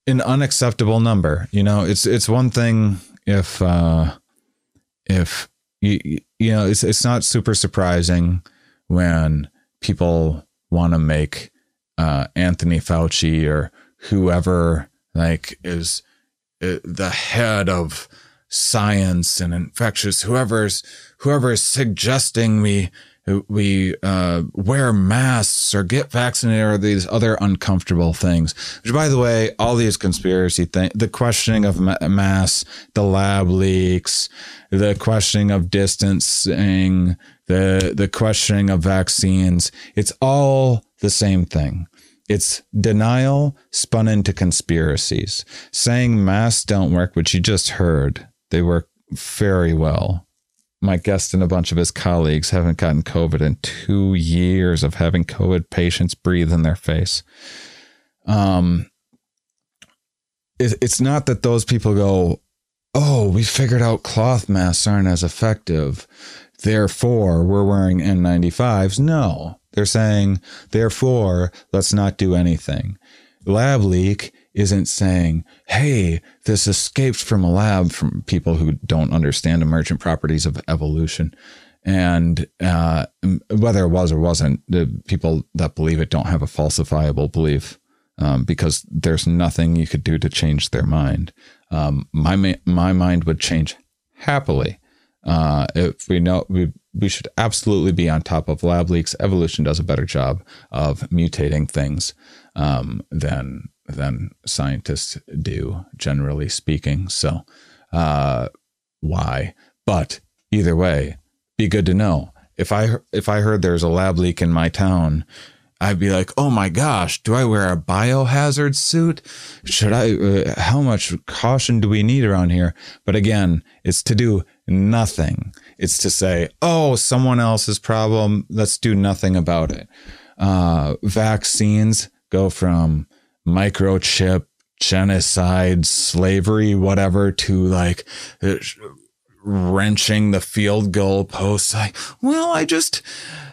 an unacceptable number. You know, it's it's one thing if uh, if you you know it's it's not super surprising when people want to make uh, Anthony Fauci or whoever like is uh, the head of science and infectious whoever's whoever's suggesting we we uh, wear masks or get vaccinated or these other uncomfortable things. Which, by the way, all these conspiracy things, the questioning of ma- masks, the lab leaks, the questioning of distancing, the the questioning of vaccines, it's all the same thing. It's denial spun into conspiracies. Saying masks don't work, which you just heard, they work very well my guest and a bunch of his colleagues haven't gotten COVID in two years of having COVID patients breathe in their face. Um, it, it's not that those people go, oh, we figured out cloth masks aren't as effective. Therefore, we're wearing N95s. No, they're saying, therefore, let's not do anything. Lab leak isn't saying, hey, this escaped from a lab from people who don't understand emergent properties of evolution. And uh, whether it was or wasn't, the people that believe it don't have a falsifiable belief um, because there's nothing you could do to change their mind. Um, my my mind would change happily Uh, if we know we we should absolutely be on top of lab leaks. Evolution does a better job of mutating things um, than than scientists do, generally speaking. So, uh, why? But either way, be good to know. If I if I heard there's a lab leak in my town, I'd be like, oh my gosh, do I wear a biohazard suit? Should I? Uh, how much caution do we need around here? But again, it's to do nothing. It's to say, oh, someone else's problem. Let's do nothing about it. Uh, vaccines go from microchip, genocide, slavery, whatever, to like uh, wrenching the field goal posts. Like, well, I just,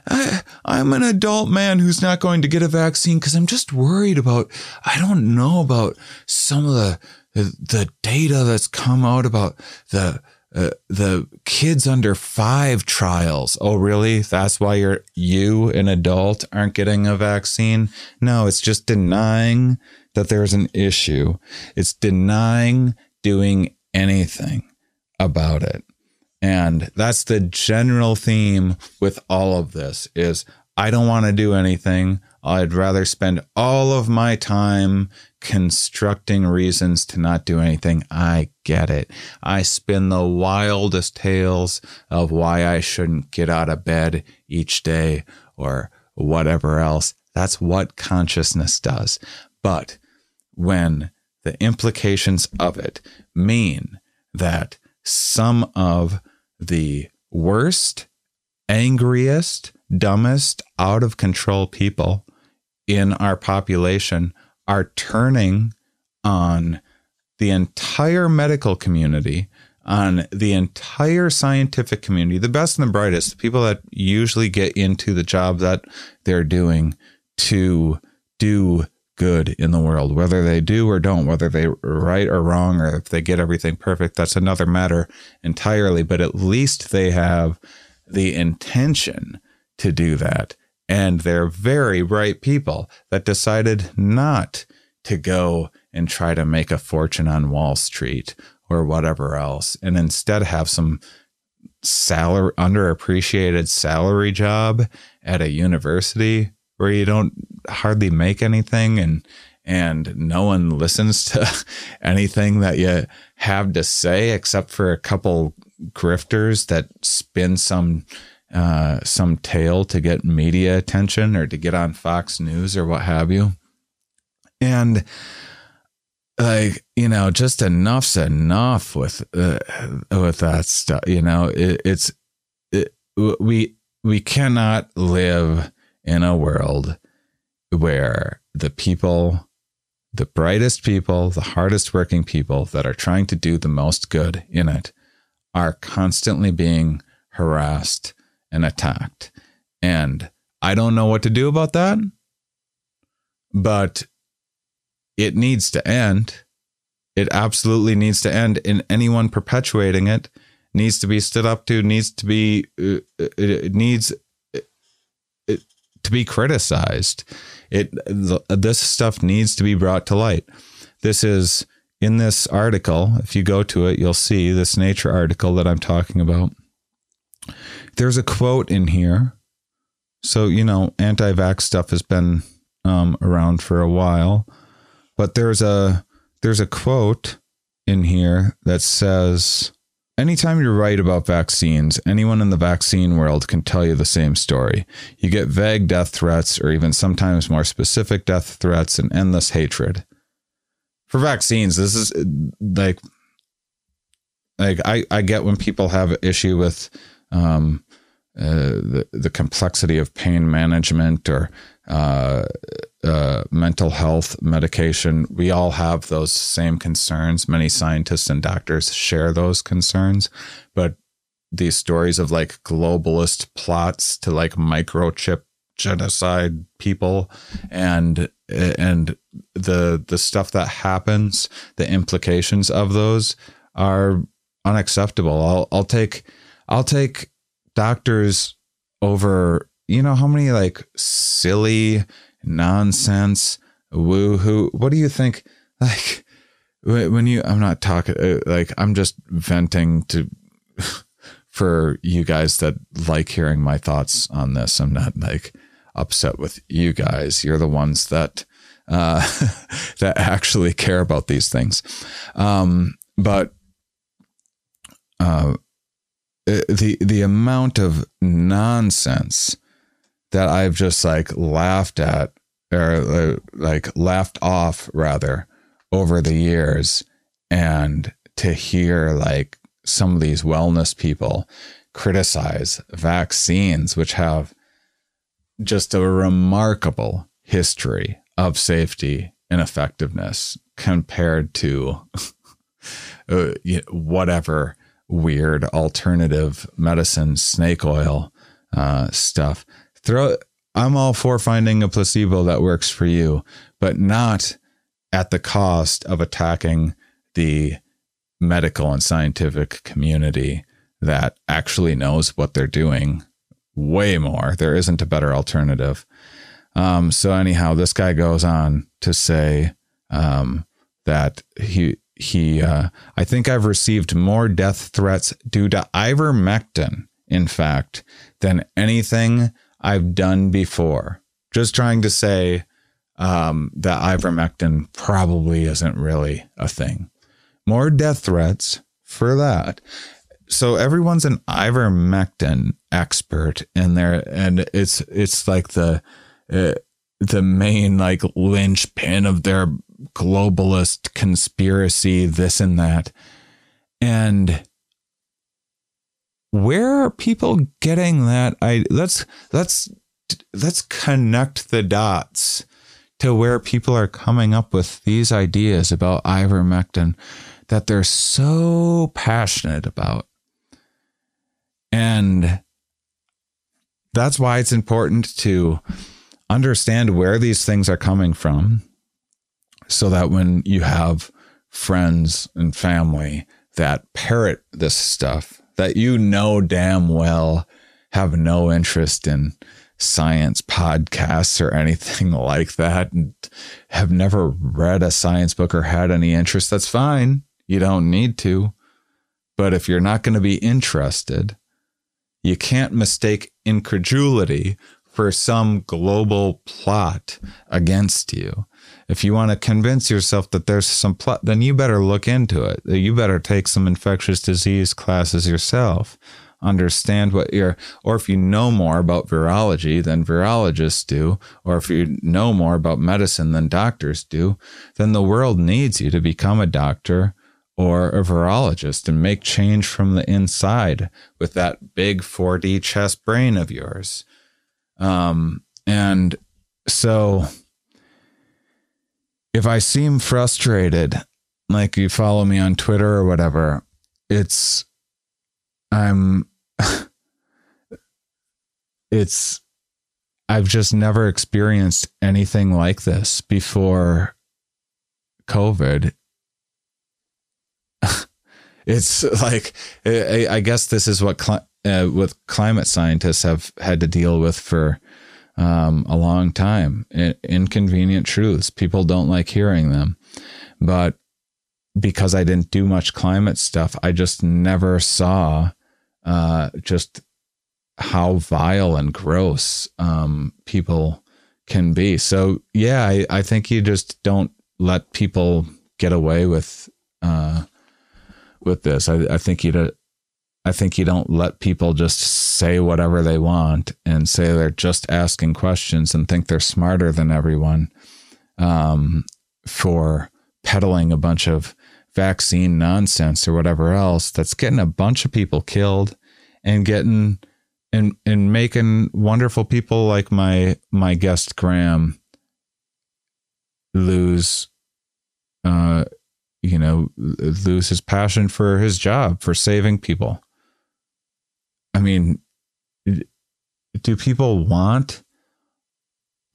I, I'm an adult man who's not going to get a vaccine because I'm just worried about, I don't know about some of the, the data that's come out about the, uh, the kids under five trials. Oh, really? That's why you're you, an adult, aren't getting a vaccine? No, it's just denying that there's an issue. It's denying doing anything about it. And that's the general theme with all of this is I don't want to do anything. I'd rather spend all of my time constructing reasons to not do anything. I get it. I spin the wildest tales of why I shouldn't get out of bed each day or whatever else. That's what consciousness does. But when the implications of it mean that some of the worst, angriest, dumbest, out of control people in our population are turning on the entire medical community, on the entire scientific community, the best and the brightest, the people that usually get into the job that they're doing to do good in the world. Whether they do or don't, whether they're right or wrong, or if they get everything perfect, that's another matter entirely. But at least they have the intention to do that. And they're very bright people that decided not to go and try to make a fortune on Wall Street or whatever else, and instead have some salary underappreciated salary job at a university where you don't hardly make anything and and no one listens to [laughs] anything that you have to say except for a couple grifters that spin some uh, some tale to get media attention or to get on Fox News or what have you. And like you know, just enough's enough with uh, with that stuff. You know, it, it's it, we we cannot live in a world where the people, the brightest people, the hardest working people that are trying to do the most good in it are constantly being harassed and attacked. And I don't know what to do about that, but it needs to end. It absolutely needs to end. And anyone perpetuating it needs to be stood up to, needs to be, uh, uh it needs to be criticized. It this stuff needs to be brought to light. This is in this article. If you go to it, you'll see this Nature article that I'm talking about. There's a quote in here. So you know, anti-vax stuff has been um, around for a while, but there's a there's a quote in here that says Anytime you write about vaccines, anyone in the vaccine world can tell you the same story. You get vague death threats, or even sometimes more specific death threats, and endless hatred. For vaccines, this is like, like I, I get when people have an issue with um, uh, the the complexity of pain management or uh, uh, mental health medication. We all have those same concerns. Many scientists and doctors share those concerns, but these stories of like globalist plots to like microchip genocide people and and the the stuff that happens the implications of those are unacceptable i'll i'll take i'll take doctors over you know how many like silly nonsense woohoo what do you think like when you i'm not talking uh, like i'm just venting to [laughs] for you guys that like hearing my thoughts on this. I'm not like upset with you guys. You're the ones that uh, [laughs] that actually care about these things. Um, but uh, the the amount of nonsense that I've just like laughed at or uh, like laughed off rather over the years and to hear like some of these wellness people criticize vaccines, which have just a remarkable history of safety and effectiveness compared to [laughs] uh, whatever weird alternative medicine, snake oil uh, stuff. Throw. I'm all for finding a placebo that works for you, but not at the cost of attacking the medical and scientific community that actually knows what they're doing way more. There isn't a better alternative. Um, so anyhow, this guy goes on to say um, that he he uh, I think I've received more death threats due to ivermectin, in fact, than anything I've done before. Just trying to say um, that ivermectin probably isn't really a thing more death threats for that. So everyone's an ivermectin expert in there, and it's it's like the uh, the main like linchpin of their globalist conspiracy, this and that. And where are people getting that? I let's let's let's connect the dots to where people are coming up with these ideas about ivermectin that they're so passionate about. And that's why it's important to understand where these things are coming from so that when you have friends and family that parrot this stuff that you know damn well have no interest in science podcasts or [laughs] anything like that and have never read a science book or had any interest, that's fine. You don't need to. But if you're not going to be interested, you can't mistake incredulity for some global plot against you. If you want to convince yourself that there's some plot, then you better look into it. You better take some infectious disease classes yourself. Understand what you're, or if you know more about virology than virologists do, or if you know more about medicine than doctors do, then the world needs you to become a doctor or a virologist and make change from the inside with that big 4D chest brain of yours. Um, and so if I seem frustrated, like you follow me on Twitter or whatever, it's, I'm, [laughs] it's, I've just never experienced anything like this before COVID. [laughs] It's like I, guess this is what cli- uh, climate scientists have had to deal with for um, a long time. inconvenient truths. People don't like hearing them, but because I didn't do much climate stuff, I just never saw uh, just how vile and gross um, people can be. So yeah, I, I think you just don't let people get away with uh, with this. I, I think you I think you don't let people just say whatever they want and say they're just asking questions and think they're smarter than everyone um, for peddling a bunch of vaccine nonsense or whatever else that's getting a bunch of people killed and getting and and making wonderful people like my my guest Graham lose uh you know, lose his passion for his job, for saving people. I mean, do people want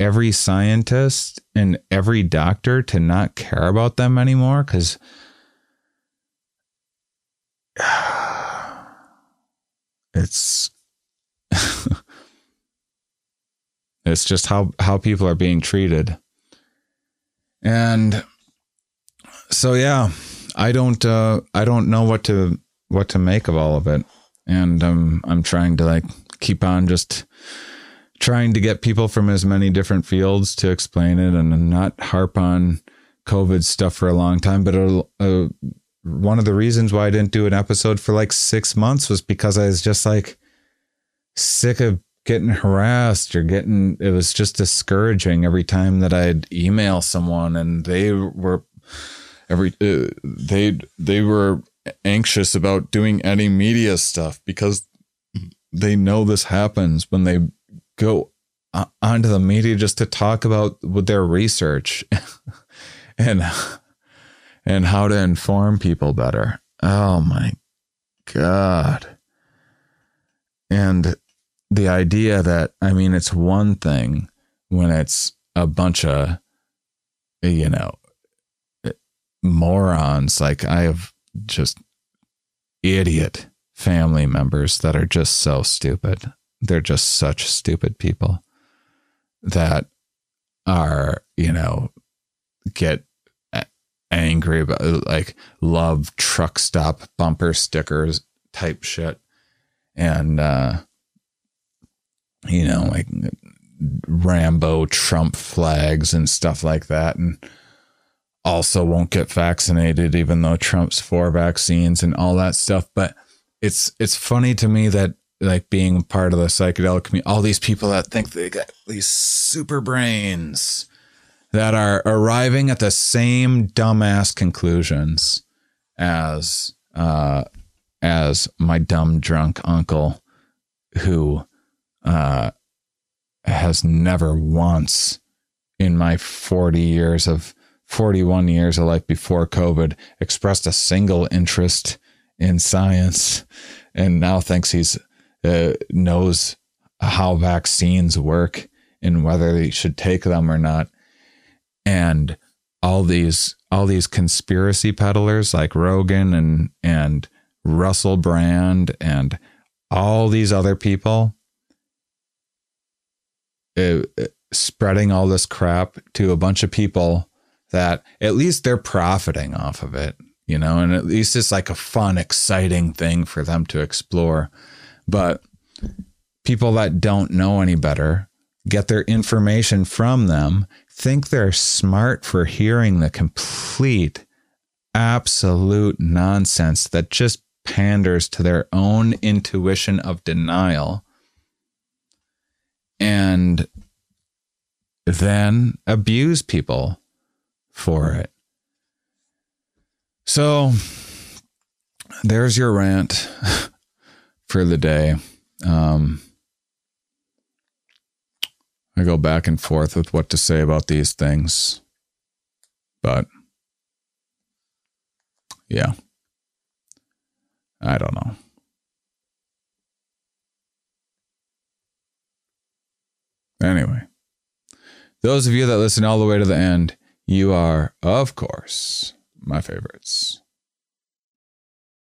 every scientist and every doctor to not care about them anymore? Because [sighs] it's [laughs] it's just how how people are being treated and so yeah, I don't uh, I don't know what to what to make of all of it, and um, I'm trying to like keep on just trying to get people from as many different fields to explain it and not harp on COVID stuff for a long time. But uh, one of the reasons why I didn't do an episode for like six months was because I was just like sick of getting harassed or getting it was just discouraging every time that I'd email someone and they were every uh, they they were anxious about doing any media stuff because they know this happens when they go onto the media just to talk about their research [laughs] and and how to inform people better. Oh my god. And the idea that I mean it's one thing when it's a bunch of you know morons like I have just idiot family members that are just so stupid. They're just such stupid people that are, you know, get angry about like love truck stop bumper stickers type shit. And, uh, you know, like Rambo Trump flags and stuff like that. And, also won't get vaccinated even though Trump's for vaccines and all that stuff. But it's it's funny to me that like being part of the psychedelic community all these people that think they got these super brains that are arriving at the same dumbass conclusions as uh as my dumb drunk uncle who uh has never once in my 40 years of 41 years of life before COVID, expressed a single interest in science, and now thinks he's uh, knows how vaccines work and whether he should take them or not. And all these all these conspiracy peddlers like Rogan and and Russell Brand and all these other people uh, spreading all this crap to a bunch of people that at least they're profiting off of it, you know, and at least it's like a fun, exciting thing for them to explore. But people that don't know any better get their information from them, think they're smart for hearing the complete, absolute nonsense that just panders to their own intuition of denial. And then abuse people for it. So there's your rant [laughs] for the day. Um, I go back and forth with what to say about these things. But yeah, I don't know. Anyway, those of you that listen all the way to the end, you are, of course, my favorites.